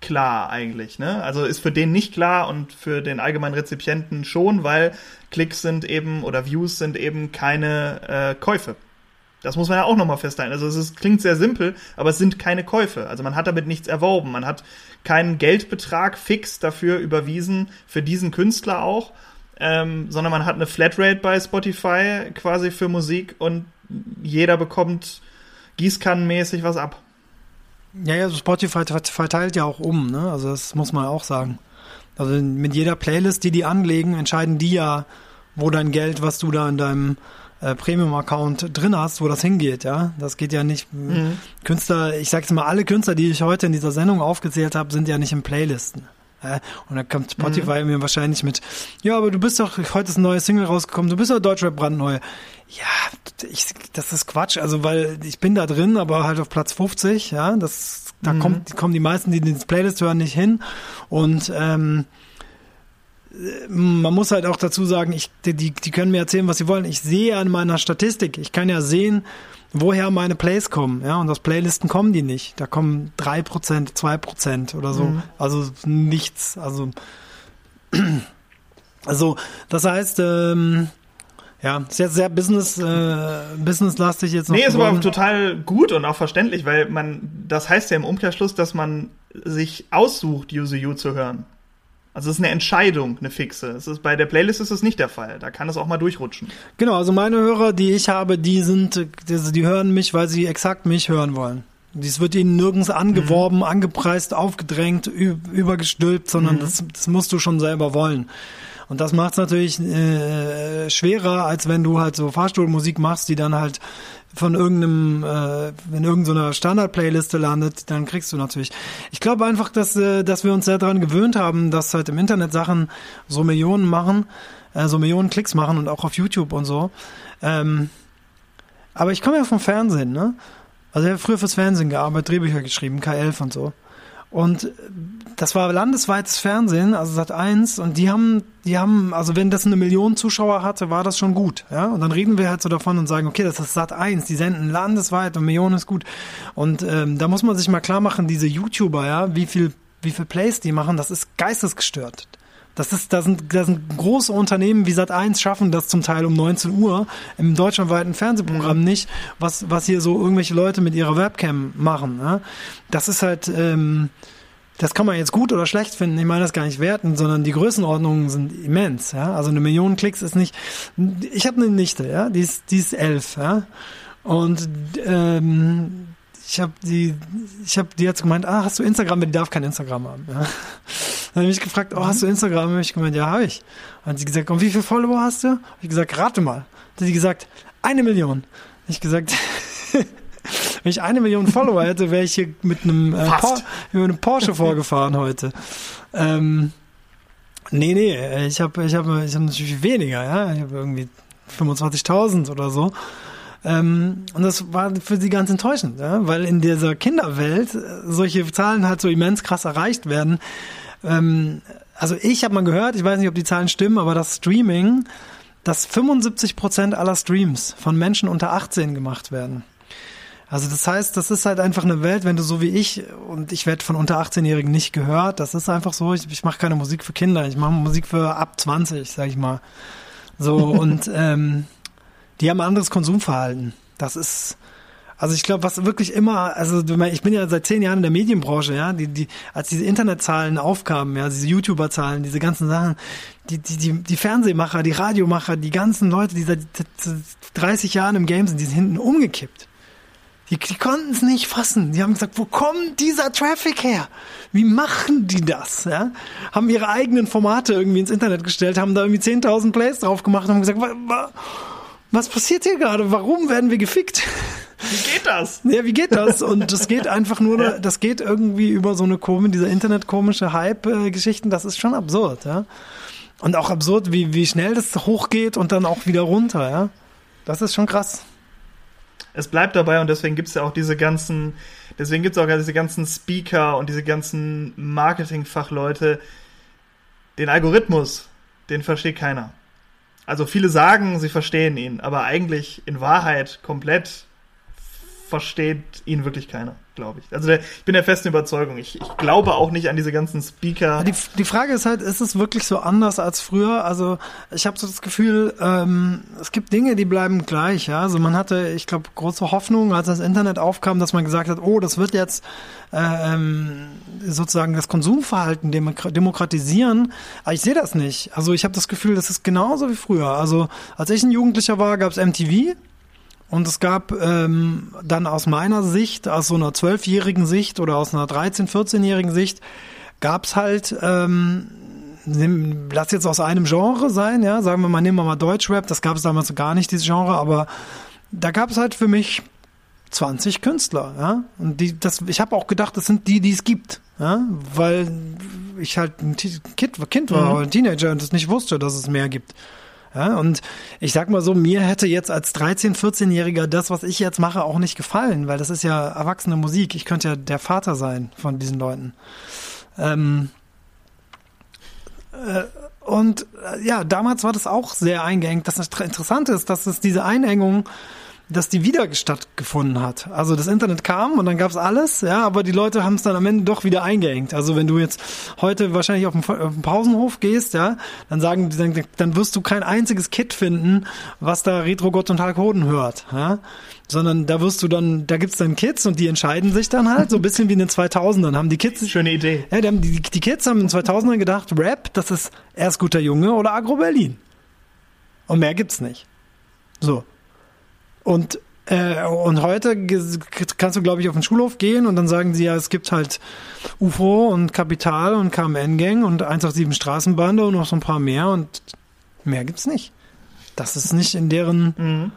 klar eigentlich. Ne? Also ist für den nicht klar und für den allgemeinen Rezipienten schon, weil Klicks sind eben oder Views sind eben keine äh, Käufe. Das muss man ja auch nochmal festhalten. Also es ist, klingt sehr simpel, aber es sind keine Käufe. Also man hat damit nichts erworben. Man hat keinen Geldbetrag fix dafür überwiesen, für diesen Künstler auch, ähm, sondern man hat eine Flatrate bei Spotify quasi für Musik und jeder bekommt gießkannenmäßig was ab. Ja, ja, Spotify verteilt ja auch um, ne? Also das muss man auch sagen. Also mit jeder Playlist, die die anlegen, entscheiden die ja, wo dein Geld, was du da in deinem äh, Premium-Account drin hast, wo das hingeht, ja. Das geht ja nicht. Mhm. Künstler, ich sag's mal, alle Künstler, die ich heute in dieser Sendung aufgezählt habe, sind ja nicht in Playlisten. Und dann kommt Spotify mhm. mir wahrscheinlich mit, ja, aber du bist doch, heute ist ein neues Single rausgekommen, du bist doch Deutschrap brandneu. Ja, ich, das ist Quatsch, also weil ich bin da drin, aber halt auf Platz 50, ja, das, da mhm. kommt, kommen die meisten, die den Playlist hören, nicht hin. Und ähm, man muss halt auch dazu sagen, ich, die, die können mir erzählen, was sie wollen. Ich sehe an meiner Statistik, ich kann ja sehen, woher meine Plays kommen. Ja, und aus Playlisten kommen die nicht. Da kommen drei Prozent, zwei Prozent oder so. Mhm. Also nichts. Also, [clears throat] also das heißt, ähm, ja, ist jetzt sehr business, äh, businesslastig jetzt noch. Nee, ist aber total gut und auch verständlich, weil man, das heißt ja im Umkehrschluss, dass man sich aussucht, Use You zu hören. Also es ist eine Entscheidung, eine fixe. Es ist, bei der Playlist ist es nicht der Fall. Da kann es auch mal durchrutschen. Genau, also meine Hörer, die ich habe, die sind, die, die hören mich, weil sie exakt mich hören wollen. Dies wird ihnen nirgends angeworben, mhm. angepreist, aufgedrängt, übergestülpt, sondern mhm. das, das musst du schon selber wollen. Und das macht es natürlich äh, schwerer, als wenn du halt so Fahrstuhlmusik machst, die dann halt von irgendeinem, äh, in irgendeiner Standard-Playliste landet, dann kriegst du natürlich. Ich glaube einfach, dass, äh, dass wir uns sehr daran gewöhnt haben, dass halt im Internet Sachen so Millionen machen, äh, so Millionen Klicks machen und auch auf YouTube und so. Ähm, aber ich komme ja vom Fernsehen, ne? Also ich habe früher fürs Fernsehen gearbeitet, Drehbücher geschrieben, K11 und so. Und das war landesweites Fernsehen, also Sat 1, und die haben, die haben, also wenn das eine Million Zuschauer hatte, war das schon gut. Ja? Und dann reden wir halt so davon und sagen, okay, das ist Sat 1, die senden landesweit und Millionen ist gut. Und ähm, da muss man sich mal klar machen, diese YouTuber, ja, wie viel, wie viel Plays die machen, das ist geistesgestört. Das ist, da sind, da sind große Unternehmen wie Sat1 schaffen das zum Teil um 19 Uhr im deutschlandweiten Fernsehprogramm mhm. nicht, was, was hier so irgendwelche Leute mit ihrer Webcam machen. Ja? Das ist halt, ähm, das kann man jetzt gut oder schlecht finden, ich meine das gar nicht werten, sondern die Größenordnungen sind immens, ja. Also eine Million Klicks ist nicht. Ich habe eine Nichte, ja, die ist, die ist elf, ja. Und ähm, ich habe die, ich habe die jetzt gemeint, ah, hast du Instagram? Die darf kein Instagram haben. Ja. Dann habe ich gefragt, oh, hast du Instagram? Habe ich gemeint, ja, habe ich. Hat sie gesagt, und wie viele Follower hast du? Habe ich gesagt, rate mal. Dann hat sie gesagt, eine Million. Habe ich gesagt, [laughs] wenn ich eine Million Follower hätte, wäre ich hier mit einem, äh, Por mit einem Porsche vorgefahren heute. Ähm, nee, nee, ich habe ich hab, ich hab natürlich weniger, ja. Ich habe irgendwie 25.000 oder so. Ähm, und das war für sie ganz enttäuschend, ja? weil in dieser Kinderwelt äh, solche Zahlen halt so immens krass erreicht werden. Ähm, also ich habe mal gehört, ich weiß nicht, ob die Zahlen stimmen, aber das Streaming, dass 75 Prozent aller Streams von Menschen unter 18 gemacht werden. Also das heißt, das ist halt einfach eine Welt, wenn du so wie ich und ich werde von unter 18-Jährigen nicht gehört. Das ist einfach so. Ich, ich mache keine Musik für Kinder. Ich mache Musik für ab 20, sag ich mal. So [laughs] und ähm, die haben ein anderes Konsumverhalten. Das ist Also ich glaube, was wirklich immer, also ich bin ja seit zehn Jahren in der Medienbranche, ja, die, die, als diese Internetzahlen aufkamen, ja, diese YouTuber-Zahlen, diese ganzen Sachen, die, die, die, die Fernsehmacher, die Radiomacher, die ganzen Leute, die seit 30 Jahren im Game sind, die sind hinten umgekippt. Die, die konnten es nicht fassen. Die haben gesagt, wo kommt dieser Traffic her? Wie machen die das? Ja? Haben ihre eigenen Formate irgendwie ins Internet gestellt, haben da irgendwie 10.000 Plays drauf gemacht und haben gesagt, was, was passiert hier gerade? Warum werden wir gefickt? Wie geht das? Ja, wie geht das? Und das geht einfach nur, ja. das geht irgendwie über so eine komische, diese Internet-komische Hype-Geschichten, das ist schon absurd, ja. Und auch absurd, wie, wie schnell das hochgeht und dann auch wieder runter, ja. Das ist schon krass es bleibt dabei und deswegen gibt es ja auch diese ganzen, deswegen gibt es auch diese ganzen Speaker und diese ganzen Marketingfachleute. Den Algorithmus, den versteht keiner. Also viele sagen, sie verstehen ihn, aber eigentlich in Wahrheit komplett versteht ihn wirklich keiner glaube ich. Also der, ich bin der festen Überzeugung. Ich, ich glaube auch nicht an diese ganzen Speaker. Die, die Frage ist halt, ist es wirklich so anders als früher? Also ich habe so das Gefühl, ähm, es gibt Dinge, die bleiben gleich. Ja? Also man hatte, ich glaube, große Hoffnung, als das Internet aufkam, dass man gesagt hat, oh, das wird jetzt ähm, sozusagen das Konsumverhalten demokratisieren. Aber ich sehe das nicht. Also ich habe das Gefühl, das ist genauso wie früher. Also als ich ein Jugendlicher war, gab es MTV. Und es gab ähm, dann aus meiner Sicht, aus so einer zwölfjährigen Sicht oder aus einer 13-, 14-jährigen Sicht, gab's halt, ähm, lass jetzt aus einem Genre sein, ja, sagen wir mal, nehmen wir mal Deutschrap, das gab es damals gar nicht, dieses Genre, aber da gab es halt für mich 20 Künstler, ja. Und die, das, ich habe auch gedacht, das sind die, die es gibt, ja, weil ich halt ein Kind, kind war, mhm. ein Teenager und es nicht wusste, dass es mehr gibt. Ja, und ich sag mal so, mir hätte jetzt als 13-, 14-Jähriger das, was ich jetzt mache, auch nicht gefallen, weil das ist ja erwachsene Musik. Ich könnte ja der Vater sein von diesen Leuten. Ähm, äh, und äh, ja, damals war das auch sehr eingeengt. Das Interessante ist, dass es diese Einengung dass die wieder stattgefunden hat. Also das Internet kam und dann gab's alles, ja, aber die Leute haben es dann am Ende doch wieder eingeengt. Also wenn du jetzt heute wahrscheinlich auf den, auf den Pausenhof gehst, ja, dann sagen die, dann, dann wirst du kein einziges Kit finden, was da Retro Gott und Hulk Hoden hört, ja sondern da wirst du dann, da gibt's dann Kids und die entscheiden sich dann halt, so ein bisschen wie in den 2000ern, haben die Kids. Schöne Idee. Ja, die, haben, die, die Kids haben in den 2000ern gedacht, Rap, das ist erst guter Junge oder Agro Berlin. Und mehr gibt's nicht. So. Und äh, und heute kannst du, glaube ich, auf den Schulhof gehen und dann sagen sie ja, es gibt halt UFO und Kapital und KMN-Gang und 187 Straßenbande und noch so ein paar mehr und mehr gibt's nicht. Das ist nicht in deren, mhm.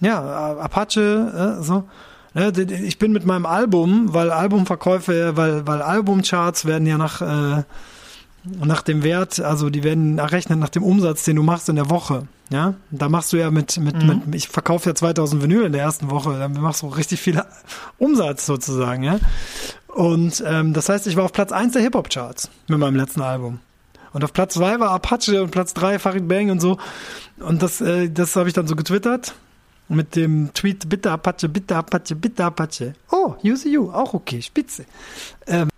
ja, Apache, äh, so. Ne, ich bin mit meinem Album, weil Albumverkäufe, weil, weil Albumcharts werden ja nach, äh, nach dem Wert, also die werden errechnet nach dem Umsatz, den du machst in der Woche. Ja, da machst du ja mit, mit, mhm. mit ich verkaufe ja 2000 Vinyl in der ersten Woche, dann machst du richtig viel [laughs] Umsatz sozusagen, ja. Und ähm, das heißt, ich war auf Platz eins der Hip-Hop-Charts mit meinem letzten Album. Und auf Platz zwei war Apache und Platz drei Farid Bang und so. Und das, äh, das habe ich dann so getwittert mit dem Tweet, bitte Apache, bitte Apache, bitte Apache. Oh, use you, auch okay, spitze. Ähm,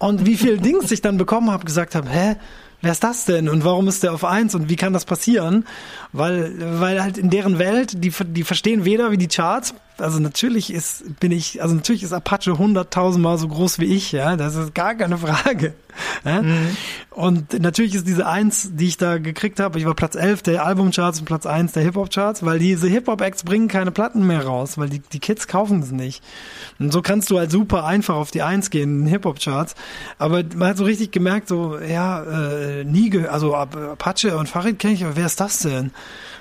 und wie viel Dings ich dann bekommen habe, gesagt habe, hä, wer ist das denn und warum ist der auf eins und wie kann das passieren? Weil, weil halt in deren Welt, die, die verstehen weder wie die Charts, also natürlich ist, bin ich, also natürlich ist Apache hunderttausendmal so groß wie ich, ja, das ist gar keine Frage. Ja? Mhm. Und natürlich ist diese Eins, die ich da gekriegt habe, ich war Platz 11 der Albumcharts und Platz 1 der Hip-Hop-Charts, weil diese Hip-Hop-Acts bringen keine Platten mehr raus, weil die, die Kids kaufen es nicht. Und so kannst du halt super einfach auf die Eins gehen in den Hip-Hop-Charts. Aber man hat so richtig gemerkt, so, ja, äh, nie, also Apache und Farid kenne ich, aber wer ist das denn?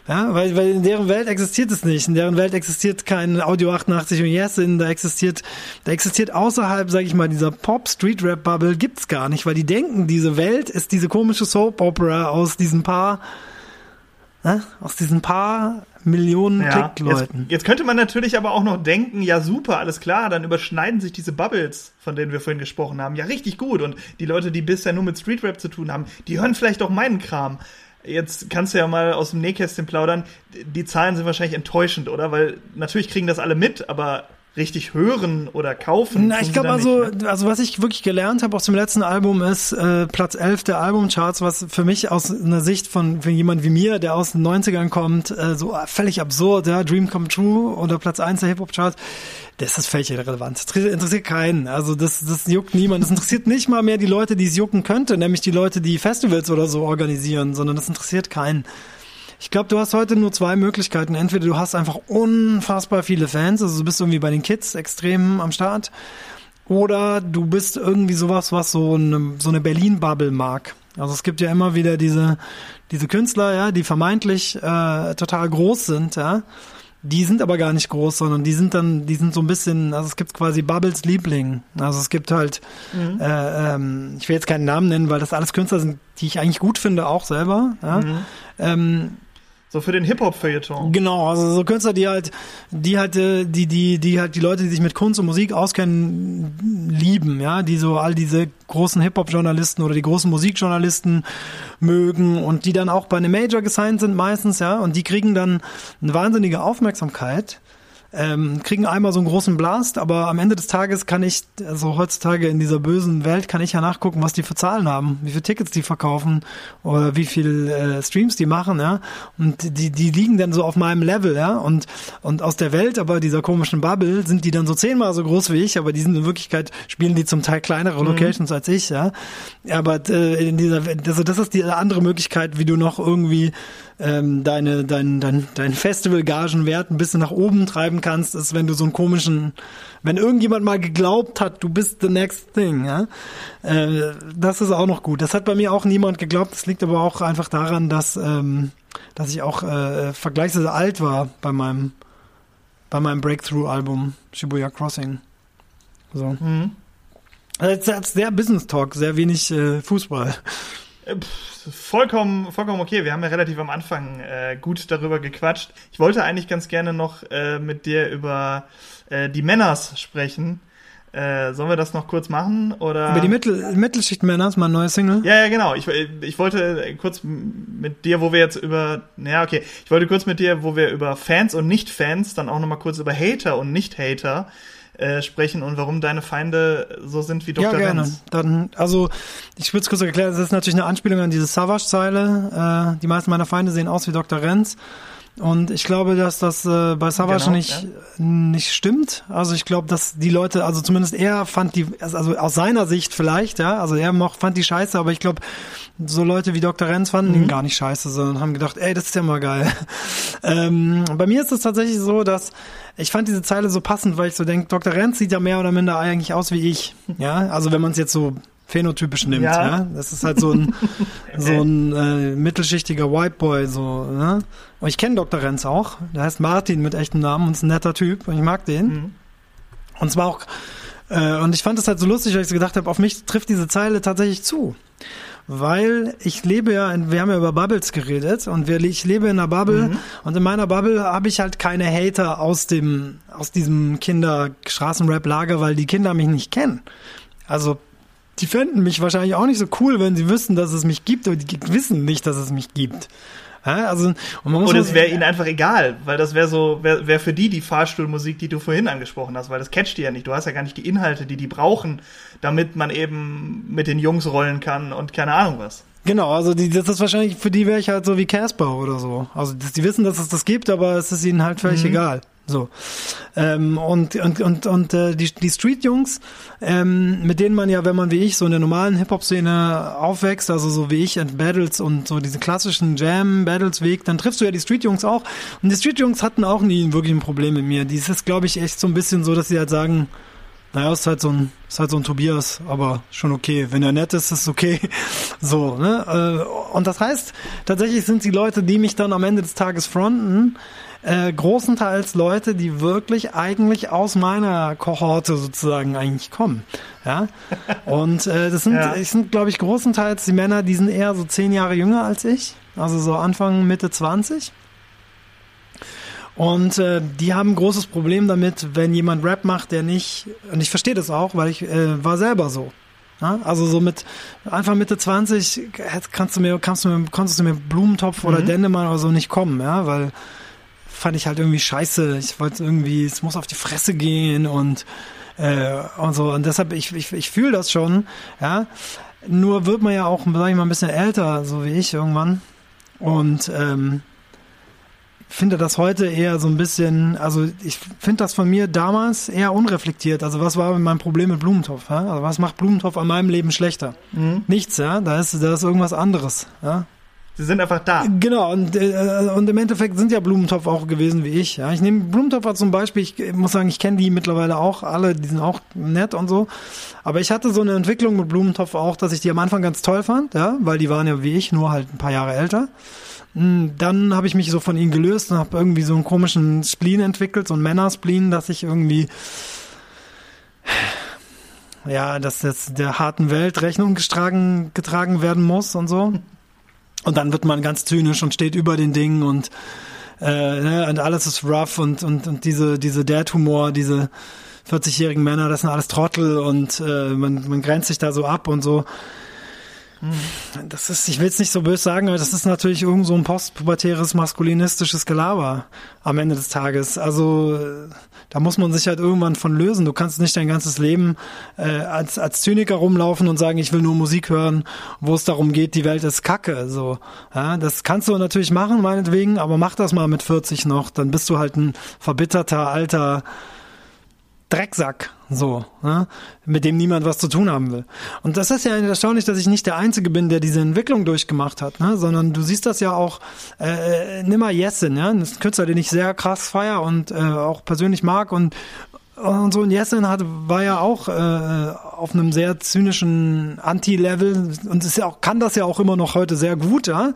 Ja, weil, weil in deren Welt existiert es nicht. In deren Welt existiert kein Audio 88 und Yesin, da existiert, da existiert außerhalb, sag ich mal, dieser Pop-Street-Rap-Bubble gibt's gar nicht, weil die denken, diese Welt ist diese komische Soap-Opera aus diesen paar, ne, aus diesen paar Millionen ja, Klick-Leuten. Jetzt, jetzt, könnte man natürlich aber auch noch denken, ja super, alles klar, dann überschneiden sich diese Bubbles, von denen wir vorhin gesprochen haben, ja richtig gut. Und die Leute, die bisher nur mit Street Rap zu tun haben, die hören vielleicht auch meinen Kram. Jetzt kannst du ja mal aus dem Nähkästchen plaudern. Die Zahlen sind wahrscheinlich enttäuschend, oder? Weil natürlich kriegen das alle mit, aber richtig hören oder kaufen. Na, ich glaube also, nicht, ne? also was ich wirklich gelernt habe aus dem letzten Album ist äh, Platz 11 der Albumcharts, was für mich aus einer Sicht von für jemand wie mir, der aus den 90ern kommt, äh, so völlig absurd, ja, Dream Come True oder Platz 1 der Hip-Hop-Charts, das ist völlig irrelevant. Das interessiert keinen. Also das, das juckt niemand. Das interessiert nicht mal mehr die Leute, die es jucken könnte, nämlich die Leute, die Festivals oder so organisieren, sondern das interessiert keinen. Ich glaube, du hast heute nur zwei Möglichkeiten. Entweder du hast einfach unfassbar viele Fans, also du bist irgendwie bei den Kids extrem am Start, oder du bist irgendwie sowas, was so eine, so eine Berlin-Bubble mag. Also es gibt ja immer wieder diese, diese Künstler, ja, die vermeintlich äh, total groß sind, ja. Die sind aber gar nicht groß, sondern die sind dann, die sind so ein bisschen, also es gibt quasi Bubbles Liebling. Also es gibt halt, mhm. äh, ähm, ich will jetzt keinen Namen nennen, weil das alles Künstler sind, die ich eigentlich gut finde, auch selber. Ja? Mhm. Ähm, so für den Hip-Hop-Feuilleton. Genau, also so Künstler, die halt, die halt, äh, die, die, die halt die Leute, die sich mit Kunst und Musik auskennen, lieben, ja, die so all diese großen Hip-Hop-Journalisten oder die großen Musikjournalisten mögen und die dann auch bei einem Major gesigned sind meistens, ja, und die kriegen dann eine wahnsinnige Aufmerksamkeit ähm, kriegen einmal so einen großen Blast, aber am Ende des Tages kann ich, also heutzutage in dieser bösen Welt, kann ich ja nachgucken, was die für Zahlen haben, wie viele Tickets die verkaufen oder wie viel äh, Streams die machen, ja. Und die, die liegen dann so auf meinem Level, ja. Und, und aus der Welt, aber dieser komischen Bubble, sind die dann so zehnmal so groß wie ich, aber die sind in Wirklichkeit, spielen die zum Teil kleinere mhm. Locations als ich, ja. Aber äh, in dieser, also das ist die andere Möglichkeit, wie du noch irgendwie ähm, deine, dein, dein, dein Festivalgagenwert ein bisschen nach oben treiben kannst, ist, wenn du so einen komischen, wenn irgendjemand mal geglaubt hat, du bist the next thing, ja. Äh, das ist auch noch gut. Das hat bei mir auch niemand geglaubt. Das liegt aber auch einfach daran, dass, ähm, dass ich auch äh, vergleichsweise alt war bei meinem, bei meinem Breakthrough-Album Shibuya Crossing. So. Mhm. Also, sehr Business Talk, sehr wenig äh, Fußball. Äh, vollkommen, vollkommen okay. Wir haben ja relativ am Anfang äh, gut darüber gequatscht. Ich wollte eigentlich ganz gerne noch äh, mit dir über äh, die Männers sprechen. Äh, sollen wir das noch kurz machen? Oder? Über die Mittel Mittelschicht Männers, mein neues Single? Ja, ja, genau. Ich, ich wollte kurz mit dir, wo wir jetzt über, ja, okay. Ich wollte kurz mit dir, wo wir über Fans und Nicht-Fans, dann auch nochmal kurz über Hater und Nicht-Hater äh, sprechen und warum deine Feinde so sind wie Dr. Ja, gerne. Renz. Dann, also ich würde es kurz erklären, das ist natürlich eine Anspielung an diese Savage-Zeile. Äh, die meisten meiner Feinde sehen aus wie Dr. Renz. Und ich glaube, dass das äh, bei Savage genau, nicht, ja. nicht stimmt. Also ich glaube, dass die Leute, also zumindest er fand die, also aus seiner Sicht vielleicht, ja, also er moch, fand die scheiße, aber ich glaube, so Leute wie Dr. Renz fanden mhm. ihn gar nicht scheiße, sondern haben gedacht, ey, das ist ja mal geil. [laughs] ähm, bei mir ist es tatsächlich so, dass ich fand diese Zeile so passend, weil ich so denke, Dr. Renz sieht ja mehr oder minder eigentlich aus wie ich. Ja, also wenn man es jetzt so phänotypisch nimmt, ja. ja. Das ist halt so ein, [laughs] so ein äh, mittelschichtiger White Boy, so, ne? Und ich kenne Dr. Renz auch. Der heißt Martin mit echtem Namen und ist ein netter Typ und ich mag den. Mhm. Und zwar auch, äh, und ich fand es halt so lustig, weil ich so gedacht habe, auf mich trifft diese Zeile tatsächlich zu. Weil ich lebe ja, in, wir haben ja über Bubbles geredet und wir, ich lebe in einer Bubble mhm. und in meiner Bubble habe ich halt keine Hater aus dem, aus diesem Kinder-Straßenrap-Lager, weil die Kinder mich nicht kennen. Also die fänden mich wahrscheinlich auch nicht so cool, wenn sie wüssten, dass es mich gibt, aber die wissen nicht, dass es mich gibt. Also, und man muss Oder es wäre ihnen einfach egal, weil das wäre so, wäre wär für die die Fahrstuhlmusik, die du vorhin angesprochen hast, weil das catcht die ja nicht. Du hast ja gar nicht die Inhalte, die die brauchen, damit man eben mit den Jungs rollen kann und keine Ahnung was. Genau, also die, das ist wahrscheinlich, für die wäre ich halt so wie Casper oder so. Also die wissen, dass es das gibt, aber es ist ihnen halt völlig mhm. egal. So. Ähm, und und, und, und äh, die, die Street-Jungs, ähm, mit denen man ja, wenn man wie ich so in der normalen Hip-Hop-Szene aufwächst, also so wie ich in Battles und so diesen klassischen Jam-Battles-Weg, dann triffst du ja die Street-Jungs auch. Und die Street-Jungs hatten auch nie wirklich ein Problem mit mir. Dies ist, glaube ich, echt so ein bisschen so, dass sie halt sagen, naja, ist halt so ein, ist halt so ein Tobias, aber schon okay. Wenn er nett ist, ist okay. [laughs] So, ne? Äh, und das heißt, tatsächlich sind die Leute, die mich dann am Ende des Tages fronten, äh, großenteils Leute, die wirklich eigentlich aus meiner Kohorte sozusagen eigentlich kommen. Ja. [laughs] Und äh, das sind, ja. sind, glaube ich, großenteils die Männer, die sind eher so zehn Jahre jünger als ich. Also so Anfang, Mitte 20. Und äh, die haben ein großes Problem damit, wenn jemand Rap macht, der nicht, und ich verstehe das auch, weil ich äh, war selber so. Ja? Also so mit einfach Mitte 20 kannst du mir, kannst du mir, konntest du mir Blumentopf mhm. oder Dendemann oder so nicht kommen, ja, weil fand ich halt irgendwie scheiße. Ich wollte irgendwie, es muss auf die Fresse gehen und äh, und so. Und deshalb, ich, ich, ich fühle das schon, ja. Nur wird man ja auch, sag ich mal, ein bisschen älter, so wie ich irgendwann. Und ähm, finde das heute eher so ein bisschen, also ich finde das von mir damals eher unreflektiert. Also was war mein Problem mit Blumentopf? Ja? Also was macht Blumentopf an meinem Leben schlechter? Mhm. Nichts, ja. Da ist, da ist irgendwas anderes, ja. Sie sind einfach da. Genau, und, äh, und im Endeffekt sind ja Blumentopf auch gewesen wie ich. Ja. Ich nehme Blumentopf zum Beispiel, ich muss sagen, ich kenne die mittlerweile auch alle, die sind auch nett und so. Aber ich hatte so eine Entwicklung mit Blumentopf auch, dass ich die am Anfang ganz toll fand, ja, weil die waren ja wie ich, nur halt ein paar Jahre älter. Hm, dann habe ich mich so von ihnen gelöst und habe irgendwie so einen komischen Spleen entwickelt, so einen Männerspleen, dass ich irgendwie ja, dass jetzt der harten Welt Rechnung getragen werden muss und so. Und dann wird man ganz zynisch und steht über den Dingen und, äh, ne, und alles ist rough und, und, und diese, diese Dad-Humor, diese 40-jährigen Männer, das sind alles Trottel und äh, man, man grenzt sich da so ab und so. Das ist, ich will es nicht so böse sagen, aber das ist natürlich irgend so ein postpubertäres, maskulinistisches Gelaber am Ende des Tages. Also da muss man sich halt irgendwann von lösen. Du kannst nicht dein ganzes Leben äh, als, als Zyniker rumlaufen und sagen, ich will nur Musik hören, wo es darum geht, die Welt ist Kacke. So, ja, das kannst du natürlich machen, meinetwegen, aber mach das mal mit 40 noch, dann bist du halt ein verbitterter alter Drecksack, so, ne? mit dem niemand was zu tun haben will. Und das ist ja erstaunlich, dass ich nicht der Einzige bin, der diese Entwicklung durchgemacht hat, ne? sondern du siehst das ja auch, äh, nimm mal Jessin, ja, das ist ein Künstler, den ich sehr krass feier und äh, auch persönlich mag und und so, und Jessin hat, war ja auch äh, auf einem sehr zynischen Anti-Level und ist ja auch, kann das ja auch immer noch heute sehr gut, ja.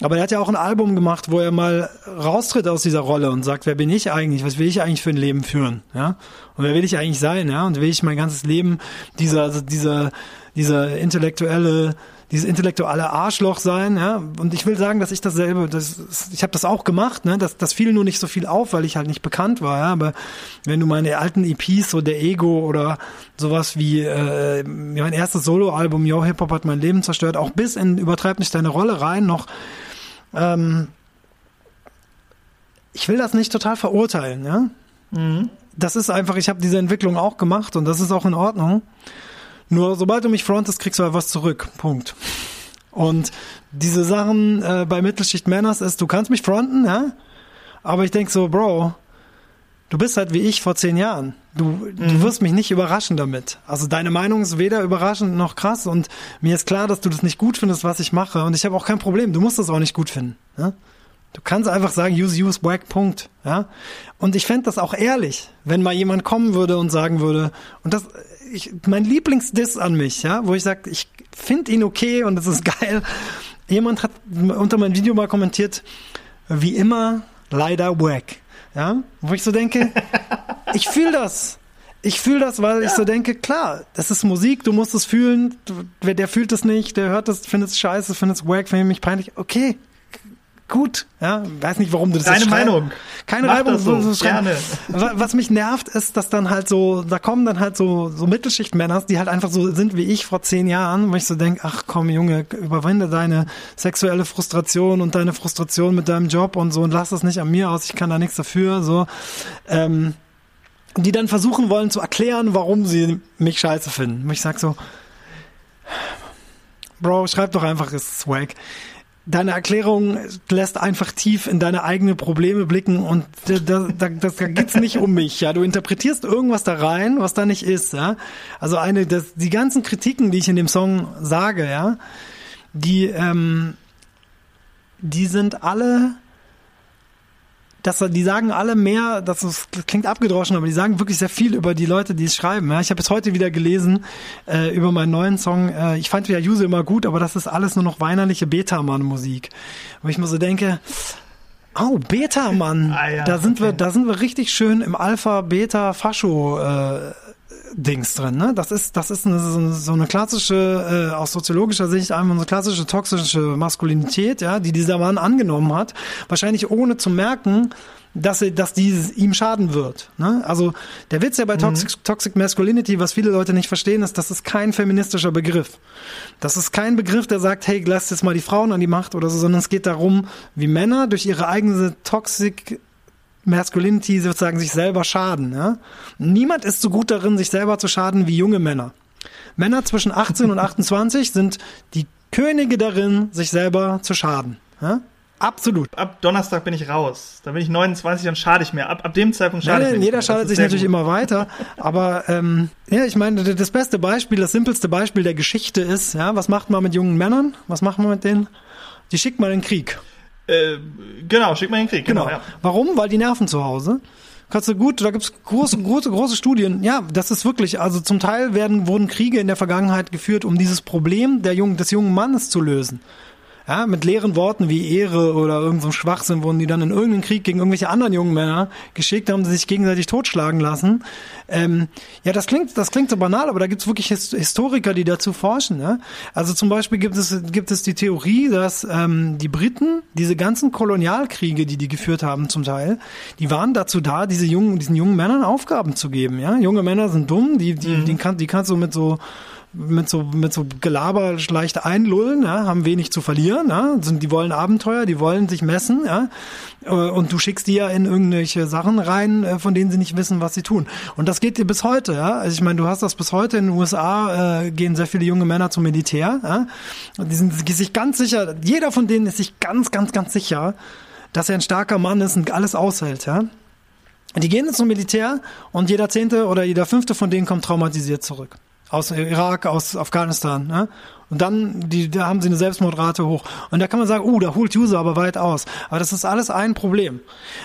Aber er hat ja auch ein Album gemacht, wo er mal raustritt aus dieser Rolle und sagt, wer bin ich eigentlich? Was will ich eigentlich für ein Leben führen, ja? Und wer will ich eigentlich sein, ja? Und will ich mein ganzes Leben dieser, dieser, dieser intellektuelle dieses intellektuelle Arschloch sein, ja. Und ich will sagen, dass ich dasselbe, das, ich habe das auch gemacht, ne. Das, das fiel nur nicht so viel auf, weil ich halt nicht bekannt war, ja. Aber wenn du meine alten EPs, so der Ego oder sowas wie äh, mein erstes Soloalbum Yo Hip Hop hat mein Leben zerstört, auch bis in übertreib nicht deine Rolle rein noch. Ähm, ich will das nicht total verurteilen, ja. Mhm. Das ist einfach, ich habe diese Entwicklung auch gemacht und das ist auch in Ordnung. Nur sobald du mich frontest, kriegst du halt was zurück. Punkt. Und diese Sachen äh, bei Mittelschicht Manners ist, du kannst mich fronten, ja, aber ich denk so, Bro, du bist halt wie ich vor zehn Jahren. Du, mhm. du wirst mich nicht überraschen damit. Also deine Meinung ist weder überraschend noch krass und mir ist klar, dass du das nicht gut findest, was ich mache und ich habe auch kein Problem. Du musst das auch nicht gut finden. Ja? Du kannst einfach sagen, use, use, whack, Punkt. Ja? Und ich fände das auch ehrlich, wenn mal jemand kommen würde und sagen würde, und das, ich, mein Lieblingsdiss an mich, ja, wo ich sage, ich finde ihn okay und es ist geil. Jemand hat unter meinem Video mal kommentiert, wie immer, leider wack. Ja, wo ich so denke, [laughs] ich fühle das. Ich fühle das, weil ja. ich so denke, klar, das ist Musik, du musst es fühlen. Wer der fühlt es nicht, der hört es, findet es scheiße, findet es wack, findet mich peinlich. Okay, gut. Ja, weiß nicht, warum du das Deine Meinung. Keine Mach Reibung. So, so gerne. Was mich nervt, ist, dass dann halt so, da kommen dann halt so, so Mittelschichtmänner, die halt einfach so sind wie ich vor zehn Jahren, wo ich so denke, ach komm, Junge, überwinde deine sexuelle Frustration und deine Frustration mit deinem Job und so und lass das nicht an mir aus, ich kann da nichts dafür, so. Ähm, die dann versuchen wollen zu erklären, warum sie mich scheiße finden. Und ich sag so, Bro, schreib doch einfach, ist swag deine Erklärung lässt einfach tief in deine eigenen Probleme blicken und da, da, das, da geht's nicht um mich, ja. Du interpretierst irgendwas da rein, was da nicht ist, ja. Also eine, das, die ganzen Kritiken, die ich in dem Song sage, ja, die, ähm, die sind alle dass die sagen alle mehr, das, ist, das klingt abgedroschen, aber die sagen wirklich sehr viel über die Leute, die es schreiben. Ja, ich habe jetzt heute wieder gelesen äh, über meinen neuen Song. Äh, ich fand ja Juse immer gut, aber das ist alles nur noch weinerliche Beta-Mann-Musik. Wo ich mir so denke, Oh, Beta, Mann. [laughs] Ah, ja, da sind okay. wir, da sind wir richtig schön im Alpha, Beta, Fascho äh, Dings drin. Ne? Das ist, das ist eine, so, so eine klassische, äh, aus soziologischer Sicht einfach eine klassische toxische Maskulinität, ja, die dieser Mann angenommen hat, wahrscheinlich ohne zu merken, dass, er, dass dieses ihm schaden wird. Ne? Also der Witz ja bei Toxic, mhm. Toxic Masculinity, was viele Leute nicht verstehen, ist, das ist kein feministischer Begriff. Das ist kein Begriff, der sagt, hey, lasst jetzt mal die Frauen an die Macht oder so, sondern es geht darum, wie Männer durch ihre eigene Toxic Masculinity sozusagen sich selber schaden. Ja? Niemand ist so gut darin, sich selber zu schaden wie junge Männer. Männer zwischen 18 und 28 sind die Könige darin, sich selber zu schaden. Ja? Absolut. Ab Donnerstag bin ich raus. Da bin ich 29, dann schade ich mir. Ab, ab dem Zeitpunkt schade nein, ich mir. Jeder schadet sich natürlich gut. immer weiter. Aber ähm, ja, ich meine, das beste Beispiel, das simpelste Beispiel der Geschichte ist, ja, was macht man mit jungen Männern? Was macht man mit denen? Die schickt man in den Krieg. Äh, genau, schickt man in den Krieg. Genau. genau. Ja. Warum? Weil die nerven zu Hause kannst du gut, da gibt's große, große, große Studien. Ja, das ist wirklich, also zum Teil werden, wurden Kriege in der Vergangenheit geführt, um dieses Problem der jungen, des jungen Mannes zu lösen. Ja, mit leeren Worten wie Ehre oder irgendeinem so Schwachsinn wurden die dann in irgendeinen Krieg gegen irgendwelche anderen jungen Männer geschickt, haben sie sich gegenseitig totschlagen lassen. Ähm, ja, das klingt, das klingt so banal, aber da gibt's wirklich Historiker, die dazu forschen. Ja? Also zum Beispiel gibt es, gibt es die Theorie, dass ähm, die Briten diese ganzen Kolonialkriege, die die geführt haben zum Teil, die waren dazu da, diese jungen, diesen jungen Männern Aufgaben zu geben. Ja, junge Männer sind dumm, die, die, mhm. die, kann, die kannst du mit so mit so mit so Gelaber leicht einlullen, ja, haben wenig zu verlieren, ja, sind die wollen Abenteuer, die wollen sich messen, ja, äh, und du schickst die ja in irgendwelche Sachen rein, äh, von denen sie nicht wissen, was sie tun. Und das geht dir bis heute, ja. Also ich meine, du hast das bis heute in den USA äh, gehen sehr viele junge Männer zum Militär, ja. Und die sind sich ganz sicher, jeder von denen ist sich ganz, ganz, ganz sicher, dass er ein starker Mann ist und alles aushält, ja. Die gehen zum Militär und jeder zehnte oder jeder fünfte von denen kommt traumatisiert zurück aus Irak, aus Afghanistan. Ne? Und dann, die, da haben sie eine Selbstmordrate hoch. Und da kann man sagen, uh, da holt User aber weit aus. Aber das ist alles ein Problem.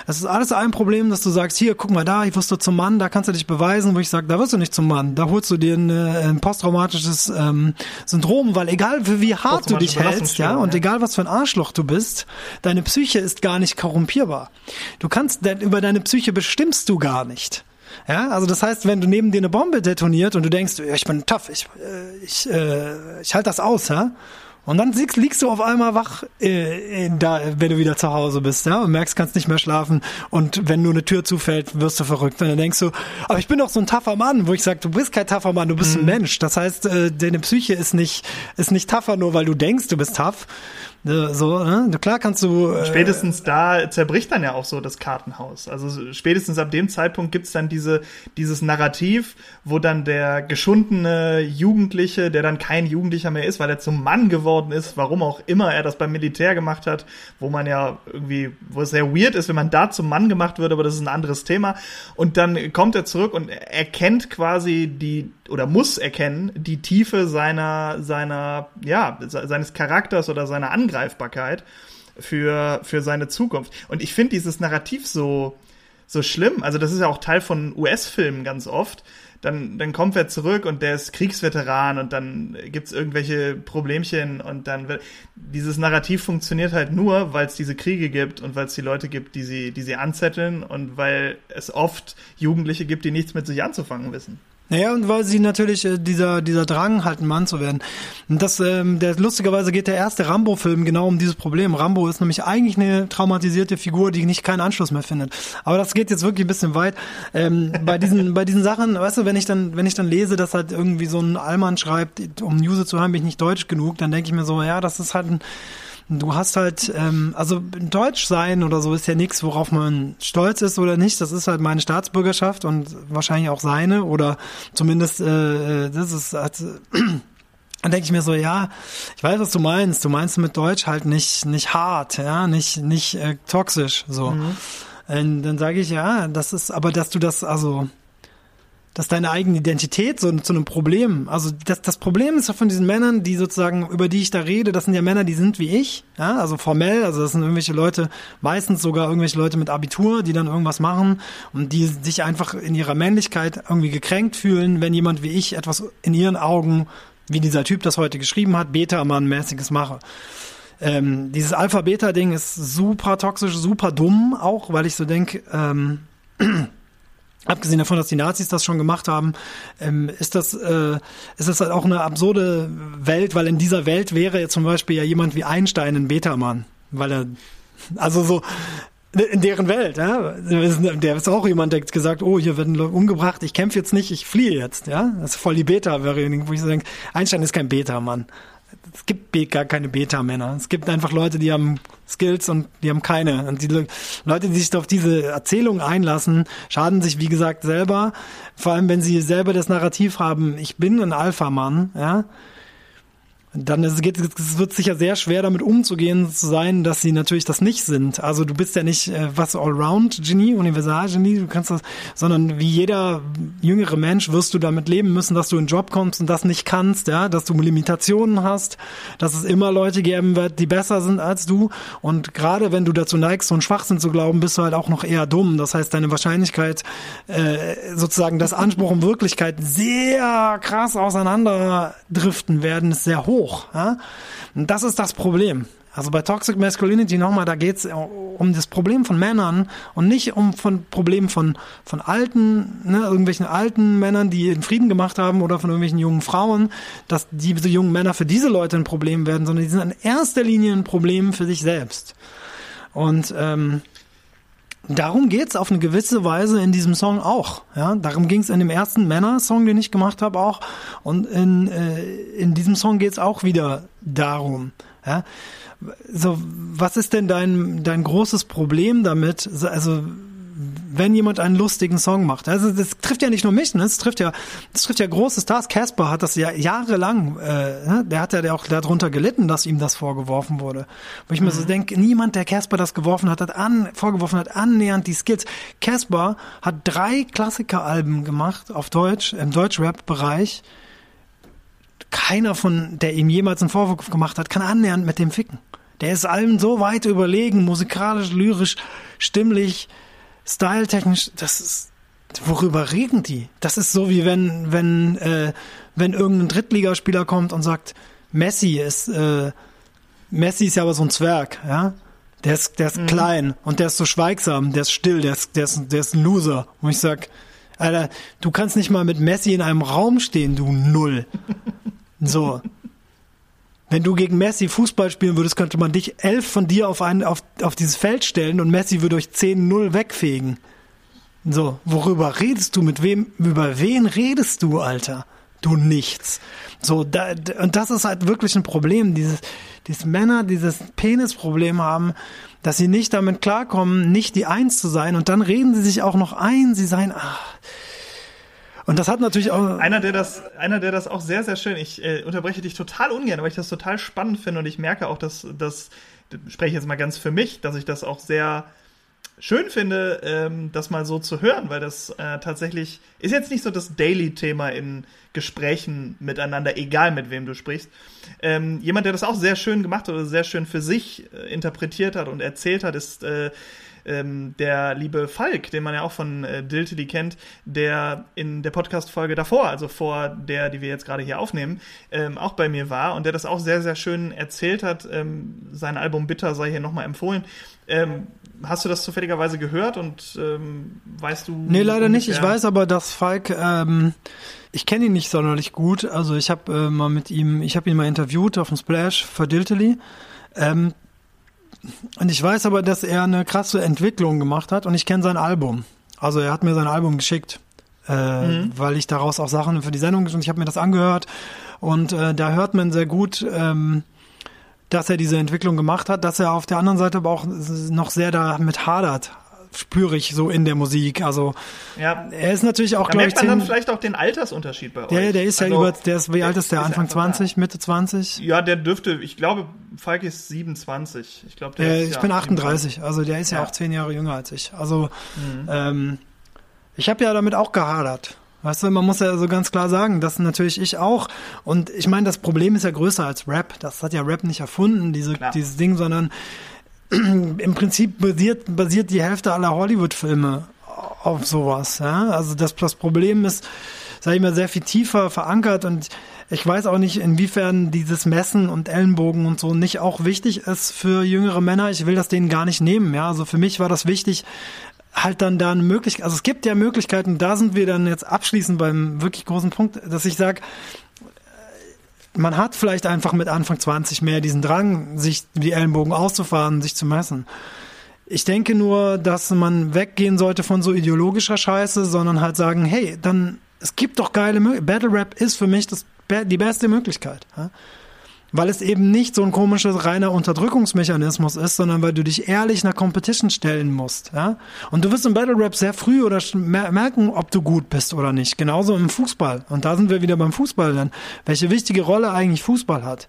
Das ist alles ein Problem, dass du sagst, hier, guck mal da, ich wirst du zum Mann, da kannst du dich beweisen, wo ich sage, da wirst du nicht zum Mann. Da holst du dir ein, äh, ein posttraumatisches ähm, Syndrom, weil egal wie hart du dich hältst, ja, und ja. egal was für ein Arschloch du bist, deine Psyche ist gar nicht korrumpierbar. Du kannst, über deine Psyche bestimmst du gar nicht. Ja, also das heißt, wenn du neben dir eine Bombe detoniert und du denkst, ich bin tough, ich, äh, ich, äh, ich halte das aus, ja. Und dann liegst, liegst du auf einmal wach, äh, da, wenn du wieder zu Hause bist, ja, und merkst, kannst nicht mehr schlafen. Und wenn nur eine Tür zufällt, wirst du verrückt. Und dann denkst du, aber ich bin doch so ein tougher Mann, wo ich sage, du bist kein tougher Mann, du bist mhm. ein Mensch. Das heißt, äh, deine Psyche ist nicht, ist nicht tougher, nur weil du denkst, du bist tough, so, ne? Klar kannst du. Äh, spätestens da zerbricht dann ja auch so das Kartenhaus. Also spätestens ab dem Zeitpunkt gibt's dann diese, dieses Narrativ, wo dann der geschundene Jugendliche, der dann kein Jugendlicher mehr ist, weil er zum Mann geworden ist, warum auch immer er das beim Militär gemacht hat, wo man ja irgendwie, wo es sehr weird ist, wenn man da zum Mann gemacht wird, aber das ist ein anderes Thema. Und dann kommt er zurück und erkennt quasi die, oder muss erkennen, die Tiefe seiner, seiner, ja, seines Charakters oder seiner Angreifbarkeit für, für seine Zukunft. Und ich finde dieses Narrativ so, so schlimm. Also das ist ja auch Teil von US-Filmen ganz oft. Dann, dann kommt er zurück und der ist Kriegsveteran und dann gibt's irgendwelche Problemchen und dann wird dieses Narrativ funktioniert halt nur, weil es diese Kriege gibt und weil es die Leute gibt, die sie, die sie anzetteln und weil es oft Jugendliche gibt, die nichts mit sich anzufangen wissen. Naja, und weil sie natürlich äh, dieser dieser Drang halt ein Mann zu werden. Und das ähm, der lustigerweise geht der erste Rambo Film genau um dieses Problem. Rambo ist nämlich eigentlich eine traumatisierte Figur, die nicht keinen Anschluss mehr findet. Aber das geht jetzt wirklich ein bisschen weit. Ähm, bei diesen [laughs] bei diesen Sachen, weißt du, wenn ich dann wenn ich dann lese, dass halt irgendwie so ein Allmann schreibt, um News zu hören, bin ich nicht deutsch genug, dann denke ich mir so, ja, das ist halt ein Du hast halt, ähm, also Deutsch sein oder so ist ja nichts, worauf man stolz ist oder nicht. Das ist halt meine Staatsbürgerschaft und wahrscheinlich auch seine oder zumindest äh, äh das ist halt, [clears throat] dann denke ich mir so, ja, ich weiß, was du meinst. Du meinst mit Deutsch halt nicht nicht hart, ja, nicht nicht äh, toxisch so. Mhm. Und dann sage ich ja, das ist, aber dass du das also dass deine eigene Identität so zu einem Problem, also das, das Problem ist ja von diesen Männern, die sozusagen, über die ich da rede, das sind ja Männer, die sind wie ich, ja, also formell, also das sind irgendwelche Leute, meistens sogar irgendwelche Leute mit Abitur, die dann irgendwas machen und die sich einfach in ihrer Männlichkeit irgendwie gekränkt fühlen, wenn jemand wie ich etwas in ihren Augen, wie dieser Typ das heute geschrieben hat, Beta-Mann-mäßiges mache. Ähm, dieses Alpha-Beta-Ding ist super toxisch, super dumm auch, weil ich so denke, ähm, [clears throat] Abgesehen davon, dass die Nazis das schon gemacht haben, ähm, ist das äh, ist das halt auch eine absurde Welt, weil in dieser Welt wäre jetzt zum Beispiel ja jemand wie Einstein ein Beta-Mann, weil er also so in deren Welt, ja, der ist auch jemand, der gesagt, oh, hier werden Leute umgebracht, ich kämpfe jetzt nicht, ich fliehe jetzt, ja, das ist voll die Beta-Variante, wo ich so denke, Einstein ist kein Beta-Mann, es gibt gar keine Beta-Männer. Es gibt einfach Leute, die haben Skills und die haben keine. Und die Leute, die sich auf diese Erzählung einlassen, schaden sich, wie gesagt, selber. Vor allem, wenn sie selber das Narrativ haben, ich bin ein Alpha-Mann, ja dann ist, geht, es wird sicher sehr schwer damit umzugehen zu sein, dass sie natürlich das nicht sind. Also du bist ja nicht äh, was Allround-Genie, Universal-Genie, du kannst das, sondern wie jeder jüngere Mensch wirst du damit leben müssen, dass du in den Job kommst und das nicht kannst, ja, dass du Limitationen hast, dass es immer Leute geben wird, die besser sind als du. Und gerade wenn du dazu neigst, so einen Schwachsinn zu glauben, bist du halt auch noch eher dumm. Das heißt, deine Wahrscheinlichkeit, äh, sozusagen das Anspruch und Wirklichkeit sehr krass auseinander driften werden, ist sehr hoch hoch. Ja? Und das ist das Problem. Also bei Toxic Masculinity nochmal, da geht es um das Problem von Männern und nicht um von Problemen von, von alten, ne, irgendwelchen alten Männern, die den Frieden gemacht haben oder von irgendwelchen jungen Frauen, dass diese jungen Männer für diese Leute ein Problem werden, sondern die sind in erster Linie ein Problem für sich selbst. Und ähm, Darum geht's auf eine gewisse Weise in diesem Song auch. Ja, darum ging's in dem ersten Männer-Song, den ich gemacht habe, auch. Und in, äh, in diesem Song geht's auch wieder darum. Ja, so was ist denn dein dein großes Problem damit? Also wenn jemand einen lustigen Song macht. Also das trifft ja nicht nur mich, ne? das trifft ja, das trifft ja große Stars. Casper hat das ja jahrelang, äh, ne? der hat ja auch darunter gelitten, dass ihm das vorgeworfen wurde. Wo ich mhm. mir so mhm. denke, niemand, der Casper das geworfen hat, hat an, vorgeworfen hat, annähernd die Skills. Casper hat drei Klassikeralben gemacht auf Deutsch, im Deutschrap-Bereich. Keiner von, der ihm jemals einen Vorwurf gemacht hat, kann annähernd mit dem ficken. Der ist allen so weit überlegen, musikalisch, lyrisch, stimmlich, styletechnisch, das ist, worüber reden die? Das ist so wie wenn, wenn, äh, wenn irgendein Drittligaspieler kommt und sagt, Messi ist, äh, Messi ist ja aber so ein Zwerg, ja? Der ist, der ist mhm. klein und der ist so schweigsam, der ist still, der ist, der ist, der ist ein Loser. Und ich sag, Alter, du kannst nicht mal mit Messi in einem Raum stehen, du Null. So. Wenn du gegen Messi Fußball spielen würdest, könnte man dich elf von dir auf, ein, auf, auf dieses Feld stellen und Messi würde euch 10-0 wegfegen. So, worüber redest du? Mit wem, über wen redest du, Alter? Du nichts. So, da, und das ist halt wirklich ein Problem, dieses, dieses Männer dieses Penisproblem haben, dass sie nicht damit klarkommen, nicht die Eins zu sein und dann reden sie sich auch noch ein, sie seien, ach, und das hat natürlich auch. Einer, der das, einer, der das auch sehr, sehr schön, ich äh, unterbreche dich total ungern, aber ich das total spannend finde und ich merke auch, dass das, spreche ich jetzt mal ganz für mich, dass ich das auch sehr schön finde, ähm, das mal so zu hören, weil das äh, tatsächlich ist jetzt nicht so das Daily-Thema in Gesprächen miteinander, egal mit wem du sprichst. Ähm, jemand, der das auch sehr schön gemacht hat oder sehr schön für sich äh, interpretiert hat und erzählt hat, ist äh, ähm, der liebe Falk, den man ja auch von äh, Diltily kennt, der in der Podcast-Folge davor, also vor der, die wir jetzt gerade hier aufnehmen, ähm, auch bei mir war und der das auch sehr, sehr schön erzählt hat. Ähm, sein Album Bitter sei hier nochmal empfohlen. Ähm, hast du das zufälligerweise gehört und ähm, weißt du? Nee, leider nicht. Ich weiß aber, dass Falk, ähm, ich kenne ihn nicht sonderlich gut. Also ich habe äh, mal mit ihm, ich habe ihn mal interviewt auf dem Splash für Diltily. Ähm, und ich weiß aber, dass er eine krasse Entwicklung gemacht hat und ich kenne sein Album. Also er hat mir sein Album geschickt, äh, mhm. weil ich daraus auch Sachen für die Sendung und ich habe mir das angehört und äh, da hört man sehr gut, ähm, dass er diese Entwicklung gemacht hat, dass er auf der anderen Seite aber auch noch sehr damit hadert spüre ich so in der Musik. Also ja. er ist natürlich auch, glaube ich, merkt man dann vielleicht auch den Altersunterschied bei euch. Ja, der ist also, ja über, der ist, wie alt ist der? Anfang 20, da. Mitte 20? Ja, der dürfte, ich glaube, Falk ist 27. Ich glaube, der äh, ist, Ich ja, bin 38, also der ist ja. ja. auch zehn Jahre jünger als ich. Also mhm. ähm, ich habe ja damit auch gehadert. Weißt du, man muss ja so ganz klar sagen, das natürlich ich auch. Und ich meine, das Problem ist ja größer als Rap. Das hat ja Rap nicht erfunden, diese, dieses Ding, sondern [clears throat] im Prinzip basiert, basiert die Hälfte aller Hollywood-Filme auf sowas. Ja? Also das, das Problem ist, sag ich mal, sehr viel tiefer verankert und ich weiß auch nicht, inwiefern dieses Messen und Ellenbogen und so nicht auch wichtig ist für jüngere Männer. Ich will das denen gar nicht nehmen. Ja, also für mich war das wichtig, halt dann da eine Möglichkeit. Also es gibt ja Möglichkeiten. Da sind wir dann jetzt abschließend beim wirklich großen Punkt, dass ich sage, man hat vielleicht einfach mit Anfang 20 mehr diesen Drang, sich die Ellenbogen auszufahren, sich zu messen. Ich denke nur, dass man weggehen sollte von so ideologischer Scheiße, sondern halt sagen, hey, dann, es gibt doch geile Möglichkeiten. Battle Rap ist für mich das, die beste Möglichkeit. Ja? Weil es eben nicht so ein komischer reiner Unterdrückungsmechanismus ist, sondern weil du dich ehrlich einer Competition stellen musst. Ja? Und du wirst im Battle Rap sehr früh oder merken, ob du gut bist oder nicht. Genauso im Fußball. Und da sind wir wieder beim Fußball dann. Welche wichtige Rolle eigentlich Fußball hat.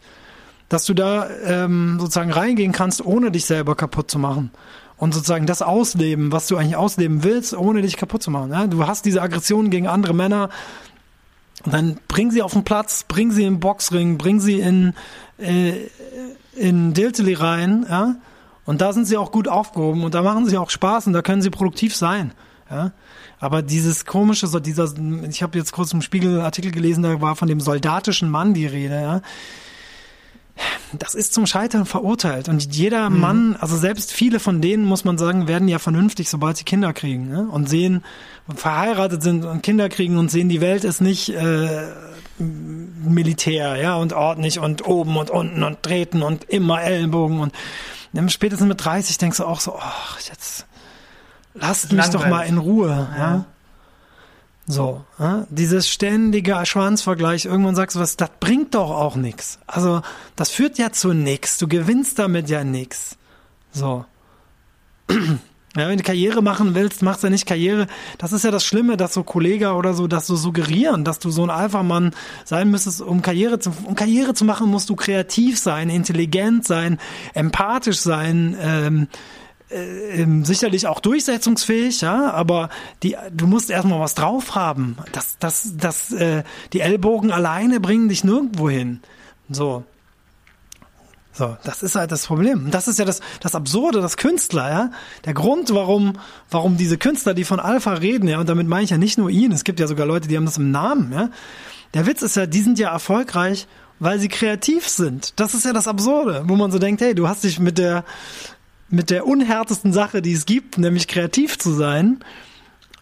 Dass du da ähm, sozusagen reingehen kannst, ohne dich selber kaputt zu machen und sozusagen das ausleben, was du eigentlich ausleben willst, ohne dich kaputt zu machen. Ja? Du hast diese Aggression gegen andere Männer, und dann bring sie auf den Platz, bring sie im Boxring, bring sie in, äh, in Dilteli rein, ja. Und da sind sie auch gut aufgehoben und da machen sie auch Spaß und da können sie produktiv sein, ja. Aber dieses komische, so dieser, ich habe jetzt kurz im Spiegel Artikel gelesen, da war von dem soldatischen Mann die Rede, ja das ist zum Scheitern verurteilt. Und jeder mhm. Mann, also selbst viele von denen, muss man sagen, werden ja vernünftig, sobald sie Kinder kriegen ne? und sehen, verheiratet sind und Kinder kriegen und sehen, die Welt ist nicht äh, Militär, ja, und ordentlich und oben und unten und treten und immer Ellenbogen und spätestens mit 30 denkst du auch so, ach, jetzt lasst mich doch mal in Ruhe, ja. ja? So, ja? dieses ständige Schwanzvergleich, irgendwann sagst du was, das bringt doch auch nichts. Also, das führt ja zu nichts. Du gewinnst damit ja nichts. So. [clears throat] Ja, wenn du Karriere machen willst, machst du ja nicht Karriere. Das ist ja das Schlimme, dass so Kollegen oder so, dass so suggerieren, dass du so ein Alpha-Mann sein müsstest, um Karriere zu, um Karriere zu machen, musst du kreativ sein, intelligent sein, empathisch sein, ähm, äh, ähm, sicherlich auch durchsetzungsfähig, ja, aber die, du musst erstmal was drauf haben. Das, das, das, äh, die Ellbogen alleine bringen dich nirgendwo hin. So. So, das ist halt das Problem. Das ist ja das, das Absurde, das Künstler, ja. Der Grund, warum, warum diese Künstler, die von Alpha reden, ja, und damit meine ich ja nicht nur ihn, es gibt ja sogar Leute, die haben das im Namen, ja. Der Witz ist ja, die sind ja erfolgreich, weil sie kreativ sind. Das ist ja das Absurde, wo man so denkt, hey, du hast dich mit der, mit der unhärtesten Sache, die es gibt, nämlich kreativ zu sein,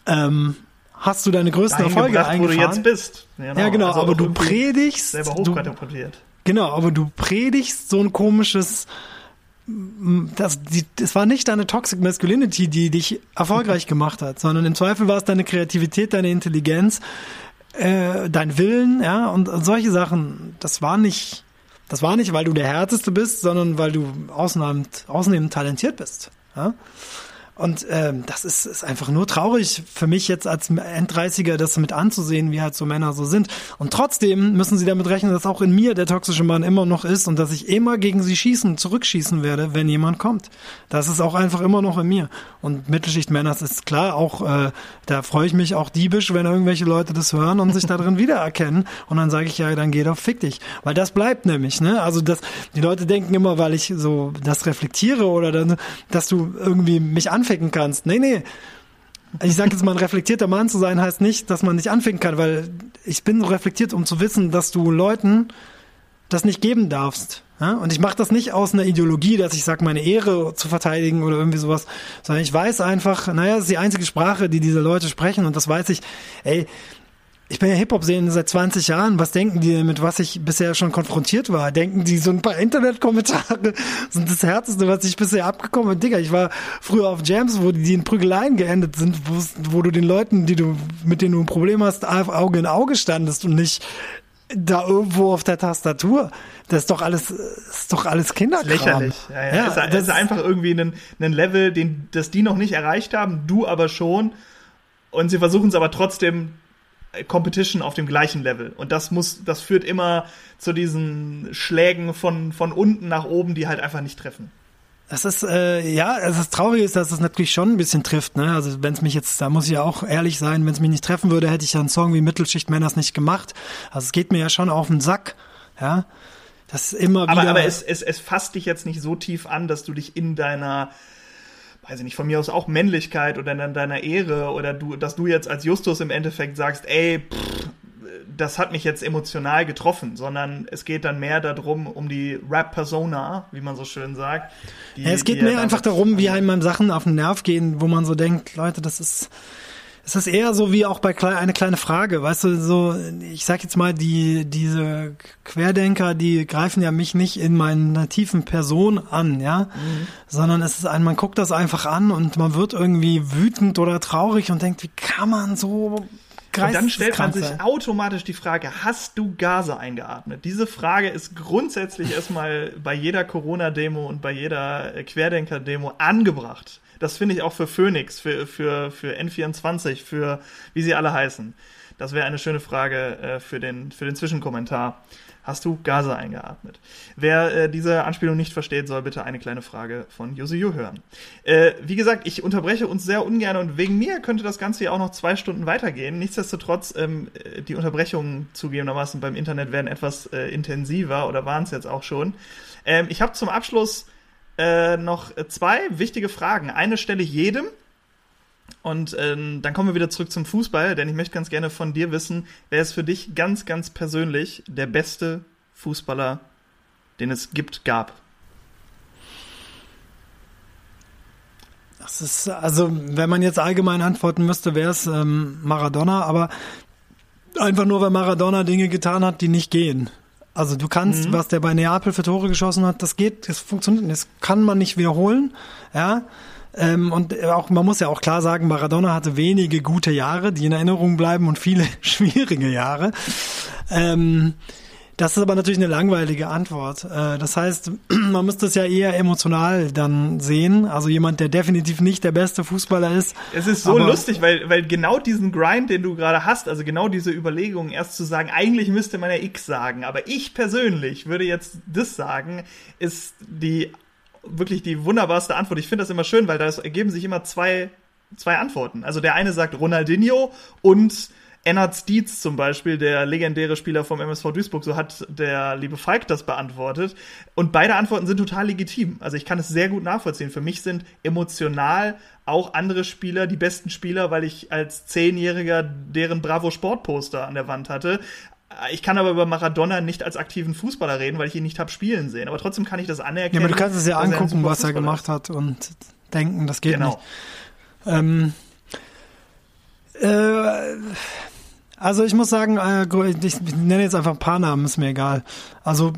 ähm, hast du deine größten Erfolge eingefahren. Wo du jetzt bist. Genau. Ja, genau, also aber du predigst. Selber hochkatapultiert. Genau, aber du predigst so ein komisches, das, die, das war nicht deine Toxic Masculinity, die dich erfolgreich [laughs] gemacht hat, sondern im Zweifel war es deine Kreativität, deine Intelligenz, äh, dein Willen, ja, und solche Sachen. Das war nicht, das war nicht, weil du der Härteste bist, sondern weil du ausnehmend, ausnehmend talentiert bist. Ja? Und ähm, das ist, ist einfach nur traurig für mich jetzt als Enddreißiger, das mit anzusehen, wie halt so Männer so sind. Und trotzdem müssen sie damit rechnen, dass auch in mir der toxische Mann immer noch ist und dass ich immer gegen sie schießen, zurückschießen werde, wenn jemand kommt. Das ist auch einfach immer noch in mir. Und Mittelschicht-Männer, das ist klar, auch äh, da freue ich mich auch diebisch, wenn irgendwelche Leute das hören und sich da drin [laughs] wiedererkennen. Und dann sage ich, ja, dann geh doch, fick dich. Weil das bleibt nämlich, ne? Also das, die Leute denken immer, weil ich so das reflektiere oder dann, dass du irgendwie mich anfängst, anficken kannst. Nee, nee. Ich sage jetzt mal, ein reflektierter Mann zu sein, heißt nicht, dass man nicht anficken kann, weil ich bin so reflektiert, um zu wissen, dass du Leuten das nicht geben darfst. Ja? Und ich mache das nicht aus einer Ideologie, dass ich sage, meine Ehre zu verteidigen oder irgendwie sowas, sondern ich weiß einfach, naja, das ist die einzige Sprache, die diese Leute sprechen und das weiß ich, ey, ich bin ja Hip-Hop-Szene seit 20 Jahren. Was denken die, mit was ich bisher schon konfrontiert war? Denken die, so ein paar Internet-Kommentare [laughs] sind das Härteste, was ich bisher abgekommen bin? Digga, ich war früher auf Jams, wo die in Prügeleien geendet sind, wo du den Leuten, die du, mit denen du ein Problem hast, Auge in Auge standest und nicht da irgendwo auf der Tastatur. Das ist doch alles, ist doch alles Kinderkram. Lächerlich. Ja, ja. ja das, das ist einfach irgendwie ein, ein Level, den, das die noch nicht erreicht haben, du aber schon. Und sie versuchen es aber trotzdem Competition auf dem gleichen Level. Und das muss, das führt immer zu diesen Schlägen von, von unten nach oben, die halt einfach nicht treffen. Das ist, äh, ja, also das Traurige ist, dass es natürlich schon ein bisschen trifft, ne? Also wenn es mich jetzt, da muss ich ja auch ehrlich sein, wenn es mich nicht treffen würde, hätte ich ja einen Song wie Mittelschicht Männers nicht gemacht. Also es geht mir ja schon auf den Sack, ja. Das ist immer wieder. Aber, aber es, es, es fasst dich jetzt nicht so tief an, dass du dich in deiner weiß ich nicht, von mir aus auch Männlichkeit oder in deiner Ehre oder du, dass du jetzt als Justus im Endeffekt sagst, ey, pff, das hat mich jetzt emotional getroffen, sondern es geht dann mehr darum, um die Rap-Persona, wie man so schön sagt. Die, ja, es geht mehr einfach darum, wie einem Sachen auf den Nerv gehen, wo man so denkt, Leute, das ist, es ist eher so wie auch bei Kle eine kleine Frage, weißt du, so, ich sag jetzt mal, die, diese Querdenker, die greifen ja mich nicht in meiner tiefen Person an, ja, mhm. sondern es ist ein, man guckt das einfach an und man wird irgendwie wütend oder traurig und denkt, wie kann man so und dann stellt man sich automatisch die Frage, hast du Gase eingeatmet? Diese Frage ist grundsätzlich [laughs] erstmal bei jeder Corona-Demo und bei jeder Querdenker-Demo angebracht. Das finde ich auch für Phoenix, für, für, für N24, für wie sie alle heißen. Das wäre eine schöne Frage äh, für, den, für den Zwischenkommentar. Hast du Gase eingeatmet? Wer äh, diese Anspielung nicht versteht, soll bitte eine kleine Frage von Yusuyu hören. Äh, wie gesagt, ich unterbreche uns sehr ungern und wegen mir könnte das Ganze ja auch noch zwei Stunden weitergehen. Nichtsdestotrotz, ähm, die Unterbrechungen zugegebenermaßen beim Internet werden etwas äh, intensiver oder waren es jetzt auch schon. Ähm, ich habe zum Abschluss äh, noch zwei wichtige Fragen. Eine stelle ich jedem und ähm, dann kommen wir wieder zurück zum Fußball, denn ich möchte ganz gerne von dir wissen, wer ist für dich ganz, ganz persönlich der beste Fußballer, den es gibt, gab? Das ist, also, wenn man jetzt allgemein antworten müsste, wäre es ähm, Maradona, aber einfach nur, weil Maradona Dinge getan hat, die nicht gehen. Also du kannst, mhm. was der bei Neapel für Tore geschossen hat, das geht, das funktioniert, das kann man nicht wiederholen, ja. Ähm, und auch, man muss ja auch klar sagen, Maradona hatte wenige gute Jahre, die in Erinnerung bleiben und viele [laughs] schwierige Jahre. Ähm, das ist aber natürlich eine langweilige Antwort. Äh, das heißt, [clears throat] man müsste es ja eher emotional dann sehen. Also jemand, der definitiv nicht der beste Fußballer ist. Es ist so lustig, weil, weil genau diesen Grind, den du gerade hast, also genau diese Überlegung, erst zu sagen, eigentlich müsste man ja X sagen, aber ich persönlich würde jetzt das sagen, ist die wirklich die wunderbarste Antwort. Ich finde das immer schön, weil da ergeben sich immer zwei, zwei Antworten. Also der eine sagt Ronaldinho und Ennard Dietz zum Beispiel, der legendäre Spieler vom MSV Duisburg, so hat der liebe Falk das beantwortet. Und beide Antworten sind total legitim. Also ich kann es sehr gut nachvollziehen. Für mich sind emotional auch andere Spieler die besten Spieler, weil ich als Zehnjähriger deren Bravo Sportposter an der Wand hatte. Ich kann aber über Maradona nicht als aktiven Fußballer reden, weil ich ihn nicht habe spielen sehen. Aber trotzdem kann ich das anerkennen. Ja, aber du kannst es ja angucken, was er gemacht hat und denken, das geht genau. nicht. Ähm, äh, also ich muss sagen, äh, ich nenne jetzt einfach ein paar Namen, ist mir egal. Also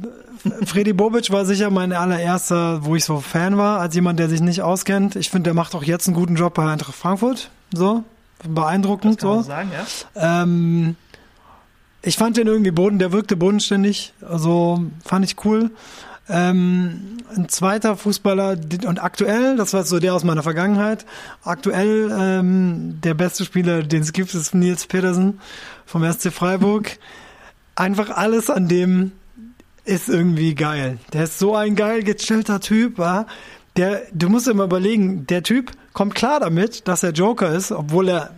Freddy Bobic war sicher mein allererster, wo ich so Fan war, als jemand, der sich nicht auskennt. Ich finde, der macht auch jetzt einen guten Job bei Eintracht Frankfurt. So, beeindruckend. So. sagen, ja. Ähm, ich fand den irgendwie boden, der wirkte bodenständig, also fand ich cool. Ähm, ein zweiter Fußballer und aktuell, das war so der aus meiner Vergangenheit, aktuell ähm, der beste Spieler, den es gibt, ist Nils Petersen vom SC Freiburg. [laughs] Einfach alles an dem ist irgendwie geil. Der ist so ein geil gechillter Typ, ja? der, du musst immer überlegen, der Typ kommt klar damit, dass er Joker ist, obwohl er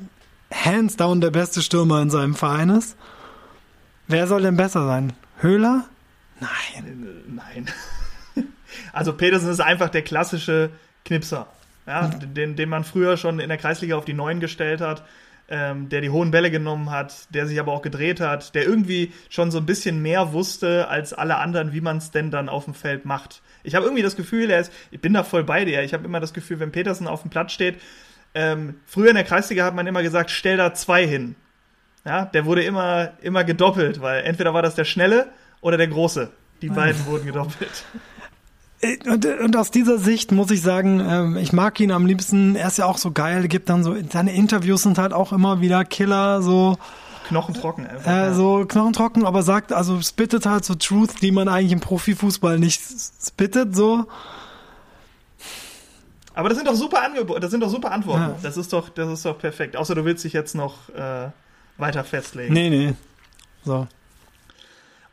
hands down der beste Stürmer in seinem Verein ist. Wer soll denn besser sein? Höhler? Nein. Nein. [laughs] Also Petersen ist einfach der klassische Knipser, ja, mhm. den, den man früher schon in der Kreisliga auf die Neuen gestellt hat, ähm, der die hohen Bälle genommen hat, der sich aber auch gedreht hat, der irgendwie schon so ein bisschen mehr wusste als alle anderen, wie man es denn dann auf dem Feld macht. Ich habe irgendwie das Gefühl, er ist, ich bin da voll bei dir. Ich habe immer das Gefühl, wenn Petersen auf dem Platz steht, ähm, früher in der Kreisliga hat man immer gesagt, stell da zwei hin. Ja, der wurde immer, immer gedoppelt, weil entweder war das der Schnelle oder der Große. Die beiden wurden gedoppelt. Äh, und, und, aus dieser Sicht muss ich sagen, ähm, ich mag ihn am liebsten. Er ist ja auch so geil, gibt dann so, seine Interviews sind halt auch immer wieder Killer, so. Knochentrocken einfach. Äh, ja. So knochentrocken, aber sagt, also spittet halt so Truth, die man eigentlich im Profifußball nicht spittet, so. Aber das sind doch super Angebote, das sind doch super Antworten. Ja. Das ist doch, das ist doch perfekt. Außer du willst dich jetzt noch äh, weiter festlegen. Nee, nee. So.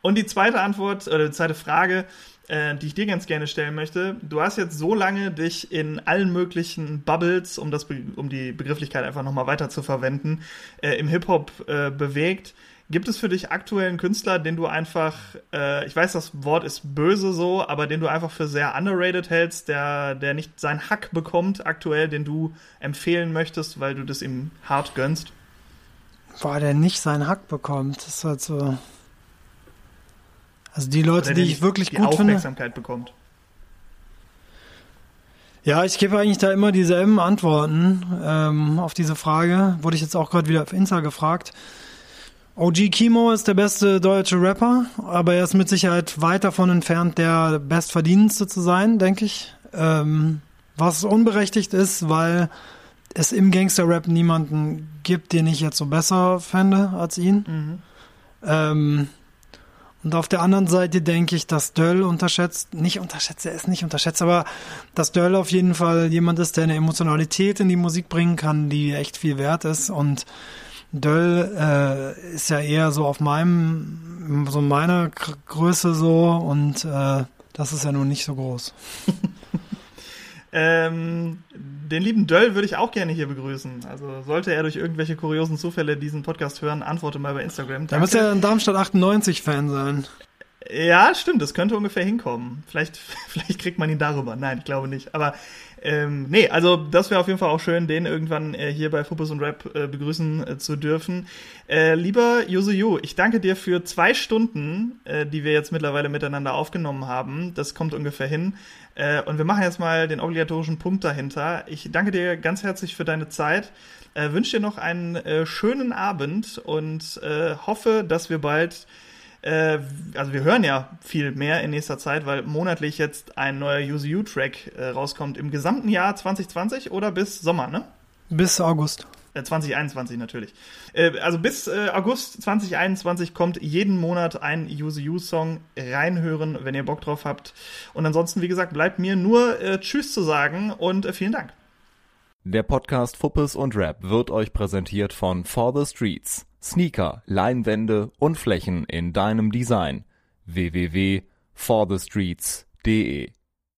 Und die zweite Antwort, oder die zweite Frage, äh, die ich dir ganz gerne stellen möchte. Du hast jetzt so lange dich in allen möglichen Bubbles, um, das, um die Begrifflichkeit einfach nochmal weiter zu verwenden, äh, im Hip-Hop äh, bewegt. Gibt es für dich aktuellen Künstler, den du einfach, äh, ich weiß, das Wort ist böse so, aber den du einfach für sehr underrated hältst, der, der nicht seinen Hack bekommt aktuell, den du empfehlen möchtest, weil du das ihm hart gönnst? Boah, der nicht seinen Hack bekommt. Das ist halt so. Also die Leute, die ich wirklich die gut Aufmerksamkeit finde. bekommt. Ja, ich gebe eigentlich da immer dieselben Antworten ähm, auf diese Frage. Wurde ich jetzt auch gerade wieder auf Insta gefragt. OG Kimo ist der beste deutsche Rapper, aber er ist mit Sicherheit weit davon entfernt, der bestverdienendste zu sein, denke ich. Ähm, was unberechtigt ist, weil es im Gangster-Rap niemanden gibt, den ich jetzt so besser fände als ihn. Mhm. Ähm, und auf der anderen Seite denke ich, dass Döll unterschätzt, nicht unterschätzt, er ist nicht unterschätzt, aber dass Döll auf jeden Fall jemand ist, der eine Emotionalität in die Musik bringen kann, die echt viel wert ist. Und Döll äh, ist ja eher so auf meinem, so meiner Größe so und äh, das ist ja nun nicht so groß. [laughs] Ähm, den lieben Döll würde ich auch gerne hier begrüßen. Also sollte er durch irgendwelche kuriosen Zufälle diesen Podcast hören, antworte mal bei Instagram. Da muss er ein Darmstadt 98 Fan sein. Ja, stimmt, das könnte ungefähr hinkommen. Vielleicht, [laughs] vielleicht kriegt man ihn darüber. Nein, ich glaube nicht. Aber ähm, nee, also das wäre auf jeden Fall auch schön, den irgendwann äh, hier bei Focus und Rap äh, begrüßen äh, zu dürfen. Äh, lieber Yuzu ich danke dir für zwei Stunden, äh, die wir jetzt mittlerweile miteinander aufgenommen haben. Das kommt ungefähr hin. Äh, und wir machen jetzt mal den obligatorischen Punkt dahinter. Ich danke dir ganz herzlich für deine Zeit. Wünsche dir noch einen schönen Abend und hoffe, dass wir bald äh, also wir hören ja viel mehr in nächster Zeit, weil monatlich jetzt ein neuer UZU-Track äh, rauskommt im gesamten Jahr 2020 oder bis Sommer, ne? Bis August. 2021 äh, natürlich. Äh, also bis August 2021 kommt jeden Monat ein UZU-Song reinhören, wenn ihr Bock drauf habt. Und ansonsten, wie gesagt, bleibt mir nur Tschüss zu sagen und vielen Dank. Der Podcast Fuppes und Rap wird euch präsentiert von For the Streets. Sneaker, Leinwände und Flächen in deinem Design. www.forthestreets.de